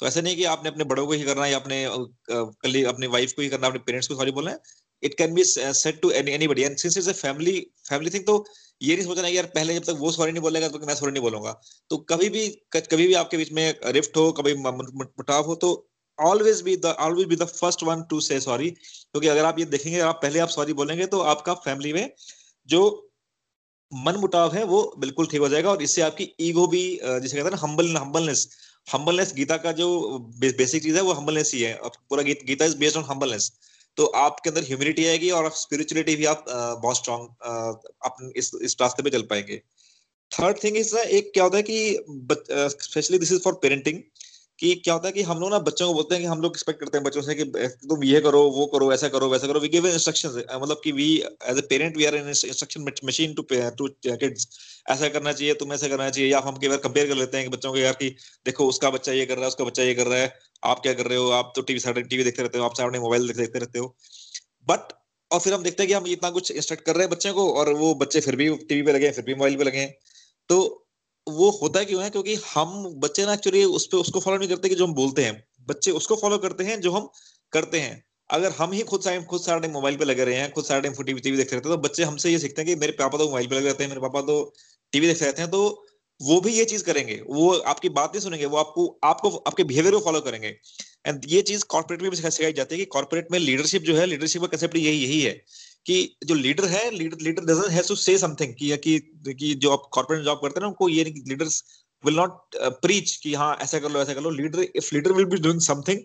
तो ऐसा नहीं कि आपने अपने बड़ों को ही करना है या अपने कल, अपनी वाइफ को ही करना अपने पेरेंट्स को सॉरी बोलना है। It can be set to any anybody and since it's a family family thing तो ये नहीं सोचना यार पहले जब तक वो सॉरी नहीं बोलेगा तो मैं सॉरी नहीं बोलूँगा। तो कभी भी कभी भी आपके बीच में रिफ्ट हो, कभी मुटाव हो तो always be always be the first one to say sorry क्योंकि अगर आप ये देखेंगे, आप पहले आप सॉरी बोलेंगे तो आपका फैमिली में जो मन मुटाव है, वो बिल्कुल ठीक हो जाएगा। और इससे आपकी ईगो भी जिसे कहते हैं ना हम्बल हम्बलनेस हम्बलनेस गीता का जो बेसिक चीज़ है, वो हम्बलनेस ही है। पूरा Gita is based on humbleness तो आपके अंदर ह्यूमिनिटी आएगी और स्पिरिचुअलिटी भी आप बहुत स्ट्रॉन्ग अपने इस रास्ते पे चल पाएँगे। थर्ड थिंग इज़ एक क्या होता है कि specially this is for parenting कि क्या होता है कि हम लोग ना बच्चों को बोलते हैं कि हम लोग एक्सपेक्ट करते हैं बच्चों से कि, तुम ये करो, वो करो, ऐसा करो, वैसा करो। वी गिव इंस्ट्रक्शंस मतलब कि we as a parent we are in instruction machine to to kids ऐसा करना चाहिए तुम ऐसा करना चाहिए, या हम कई बार कंपेयर कर लेते हैं कि बच्चों को यार कि, देखो, उसका बच्चा ये कर रहा है, उसका बच्चा ये कर रहा है, आप क्या कर रहे हो? आप तो टीवी साढ़े टीवी देखते रहते हो, आप सामने मोबाइल देखते रहते हो। बट और फिर हम देखते हैं कि हम इतना कुछ इंस्ट्रक्ट कर रहे हैं बच्चे को, और वो बच्चे फिर भी टीवी पे लगे फिर भी मोबाइल पे लगे तो वो होता क्यों है? क्योंकि हम बच्चे ना एक्चुअली उस पर उसको फॉलो नहीं करते कि जो हम बोलते हैं। बच्चे उसको फॉलो करते हैं जो हम करते हैं। अगर हम ही खुद टाइम खुद सारा टाइम मोबाइल पे लगे रहे हैं, खुद सारा टाइम टीवी टीवी देखते रहते हैं तो बच्चे हमसे ये सीखते हैं कि मेरे पापा तो मोबाइल पे लगे रहते हैं, मेरे पापा तो टीवी देखते रहते हैं तो वो भी ये चीज़ करेंगे। वो आपकी बात नहीं सुनेंगे, वो आपको आपको, आपके बिहेवियर को फॉलो करेंगे। एंड ये चीज़ कॉर्पोरेट में भी सिखाई जाती है कि कॉर्पोरेट में लीडरशिप जो है लीडरशिप का कंसेप्ट यही यही है। कि जो लीडर है leader leader doesn't have to say something कि कि, कि जो आप कॉर्पोरेट जॉब करते हैं ना उनको ये नहीं लीडर्स विल नॉट प्रीच कि हाँ ऐसा कर लो ऐसा कर लो। Leader if leader will be doing something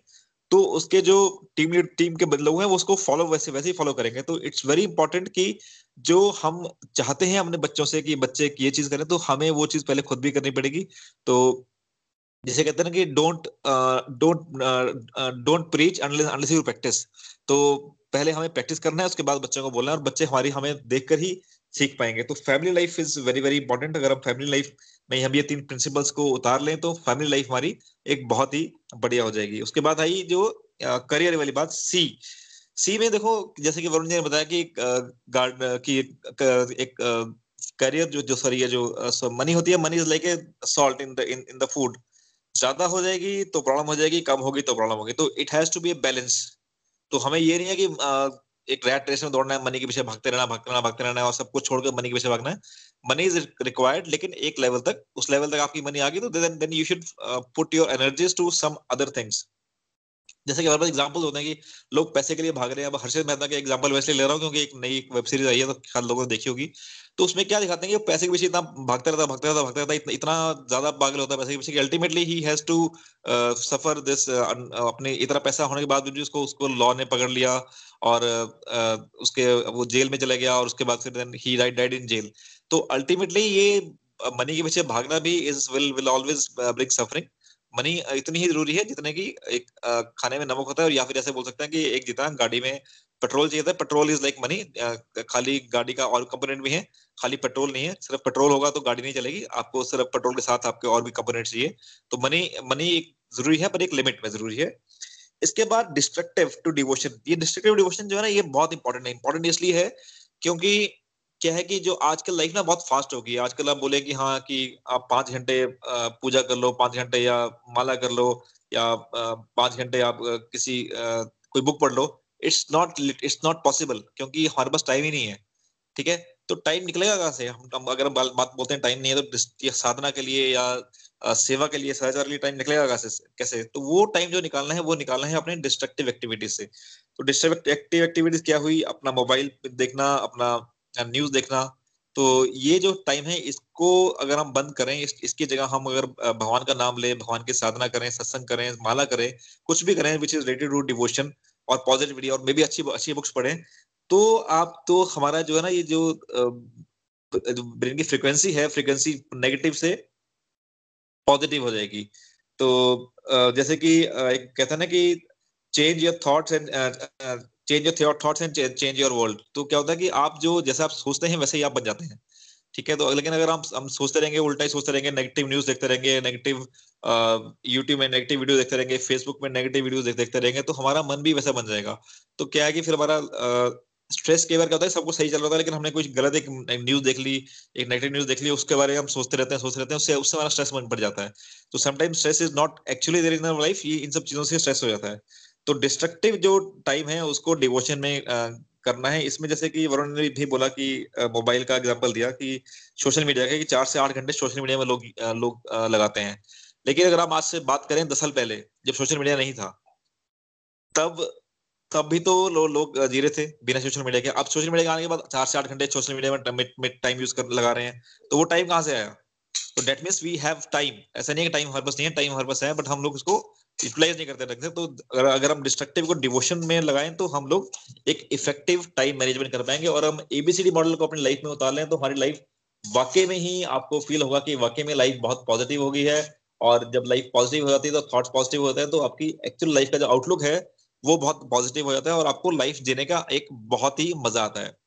तो उसके जो टीम लीड टीम के बदले हुए हैं वो उसको फॉलो वैसे वैसे ही फॉलो करेंगे। तो इट्स वेरी इंपॉर्टेंट कि जो हम चाहते हैं अपने बच्चों से कि बच्चे ये चीज़ करें तो हमें वो चीज़ पहले खुद भी करनी पड़ेगी। तो जिसे कहते हैं ना कि don't don't don't preach unless you practise तो पहले हमें प्रैक्टिस करना है, उसके बाद बच्चों को बोलना है और बच्चे हमारी, हमें देखकर ही सीख पाएँगे। तो family life is very very important अगर हम फैमिली लाइफ में हम ये तीन प्रिंसिपल्स को उतार लें तो फैमिली लाइफ हमारी एक बहुत ही बढ़िया हो जाएगी। उसके बाद आई जो करियर वाली बात सी सी में देखो, जैसे कि वरुण जी ने बताया कि गार्ड की एक करियर जो जो सॉरी जो मनी होती है money is like a salt in the in the food ज़्यादा हो जाएगी तो प्रॉब्लम हो जाएगी, कम होगी तो प्रॉब्लम होगी। तो it has to be balance तो हमें ये नहीं है कि एक रैट रेस में दौड़ना है मनी के पीछे भागते रहना भागते रहना भागते रहना है और सब कुछ छोड़कर मनी के पीछे भागना है। मनी इज़ रिक्वायर्ड लेकिन एक लेवल तक, उस लेवल तक आपकी मनी आ गई तो then then you should put your energies to some other things जैसे कि हमारे पास एग्ज़ाम्पल होते हैं कि लोग पैसे के लिए भाग रहे हैं। अब हर्षद मेहता का एग्ज़ाम्पल वैसे ले रहा हूँ क्योंकि एक नई वेब सीरीज़ आई है तो ख्याल लोगों ने देखी होगी। तो उसमें क्या दिखाते हैं कि पैसे के पीछे इतना भागता रहता भागता रहता भागता रहता इतना, इतना ज़्यादा पागल होता है पैसे के पीछे ultimately he has to suffer this अपने इतना पैसा होने के बाद भी उसको उसको लॉ ने पकड़ लिया और uh, उसके वो जेल में चला गया और उसके बाद फिर he died died in jail तो अल्टीमेटली ये मनी के पीछे भागना भी is will will always bring suffering money इतनी ही ज़रूरी है जितने की एक खाने में नमक होता है और या फिर ऐसे बोल सकते हैं कि एक जितना गाड़ी में पेट्रोल चाहिए था, पेट्रोल इज़ लाइक मनी खाली गाड़ी का और कंपोनेंट भी है, खाली पेट्रोल नहीं है, सिर्फ़ पेट्रोल होगा तो गाड़ी नहीं चलेगी, आपको सिर्फ़ पेट्रोल के साथ आपके और भी कंपोनेंट चाहिए तो मनी मनी एक ज़रूरी है पर एक लिमिट में ज़रूरी है। इसके बाद डिस्ट्रक्टिव टू डिवोशन ये डिस्ट्रक्टिव डिवोशन जो है ना, ये बहुत इंपॉर्टेंट है इंपॉर्टेंट इसलिए है क्योंकि क्या है कि जो आजकल लाइफ ना बहुत फास्ट होगी आजकल आप बोले कि हाँ कि आप पाँच घंटे पूजा कर लो, पाँच घंटे या माला कर लो या पाँच घंटे आप किसी कोई बुक पढ़ लो it's not it's not possible क्योंकि हमारे पास टाइम ही नहीं है। ठीक है? तो टाइम निकलेगा कहाँ से? हम अगर हम बात बोलते हैं टाइम नहीं है तो साधना के लिए या सेवा के लिए सदाचार के लिए टाइम निकलेगा कहाँ से, कैसे? तो वो टाइम जो निकालना है, वो निकालना है अपने डिस्ट्रक्टिव एक्टिविटीज़ से। तो डिस्ट्रक्टिव एक्टिविटीज़ क्या हुई? अपना मोबाइल देखना, अपना न्यूज़ देखना तो ये जो टाइम है इसको अगर हम बंद करें इस, इसकी जगह हम अगर भगवान का नाम लें भगवान की साधना करें सत्संग करें माला करें कुछ भी करें which is related to devotion और पॉजिटिविटी और मे भी अच्छी अच्छी बुक्स पढ़ें तो आप तो हमारा जो है ना ये जो ब्रेन की फ्रिक्वेंसी है फ्रीक्वेंसी नेगेटिव से पॉजिटिव हो जाएगी। तो जैसे कि कहते हैं ना कि change your thoughts and change your thoughts and change your world तो क्या होता है कि आप जो जैसे आप सोचते हैं वैसे ही आप बन जाते हैं। ठीक है तो लेकिन अगर हम हम सोचते रहेंगे उल्टा ही सोचते रहेंगे नेगेटिव न्यूज़ देखते रहेंगे नेगेटिव यूट्यूब में नेगेटिव वीडियो देखते रहेंगे फेसबुक में नेगेटिव वीडियो देख, देखते रहेंगे तो हमारा मन भी वैसा बन जाएगा। तो क्या है कि फिर हमारा स्ट्रेस कई बार क्या होता है सब कुछ सही चल रहा था लेकिन हमने कुछ गलत एक न्यूज़ देख ली एक नेगेटिव न्यूज़ देख ली उसके बारे में हम सोचते रहते हैं सोचते रहते हैं उससे उससे हमारा स्ट्रेस बन पड़ जाता है। तो sometime stress is not actually there in life ये इन सब चीज़ों से स्ट्रेस हो जाता है। तो डिस्ट्रक्टिव जो टाइम है उसको डिवोशन में करना है। इसमें जैसे कि वरुण ने भी बोला कि मोबाइल का एग्जांपल दिया कि सोशल मीडिया का कि चार से आठ घंटे सोशल मीडिया में लोग लोग लगाते हैं। लेकिन अगर हम आज से बात करें दस साल पहले जब सोशल मीडिया नहीं था तब तब भी तो लो, लोग जी रहे थे बिना सोशल मीडिया के। अब सोशल मीडिया के आने के बाद चार से आठ घंटे सोशल मीडिया में टाइम यूज़ कर लगा रहे हैं। तो वो टाइम कहाँ से आया? तो that means we have time ऐसा नहीं है टाइम हमारे पास नहीं है टाइम हमारे पास है बट हम लोग उसको यूटिलाइज नहीं करते, रखते तो अगर अगर हम डिस्ट्रक्टिव को डिवोशन में लगाएँ तो हम लोग एक इफ़ेक्टिव टाइम मैनेजमेंट कर पाएँगे। और हम एबीसीडी मॉडल को अपनी लाइफ में उतार लें तो हमारी लाइफ वाकई में ही आपको फील होगा कि वाकई में लाइफ बहुत पॉजिटिव हो गई है। और जब लाइफ पॉजिटिव हो जाती है तो थॉट्स पॉजिटिव होते हैं। तो आपकी एक्चुअल लाइफ का जो आउटलुक है, वो बहुत पॉजिटिव हो जाता है। और आपको लाइफ जीने का एक बहुत ही मज़ा आता है।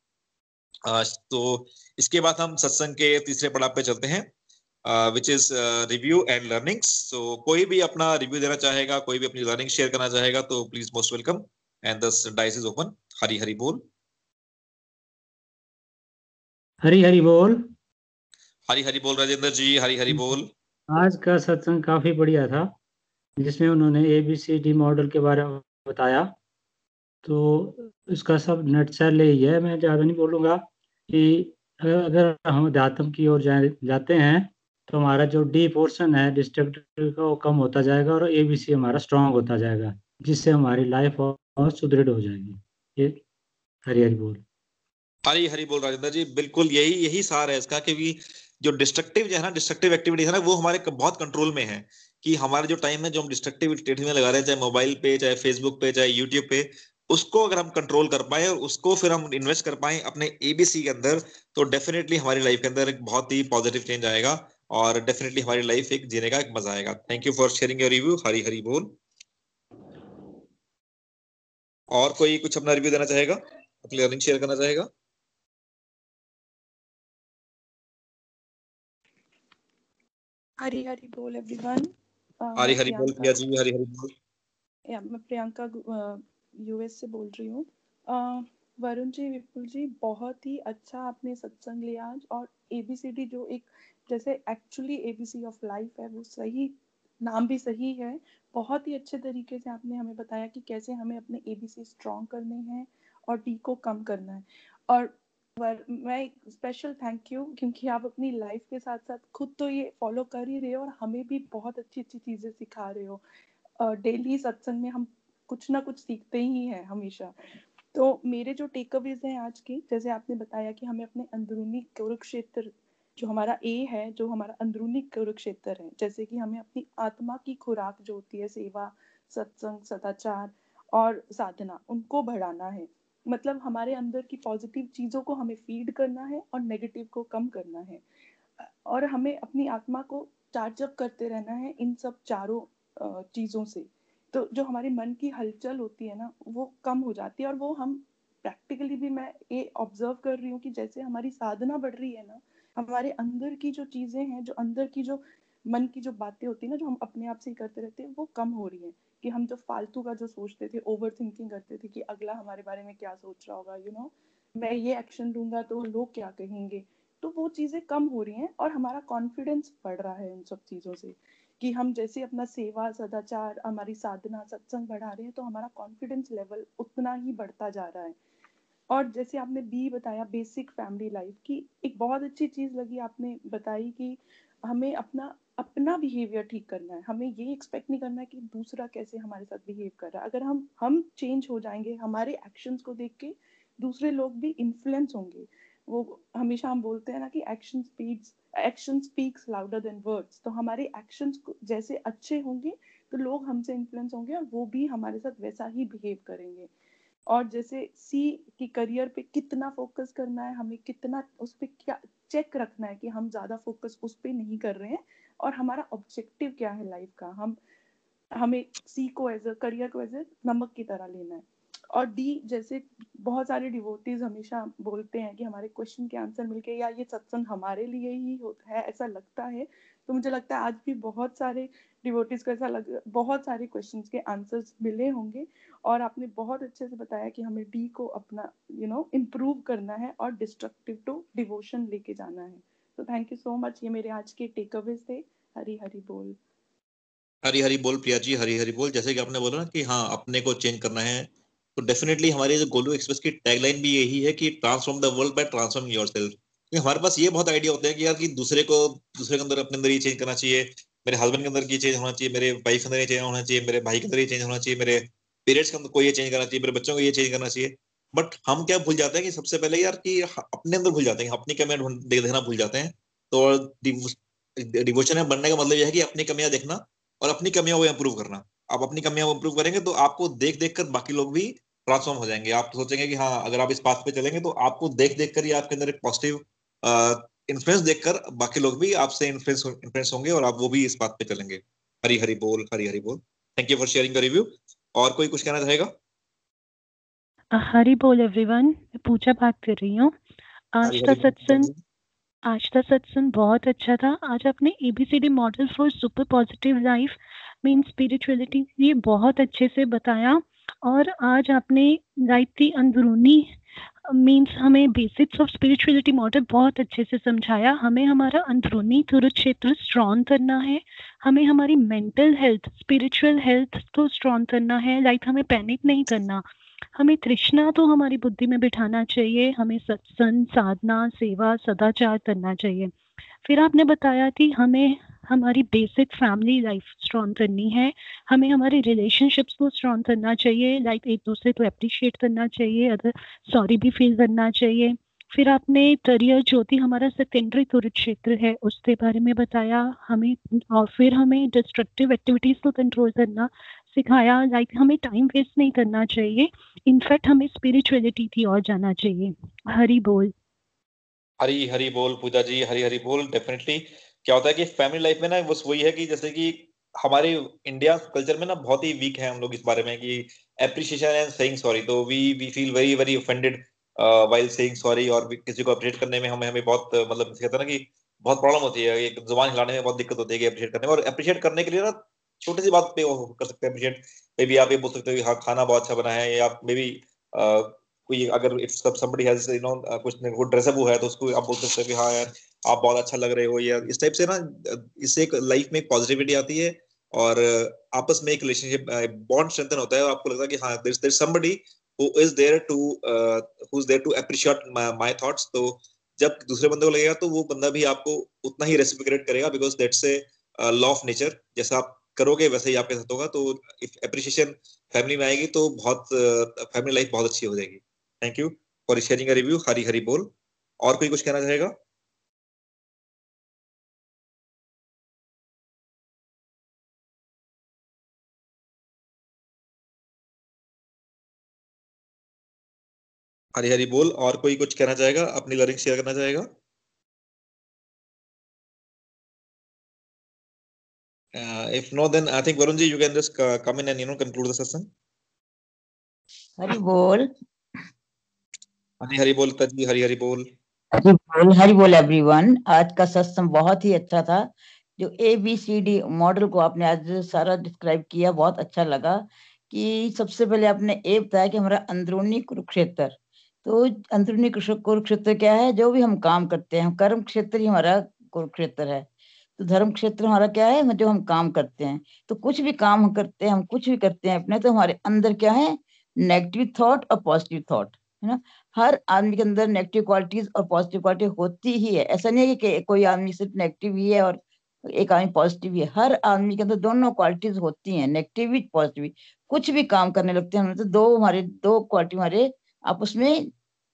तो इसके बाद हम सत्संग के तीसरे पड़ाव पे चलते हैं। Which is review and learnings so कोई भी अपना रिव्यू देना चाहेगा कोई भी अपनी लर्निंग शेयर करना चाहेगा तो please most welcome and the dice is open Hari Hari बोल. हरी हरी बोल। हरी हरी बोल राजेंद्र जी हरी हरी बोल. आज का सत्संग काफ़ी बढ़िया था जिसमें उन्होंने एबीसीडी मॉडल के बारे में बताया। तो इसका सब नेट सेल यही है मैं ज़्यादा नहीं बोलूँगा कि अगर हम अध्यात्म की ओर जा, जाते हैं तो हमारा जो डी पोर्शन है डिस्ट्रक्टिव का वो कम होता जाएगा और ए बी सी हमारा स्ट्रांग होता जाएगा, जिससे हमारी लाइफ और सुदृढ़ हो जाएगी। ये हरी हरी बोल। हरी हरी बोल राजेंद्र जी, बिल्कुल यही यही सार है इसका क्योंकि जो डिस्ट्रक्टिव जो है ना डिस्ट्रक्टिव एक्टिविटी है ना, वो हमारे बहुत कंट्रोल में है कि हमारे जो टाइम है जो हम डिस्ट्रक्टिव एक्टिविटी में लगा रहे हैं, चाहे मोबाइल पे, चाहे फेसबुक पे, चाहे यूट्यूब पे, उसको अगर हम कंट्रोल कर पाए और उसको फिर हम इन्वेस्ट कर पाए अपने एबीसी के अंदर तो डेफिनेटली हमारी लाइफ के अंदर एक बहुत ही पॉजिटिव चेंज आएगा। और डेफिनेटली हमारी लाइफ एक जीने का एक मज़ा आएगा। Thank you for sharing your review Hari Hari बोल और कोई कुछ अपना रिव्यू देना चाहेगा? अपनी लर्निंग शेयर करना चाहेगा? हरी हरी बोल एवरीवन हरी हरी बोल प्रिया जी हरी हरी बोल या मैं प्रियंका यूएस uh, से बोल रही हूँ। uh, वरुण जी विपुल जी बहुत ही अच्छा आपने सत्संग लिया आज। और एबीसीडी जो एक जैसे एक्चुअली एबीसी ऑफ़ लाइफ है, वो सही, नाम भी सही है। बहुत ही अच्छे तरीके से आपने हमें बताया कि कैसे हमें अपने एबीसी स्ट्रॉन्ग करने हैं और डी को कम करना है। और मैं स्पेशल थैंक यू क्योंकि आप अपनी लाइफ के साथ साथ खुद तो ये फॉलो कर ही रहे हो और हमें भी बहुत अच्छी अच्छी चीज़ें सिखा रहे हो। डेली सत्संग में हम कुछ ना कुछ सीखते ही हैं हमेशा। तो मेरे जो टेकअवेज हैं आज की, जैसे आपने बताया कि हमें अपने अंदरूनी कुरुक्षेत्र जो हमारा ए है, जो हमारा अंदरूनी कुरुक्षेत्र है, जैसे कि हमें अपनी आत्मा की खुराक जो होती है, सेवा, सत्संग, सदाचार और साधना, उनको बढ़ाना है। मतलब हमारे अंदर की पॉजिटिव चीज़ों को हमें फ़ीड करना है और नेगेटिव को कम करना है। और हमें अपनी आत्मा को चार्जअप करते रहना है इन सब चारों चीज़ों से। तो जो हमारे मन की हलचल होती है ना, वो कम हो जाती है और वो हम प्रैक्टिकली भी मैं ये ऑब्ज़र्व कर रही हूँ कि जैसे हमारी साधना बढ़ रही है ना हमारे अंदर की जो चीज़ें हैं, जो अंदर की जो मन की जो बातें होती है ना, जो हम अपने आप से ही करते रहते हैं, वो कम हो रही है। कि हम जो फालतू का जो सोचते थे ओवर थिंकिंग करते थे कि अगला हमारे बारे में क्या सोच रहा होगा यू you नो know? मैं ये एक्शन लूँगा तो लोग क्या कहेंगे? तो वो चीज़ें कम हो रही हैं और हमारा कॉन्फिडेंस बढ़ रहा है उन सब चीज़ों से। कि हम जैसे अपना सेवा, सदाचार, हमारी साधना, सत्संग बढ़ा रहे हैं तो हमारा कॉन्फिडेंस लेवल उतना ही बढ़ता जा रहा है। और जैसे आपने बी बताया बेसिक फैमिली लाइफ की, एक बहुत अच्छी चीज़ लगी आपने बताई कि हमें अपना अपना बिहेवियर ठीक करना है। हमें ये एक्सपेक्ट नहीं करना है कि दूसरा कैसे हमारे साथ बिहेव कर रहा है। अगर हम हम चेंज हो जाएँगे, हमारे एक्शंस को देख के दूसरे लोग भी इन्फ्लुएंस होंगे। वो हमेशा हम बोलते हैं ना कि action speeds action speaks louder than words तो हमारे एक्शंस जैसे अच्छे होंगे तो लोग हमसे इन्फ्लुएंस होंगे और वो भी हमारे साथ वैसा ही बिहेव करेंगे। और जैसे सी की करियर पे कितना फोकस करना है, हमें कितना उस पर क्या चेक रखना है कि हम ज़्यादा फोकस उस पर नहीं कर रहे हैं और हमारा ऑब्जेक्टिव क्या है लाइफ का? हम, हमें सी को एज अ करियर को एज ए नमक की तरह लेना है। और डी जैसे बहुत सारे डिवोटीज हमेशा बोलते हैं कि हमारे क्वेश्चन के आंसर मिलके या ये सत्संग हमारे लिए ही होता है, ऐसा लगता है। तो मुझे लगता है आज भी बहुत सारे डिवोटीज को ऐसा लग, बहुत सारे क्वेश्चन के आंसर्स मिले होंगे और आपने बहुत अच्छे से बताया कि हमें डी को अपना यू नो इम्प्रूव करना है और डिस्ट्रक्टिव टू डिवोशन लेके जाना है। तो थैंक यू सो मच ये मेरे आज के टेक अवेज थे। हरी हरी बोल। हरी हरी बोल प्रिया जी, हरी हरी बोल। जैसे कि आपने बोला ना कि हाँ अपने को चेंज करना है तो डेफिनेटली हमारे जो गोलू एक्सप्रेस की टैगलाइन भी यही है कि transform the world by transform yourself हमारे पास ये बहुत आइडिया होता है कि यार कि दूसरे को, दूसरे के अंदर अपने अंदर ये चेंज करना चाहिए। मेरे हस्बैंड के अंदर ये चेंज होना चाहिए, मेरे वाइफ के अंदर ये चेंज होना चाहिए, मेरे भाई के अंदर ये चेंज होना चाहिए, मेरे पेरेंट्स के अंदर को ये चेंज करना चाहिए, मेरे बच्चों को ये चेंज करना चाहिए। बट हम क्या भूल जाते हैं कि सबसे पहले यार कि अपने अंदर भूल जाते हैं, अपनी कमियाँ देखना भूल जाते हैं। तो डिवोशन में बनने का मतलब यह है कि अपनी कमियाँ देखना और अपनी कमियाँ वो इम्प्रूव करना। आप अपनी कमियाँ को इम्प्रूव करेंगे तो आपको देख देख कर बाकी लोग भी ट्रांसफॉर्म हो जाएँगे। आप सोचेंगे कि हाँ अगर आप इस पाथ पे चलेंगे तो आपको देख देख कर ही आपके अंदर एक पॉजिटिव इन्फ्लुएंस देखकर बाकी लोग भी आपसे इन्फ्लुएंस इन्फ्लुएंस होंगे और आप वो भी इस पाथ पे चलेंगे। हरी हरी बोल हरी हरी बोल। Thank you for sharing the review और कोई कुछ कहना चाहेगा? हरी बोल एवरीवन मैं पूजा बात कर रही हूँ। आज का सत्संग आज का सत्संग बहुत अच्छा था। आज आपने A B C D model for super positive life mean spirituality ये बहुत अच्छे से बताया। और आज आपने लाइफ की अंदरूनी मीन्स हमें बेसिक्स ऑफ़ स्पिरिचुअलिटी मॉडल बहुत अच्छे से समझाया। हमें हमारा अंदरूनी क्षेत्र स्ट्रॉन्ग करना है। हमें हमारी मेंटल हेल्थ स्पिरिचुअल हेल्थ को स्ट्रॉन्ग करना है। लाइक हमें पैनिक नहीं करना। हमें तृष्णा तो हमारी बुद्धि में बिठाना चाहिए। हमें सत्संग, साधना, सेवा, सदाचार करना चाहिए। फिर आपने बताया कि हमें हमारी बेसिक फैमिली लाइफ स्ट्रॉन्ग करनी है। हमें हमारे रिलेशनशिप्स को स्ट्रॉन्ग करना चाहिए। लाइक like एक दूसरे को अप्रिशिएट करना चाहिए। अगर सॉरी भी फील करना चाहिए। फिर आपने करियर ज्योति हमारा सेकेंडरी कुरुक्षेत्र है उसके बारे में बताया। हमें और फिर हमें डिस्ट्रक्टिव एक्टिविटीज़ को कंट्रोल करना सिखाया। लाइक like, हमें टाइम वेस्ट नहीं करना चाहिए। इनफैक्ट हमें स्पिरिचुअलिटी की ओर जाना चाहिए। हरी बोल। हरी हरी बोल पूजा जी। हरी हरी बोल डेफिनेटली क्या होता है कि फैमिली लाइफ में ना बस वही है कि जैसे कि हमारे इंडिया कल्चर में ना बहुत ही वीक है हम लोग इस बारे में कि एप्रिसिएशन एंड सेइंग सॉरी तो we we feel very very offended while saying sorry और किसी को अप्रिशिएट करने में हमें हमें बहुत मतलब कहते हैं ना कि बहुत प्रॉब्लम होती है, एक ज़ुबान हिलाने में बहुत दिक्कत होती है अप्रिशिएट करने में और अप्रिशिएट करने के लिए ना छोटी सी बात पे कर सकते हैं अप्रिशिएट मे बी आप ये बोल सकते हो हाँ खाना बहुत अच्छा बना है या मे बी कोई अगर if somebody has you know कुछ ड्रेसअप है तो उसको आप बोल सकते हो कि हाँ यार आप बहुत अच्छा लग रहे हो या इस टाइप से ना इससे एक लाइफ में एक पॉजिटिविटी आती है और आपस में एक रिलेशनशिप बॉन्ड स्ट्रेंथन होता है और आपको लगता है कि हाँ there there somebody who is there to who is there to appreciate my thoughts तो जब दूसरे बंदे को लगेगा तो वो बंदा भी आपको उतना ही रेसिप्रोकेट करेगा because that's a law of nature जैसा आप करोगे वैसे ही आपके साथ होगा। तो इफ़ अप्रिशिएशन फैमिली में आएगी तो बहुत फैमिली uh, लाइफ बहुत अच्छी हो जाएगी। Thank you for sharing review Hari Hari बोल। और कोई कुछ कहना चाहेगा? हरी हरी बोल और कोई कुछ कहना चाहेगा? अपनी लर्निंग शेयर करना चाहेगा? Uh, if no, then I think Varunji, you can just uh, come in and you know conclude the session. हरी बोल। हरी हरी बोल जी हरी हरी बोल। हरी बोल हरी बोल एवरीवन आज का सत्संग बहुत ही अच्छा था। जो A B C D model को आपने आज सारा डिस्क्राइब किया बहुत अच्छा लगा कि सबसे पहले आपने ए बताया कि हमारा अंदरूनी कुरुक्षेत्र तो अंदरूनी कुरुक्षेत्र क्या है? जो भी हम काम करते हैं कर्म क्षेत्र ही हमारा कुरुक्षेत्र है। तो धर्म क्षेत्र हमारा क्या है? जो हम काम करते हैं। तो कुछ भी काम करते हैं, हम कुछ भी करते हैं अपने तो हमारे अंदर क्या है? नेगेटिव थॉट और पॉजिटिव थॉट है ना? हर आदमी के अंदर नेगेटिव क्वालिटीज और पॉजिटिव क्वालिटी होती ही है। ऐसा नहीं है कि कोई आदमी सिर्फ़ नेगेटिव ही है और एक आदमी पॉजिटिव है हर आदमी के अंदर दोनों क्वालिटीज होती हैं नेगेटिव भी पॉजिटिव कुछ भी काम करने लगते हैं तो दो हमारे, दो क्वालिटी हमारे आपस उसमें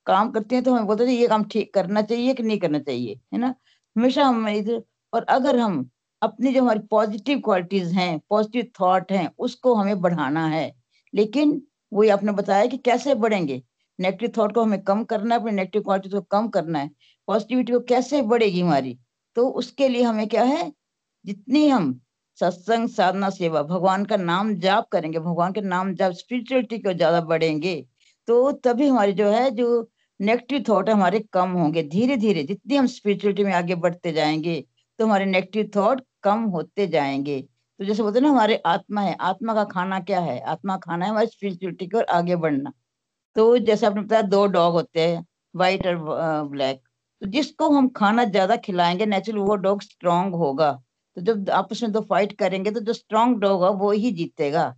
काम करते हैं तो हमें बोलते हैं, ये काम ठीक करना चाहिए कि नहीं करना चाहिए? है ना? हमेशा हम इधर, और अगर हम अपनी जो हमारी पॉजिटिव क्वालिटीज हैं पॉजिटिव थॉट हैं, उसको हमें बढ़ाना है। लेकिन वही आपने बताया कि कैसे बढ़ेंगे? नेगेटिव थॉट को हमें कम करना है, अपनी नेगेटिव क्वालिटी को कम करना है। पॉजिटिविटी को कैसे बढ़ेगी हमारी? तो उसके लिए हमें क्या है? जितनी हम सत्संग, साधना, सेवा, भगवान का नाम जाप करेंगे, भगवान के नाम जाप स्पिरिचुअलिटी को ज़्यादा बढ़ेंगे। तो तभी हमारी जो है, जो नेगेटिव थॉट हमारे कम होंगे धीरे धीरे जितनी हम स्पिरिचुअलिटी में आगे बढ़ते जाएँगे तो हमारे नेगेटिव थॉट कम होते जाएँगे। तो जैसे बोलते ना, हमारे आत्मा है, आत्मा का खाना क्या है? आत्मा खाना है हमारी स्पिरिचुअलिटी ओर आगे बढ़ना। तो जैसे आपने बताया, दो डॉग होते हैं व्हाइट और ब्लैक तो जिसको हम खाना ज़्यादा खिलाएँगे नेचुरल वो डॉग स्ट्रांग होगा। तो जब आपस में दो फाइट करेंगे तो जो स्ट्रांग डॉग होगा वो ही जीतेगा।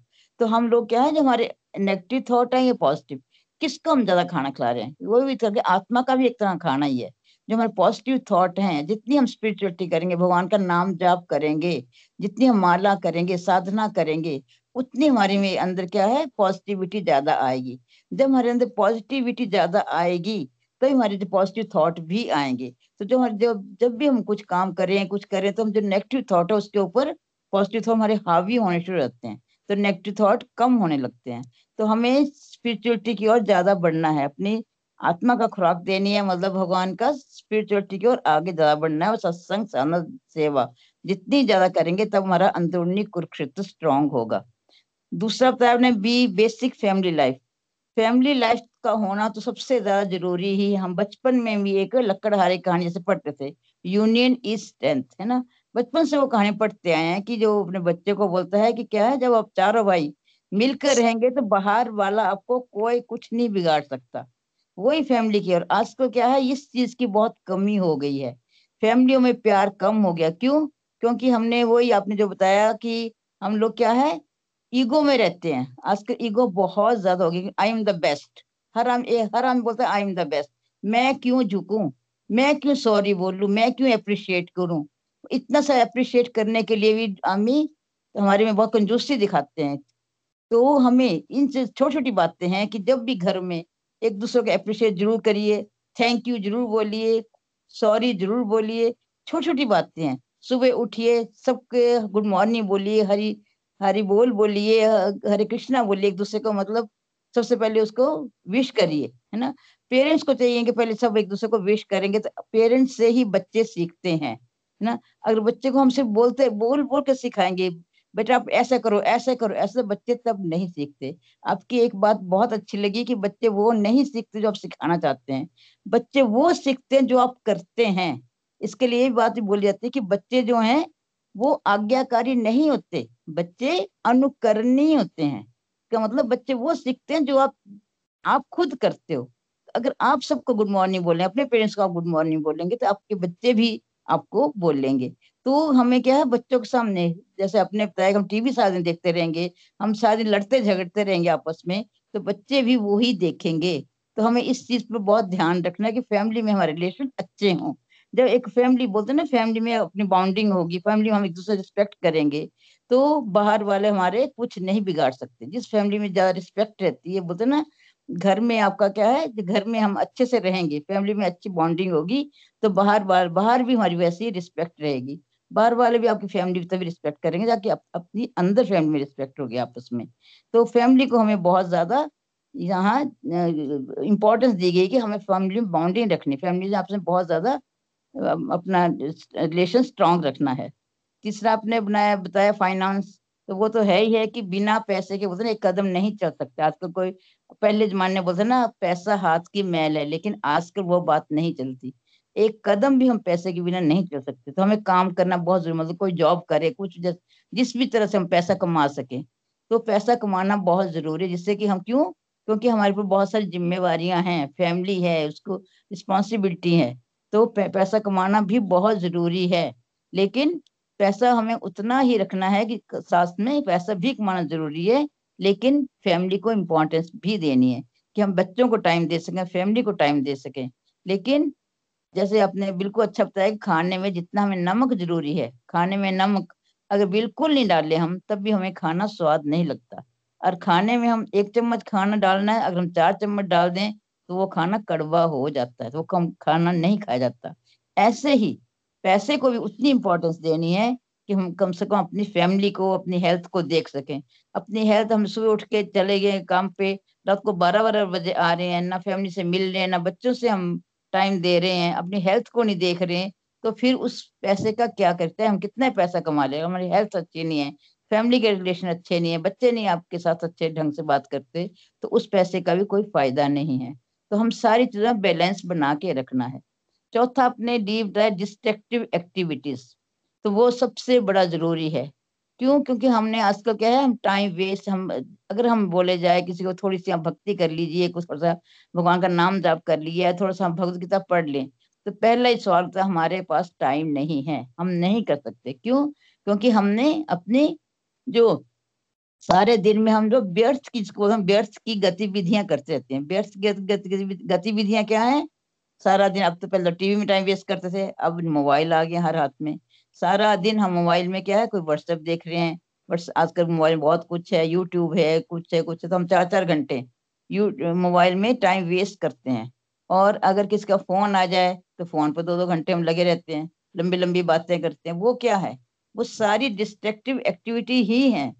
तो हम लोग क्या है, जो हमारे नेगेटिव थॉट है, ये पॉजिटिव किसको हम ज़्यादा खाना खिला रहे हैं? वो भी तरह आत्मा का भी एक तरह खाना ही है। जो हमारे पॉजिटिव थॉट हैं, जितनी हम स्पिरिचुअलिटी करेंगे, भगवान का नाम जाप करेंगे, जितनी हम माला करेंगे, साधना करेंगे, उतनी हमारे में अंदर क्या है? पॉजिटिविटी ज़्यादा आएगी। जब हमारे अंदर पॉजिटिविटी ज़्यादा आएगी तो हमारे जो पॉजिटिव थॉट भी आएँगे। तो जो हमारे जब जब भी हम कुछ काम करें कुछ करें तो हम जो नेगेटिव थॉट है, उसके ऊपर पॉजिटिव थॉट हमारे हावी होने शुरू रहते हैं। तो नेगेटिव थॉट कम होने लगते हैं। तो हमें स्पिरिचुअलिटी की ओर ज़्यादा बढ़ना है। अपनी आत्मा का खुराक देनी है मतलब भगवान का स्पिरिचुअलिटी की ओर आगे ज़्यादा बढ़ना है और सत्संग सेवा जितनी ज़्यादा करेंगे तब हमारा अंदरूनी कुरुक्षेत्र स्ट्रांग होगा। दूसरा बताया आपने B basic family life family life का होना तो सबसे ज़्यादा ज़रूरी ही। हम बचपन में भी एक लकड़हारे कहानी जैसे पढ़ते थे यूनियन इज़ स्ट्रेंथ है ना? बचपन से वो कहानी पढ़ते आए हैं कि जो अपने बच्चे को बोलता है कि क्या है, जब आप चारों भाई मिलकर रहेंगे तो बाहर वाला आपको कोई कुछ नहीं बिगाड़ सकता। वही फैमिली की और आजकल क्या है, इस चीज़ की बहुत कमी हो गई है। फैमिलियों में प्यार कम हो गया। क्यों? क्योंकि हमने वही आपने जो बताया कि हम लोग क्या है ईगो में रहते हैं। आजकल ईगो बहुत ज़्यादा हो गई। आई एम द बेस्ट हर आम हर आम बोलते आई एम द बेस्ट मैं क्यों झुकूं? मैं क्यों सॉरी बोलूँ? मैं क्यों अप्रिशिएट करूँ? इतना सा अप्रिशिएट करने के लिए भी आमी हमारे में बहुत कंजूसी दिखाते हैं। तो हमें इन छोटी छोटी बातें हैं कि जब भी घर में एक दूसरे को अप्रिशिएट ज़रूर करिए थैंक यू ज़रूर बोलिए सॉरी ज़रूर बोलिए छोटी छोटी बातें हैं। सुबह उठिए, सबके गुड मॉर्निंग बोलिए, हरी हरी बोल बोलिए, हरे कृष्णा बोलिए, एक दूसरे को मतलब सबसे पहले उसको विश करिए, है ना? पेरेंट्स को चाहिए कि पहले सब एक दूसरे को विश करेंगे तो पेरेंट्स से ही बच्चे सीखते हैं ना? अगर बच्चे को हम सिर्फ़ बोलते बोल बोल के सिखाएँगे बेटा आप ऐसा करो ऐसा करो, ऐसे बच्चे तब नहीं सीखते। आपकी एक बात बहुत अच्छी लगी कि बच्चे वो नहीं सीखते जो आप सिखाना चाहते हैं। बच्चे वो सीखते हैं जो आप करते हैं। इसके लिए बात बोली जाती है कि बच्चे जो हैं, वो आज्ञाकारी नहीं होते। बच्चे अनुकरणीय होते हैं। का मतलब? बच्चे वो सीखते हैं जो आप आप खुद करते हो। अगर आप सबको गुड मॉर्निंग बोले, अपने पेरेंट्स को आप गुड मॉर्निंग बोलेंगे तो आपके बच्चे भी आपको बोलेंगे। तो हमें क्या है, बच्चों के सामने, जैसे अपने बताया हम टीवी सारा दिन देखते रहेंगे, हम सारा दिन लड़ते झगड़ते रहेंगे आपस में तो बच्चे भी वो ही देखेंगे। तो हमें इस चीज़ पर बहुत ध्यान रखना है कि फैमिली में हमारे रिलेशन अच्छे हों। जब एक फैमिली, बोलते ना, फैमिली में अपनी बाउंडिंग होगी, फैमिली में हम एक दूसरे रिस्पेक्ट करेंगे तो बाहर वाले हमारे कुछ नहीं बिगाड़ सकते। जिस फैमिली में ज़्यादा रिस्पेक्ट रहती है, बोलते ना, घर में आपका क्या है घर में हम अच्छे से रहेंगे, फैमिली में अच्छी बॉन्डिंग होगी तो बाहर बाहर बाहर भी हमारी वैसी रिस्पेक्ट रहेगी। बाहर वाले भी आपकी फैमिली तभी रिस्पेक्ट करेंगे जाके अप, अपनी अंदर फैमिली में रिस्पेक्ट होगी आपस में। तो फैमिली को हमें बहुत ज़्यादा यहाँ इम्पोर्टेंस दी गई कि हमें फैमिली में बाउंडिंग रखनी फैमिली आपस में बहुत ज़्यादा अपना रिलेशन स्ट्रांग रखना है। तीसरा आपने बनाया बताया फाइनेंस तो वो तो है ही है कि बिना पैसे के बोलते ना एक कदम नहीं चल सकता। आजकल कोई पहले जमाने बोलते ना पैसा हाथ की मैल है लेकिन आजकल वो बात नहीं चलती। एक कदम भी हम पैसे के बिना नहीं चल सकते। तो हमें काम करना बहुत ज़रूरी मतलब कोई जॉब करे कुछ जस, जिस भी तरह से हम पैसा कमा सके। तो पैसा कमाना बहुत ज़रूरी है जिससे कि हम क्यों? क्योंकि हमारे पर बहुत सारी जिम्मेवारियाँ हैं फैमिली है उसको रिस्पॉन्सिबिलिटी है। तो पैसा कमाना भी बहुत ज़रूरी है। लेकिन पैसा हमें उतना ही रखना है कि साथ में पैसा भी कमाना ज़रूरी है लेकिन फैमिली को इम्पोर्टेंस भी देनी है कि हम बच्चों को टाइम दे सकें फैमिली को टाइम दे सकें। लेकिन जैसे आपने बिल्कुल अच्छा बताया खाने में जितना हमें नमक ज़रूरी है, खाने में नमक अगर बिल्कुल नहीं डाले हम, तब भी हमें खाना स्वाद नहीं लगता। और खाने में हम एक चम्मच खाना डालना है, अगर हम चार चम्मच डाल दें तो वो खाना कड़वा हो जाता है तो वो कम खाना नहीं खाया जाता। ऐसे ही पैसे को भी उतनी इम्पोर्टेंस देनी है कि हम कम से कम अपनी फैमिली को, अपनी हेल्थ को देख सकें। अपनी हेल्थ हम सुबह उठ के चले गए, काम पे, रात को बारह बारह बजे आ रहे हैं, ना फैमिली से मिल रहे हैं, ना बच्चों से हम टाइम दे रहे हैं, अपनी हेल्थ को नहीं देख रहे हैं तो फिर उस पैसे का क्या करते हैं? हम कितना पैसा कमा ले? हमारी हेल्थ अच्छी नहीं है फैमिली के रिलेशन अच्छे नहीं है, बच्चे नहीं आपके साथ अच्छे ढंग से बात करते तो उस पैसे का भी कोई फ़ायदा नहीं है। तो हम सारी चीज़ें बैलेंस बना के रखना है। चौथा अपने डीप ड्राइव डिस्ट्रक्टिव एक्टिविटीज़ तो वो सबसे बड़ा ज़रूरी है। क्यों? क्योंकि हमने आजकल क्या है, हम टाइम वेस्ट हम, अगर हम बोले जाए किसी को थोड़ी सी भक्ति कर लीजिए, कुछ थोड़ा सा भगवान का नाम जाप कर लिया थोड़ा सा हम भगवत गीता पढ़ लें तो पहला ही सवाल था हमारे पास टाइम नहीं है। हम नहीं कर सकते। क्यों? क्योंकि हमने अपने जो सारे दिन में हम जो व्यर्थ की हम व्यर्थ की गतिविधियाँ करते रहते हैं। व्यर्थ गतिविधियाँ क्या है? सारा दिन, अब तो पहले टीवी में टाइम वेस्ट करते थे, अब मोबाइल आ गया हर हाथ में। सारा दिन हम मोबाइल में क्या है, कोई व्हाट्सएप देख रहे हैं आजकल मोबाइल बहुत कुछ है यूट्यूब है, कुछ है कुछ है तो हम चार चार घंटे यू, मोबाइल में टाइम वेस्ट करते हैं। और अगर किसी का फ़ोन आ जाए तो फ़ोन पर दो दो घंटे हम लगे रहते हैं लंबी लंबी बातें करते हैं, वो क्या है? वो सारी डिस्ट्रक्टिव एक्टिविटी ही है।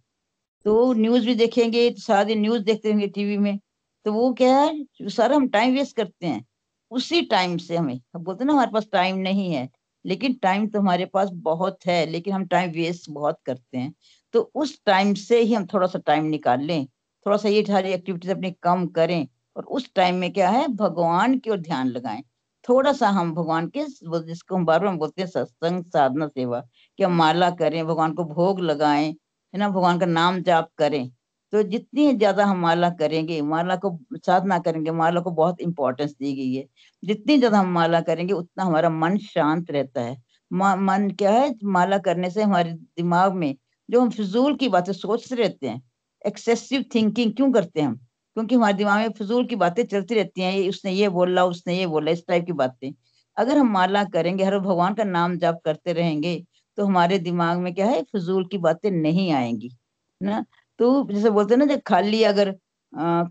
तो न्यूज़ भी देखेंगे तो सारा दिन न्यूज़ देखते रहेंगे टीवी में तो वो क्या है, सारा हम टाइम वेस्ट करते हैं। उसी टाइम से हमें हम बोलते ना, हमारे पास टाइम नहीं है। लेकिन टाइम तो हमारे पास बहुत है, लेकिन हम टाइम वेस्ट बहुत करते हैं। तो उस टाइम से ही हम थोड़ा सा टाइम निकाल लें, थोड़ा सा ये सारी एक्टिविटीज़ अपनी कम करें, और उस टाइम में क्या है, भगवान की ओर ध्यान लगाएँ। थोड़ा सा हम भगवान के जिसको हम बार बार बोलते हैं सत्संग साधना सेवा, कि हम माला करें, भगवान को भोग लगाएँ, है ना, भगवान का नाम जाप करें। तो जितनी ज़्यादा हम माला करेंगे, माला को साधना करेंगे, माला को बहुत इंपॉर्टेंस दी गई है। जितनी ज़्यादा हम माला करेंगे, उतना हमारा मन शांत रहता है। मन क्या है? माला करने से हमारे दिमाग में जो हम फिजूल की बातें सोचते रहते हैं एक्सेसिव थिंकिंग क्यों करते हैं हम? क्योंकि हमारे दिमाग में फिजूल की बातें चलती रहती हैं उसने ये बोला, उसने ये बोला, इस टाइप की बातें। अगर हम माला करेंगे, हर भगवान का नाम जाप करते रहेंगे तो हमारे दिमाग में क्या है? फजूल की बातें नहीं आएँगी, ना? तो जैसे बोलते हैं ना, जब खाली अगर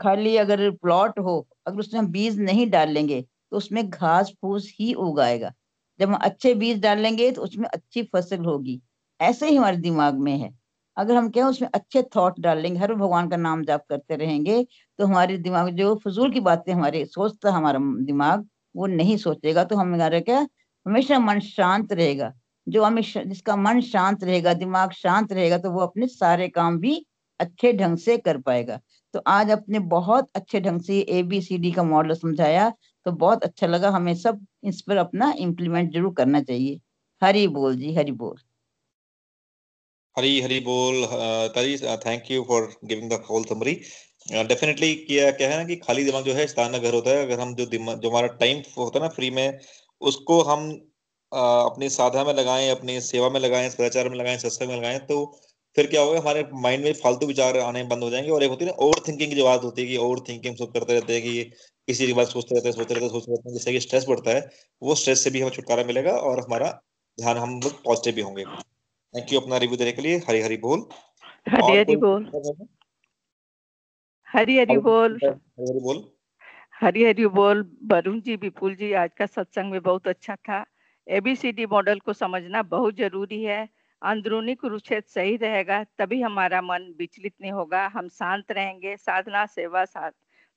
खाली अगर प्लॉट हो, अगर उसमें हम बीज नहीं डालेंगे तो उसमें घास फूस ही उगाएगा। जब हम अच्छे बीज डालेंगे तो उसमें अच्छी फ़सल होगी। ऐसे ही हमारे दिमाग में है। अगर हम क्या उसमें अच्छे थॉट डालेंगे हर भगवान का नाम जाप करते रहेंगे तो हमारे दिमाग जो फजूल की बातें हमारे सोचता हमारा दिमाग, वो नहीं सोचेगा। तो हमारा क्या, हमेशा मन शांत रहेगा। जो हमें जिसका मन शांत रहेगा, दिमाग शांत रहेगा तो वो अपने सारे काम भी अच्छे ढंग से कर पाएगा। तो आज अपने बहुत अच्छे ढंग से ए बी सी डी का मॉडल समझाया तो बहुत अच्छा लगा। हमें सब इस पर अपना इम्प्लीमेंट ज़रूर करना चाहिए। हरी बोल जी, हरी बोल। हरी हरी बोल ताजी thank you for giving the whole summary definitely किया, क्या है ना कि खाली दिमाग जो है का घर होता है, अगर हम जो दिमाग, जो हमारा टाइम होता है ना फ्री में, उसको हम अपनी साधा में लगाएँ, अपनी सेवा में लगाएँ सदाचार में लगाएँ, सत्संग में लगाएँ तो फिर क्या होगा हमारे माइंड में फालतू विचार आने बंद हो जाएँगे और एक होती है ना ओवर थिंकिंग की बात होती है कि ओवर थिंकिंग सब करते रहते हैं कि किसी की बात सोचते रहते हैं सोचते रहते सोचते रहते हैं जिससे कि स्ट्रेस बढ़ता है वो स्ट्रेस से भी हमें छुटकारा मिलेगा और हमारा ध्यान हम लोग पॉजिटिव भी होंगे। थैंक यू अपना रिव्यू देने के लिए। हरी हरी बोल हरी हरी बोल। हरी हरी बोल हरी बोल। हरी हरी बोल? वरुण जी विपुल जी आज का सत्संग में बहुत अच्छा था। एबीसीडी मॉडल को समझना बहुत ज़रूरी है। अंदरूनी कुरुक्षेत्र सही रहेगा, तभी हमारा मन विचलित नहीं होगा। हम शांत रहेंगे, साधना, सेवा, साथ,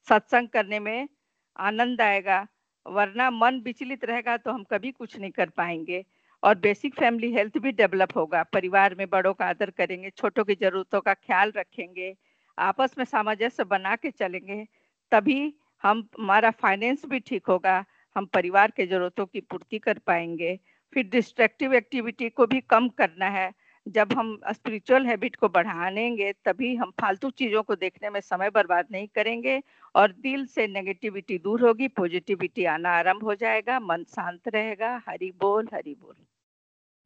सत्संग करने में आनंद आएगा। वरना मन विचलित रहेगा तो हम कभी कुछ नहीं कर पाएँगे। और बेसिक फैमिली हेल्थ भी डेवलप होगा। परिवार में बड़ों का आदर करेंगे, छोटों की जरूरतों का ख्याल रखेंगे, आपस में सामंजस्य बना के चलेंगे, तभी हम, हमारा फाइनेंस भी ठीक होगा। हम परिवार के जरूरतों की पूर्ति कर पाएँगे। फिर डिस्ट्रक्टिव एक्टिविटी को भी कम करना है। जब हम स्पिरिचुअल हैबिट को बढ़ानेंगे, तभी हम फालतू चीज़ों को देखने में समय बर्बाद नहीं करेंगे और दिल से नेगेटिविटी दूर होगी पॉजिटिविटी आना आरंभ हो जाएगा, मन शांत रहेगा। हरी बोल हरी बोल।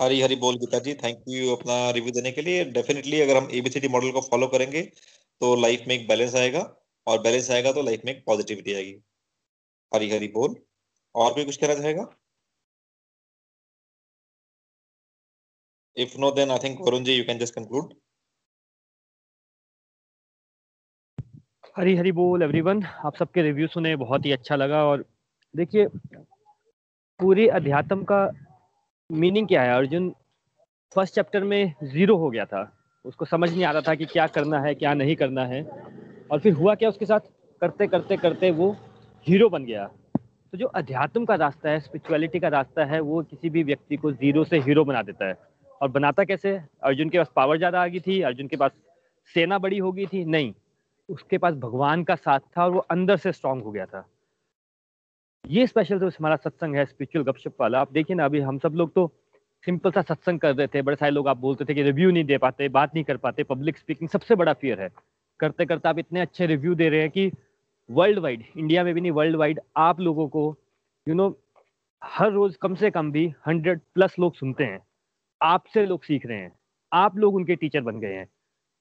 हरी हरी बोल गीता जी थैंक यू अपना रिव्यू देने के लिए। डेफिनेटली अगर हम एबीसीडी मॉडल को फॉलो करेंगे तो लाइफ में एक बैलेंस आएगा और बैलेंस आएगा तो लाइफ में एक पॉजिटिविटी आएगी। हरी हरी बोल। और भी कुछ कहना चाहेगा If no, then I think Varunji, you can just conclude. हरी हरी बोल एवरीवन आप सबके रिव्यू सुने बहुत ही अच्छा लगा और देखिए पूरे अध्यात्म का मीनिंग क्या है? अर्जुन फ़र्स्ट चैप्टर में ज़ीरो हो गया था। उसको समझ नहीं आ रहा था कि क्या करना है क्या नहीं करना है। और फिर हुआ क्या उसके साथ? करते करते करते वो हीरो बन गया। तो जो अध्यात्म का रास्ता है स्पिरिचुअलिटी का रास्ता है वो किसी भी व्यक्ति को ज़ीरो से हीरो बना देता है। और बनाता कैसे? अर्जुन के पास पावर ज़्यादा आ गई थी अर्जुन के पास सेना बड़ी हो गई थी। नहीं उसके पास भगवान का साथ था और वो अंदर से स्ट्रांग हो गया था। ये स्पेशल जो हमारा सत्संग है स्पिरिचुअल गपशप वाला। आप देखिए ना अभी हम सब लोग तो सिंपल सा सत्संग कर रहे थे बड़े सारे लोग आप बोलते थे कि रिव्यू नहीं दे पाते बात नहीं कर पाते पब्लिक स्पीकिंग सबसे बड़ा फियर है। करते करते आप इतने अच्छे रिव्यू दे रहे हैं कि वर्ल्ड वाइड इंडिया में भी नहीं वर्ल्ड वाइड आप लोगों को यू you नो know, हर रोज कम से कम भी हंड्रेड प्लस लोग सुनते हैं। आपसे लोग सीख रहे हैं। आप लोग उनके टीचर बन गए हैं।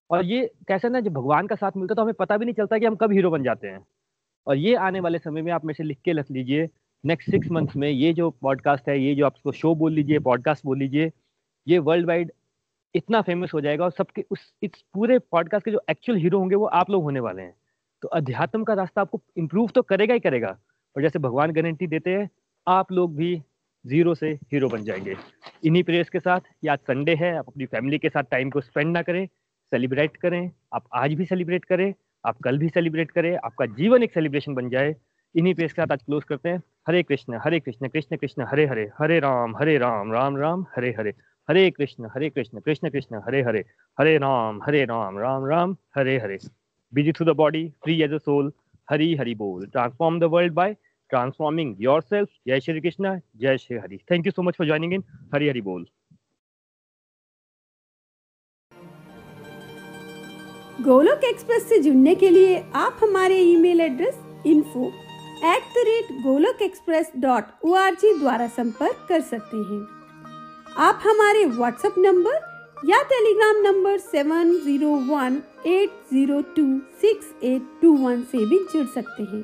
और ये कैसे ना, जब भगवान का साथ मिलता तो हमें पता भी नहीं चलता कि हम कब हीरो बन जाते हैं। और ये आने वाले समय में आप में से लिख के रख लीजिए नेक्स्ट सिक्स मंथ्स में ये जो पॉडकास्ट है, ये जो आपको शो बोल लीजिए पॉडकास्ट बोल लीजिए, ये वर्ल्ड वाइड इतना फ़ेमस हो जाएगा और सबके उस, इस पूरे पॉडकास्ट के जो एक्चुअल हीरो होंगे वो आप लोग होने वाले हैं। तो अध्यात्म का रास्ता आपको इम्प्रूव तो करेगा ही करेगा। और जैसे भगवान गारंटी देते हैं, आप लोग भी ज़ीरो से हीरो बन जाएँगे। इन्हीं प्रेयर्स के साथ, या आज संडे है, आप अपनी फैमिली के साथ टाइम को स्पेंड ना करें सेलिब्रेट करें, आप आज भी सेलिब्रेट करें, आप कल भी सेलिब्रेट करें, आपका जीवन एक सेलिब्रेशन बन जाए। इन्हीं प्रेयर्स के साथ आज क्लोज करते हैं। Hare Krishna Hare Krishna Krishna Krishna, Hare Hare Hare Ram Hare Ram Ram Ram, Hare Hare. Hare Krishna Hare Krishna Krishna Krishna, Hare Hare Hare Ram Hare Ram Ram Ram, Hare Hare. Busy through the body free as a soul Hari Hari बोल। Transform the world by transforming yourself. Jai Shri Krishna, Jai Shri Hari. Thank you so much for joining in. Hari Hari Bol. Golok express से जुड़ने के लिए आप हमारे email address info at the rate Golok express dot O R G द्वारा संपर्क कर सकते हैं आप हमारे व्हाट्सएप नंबर या Telegram number seven zero one eight zero two six eight two one से भी जुड़ सकते हैं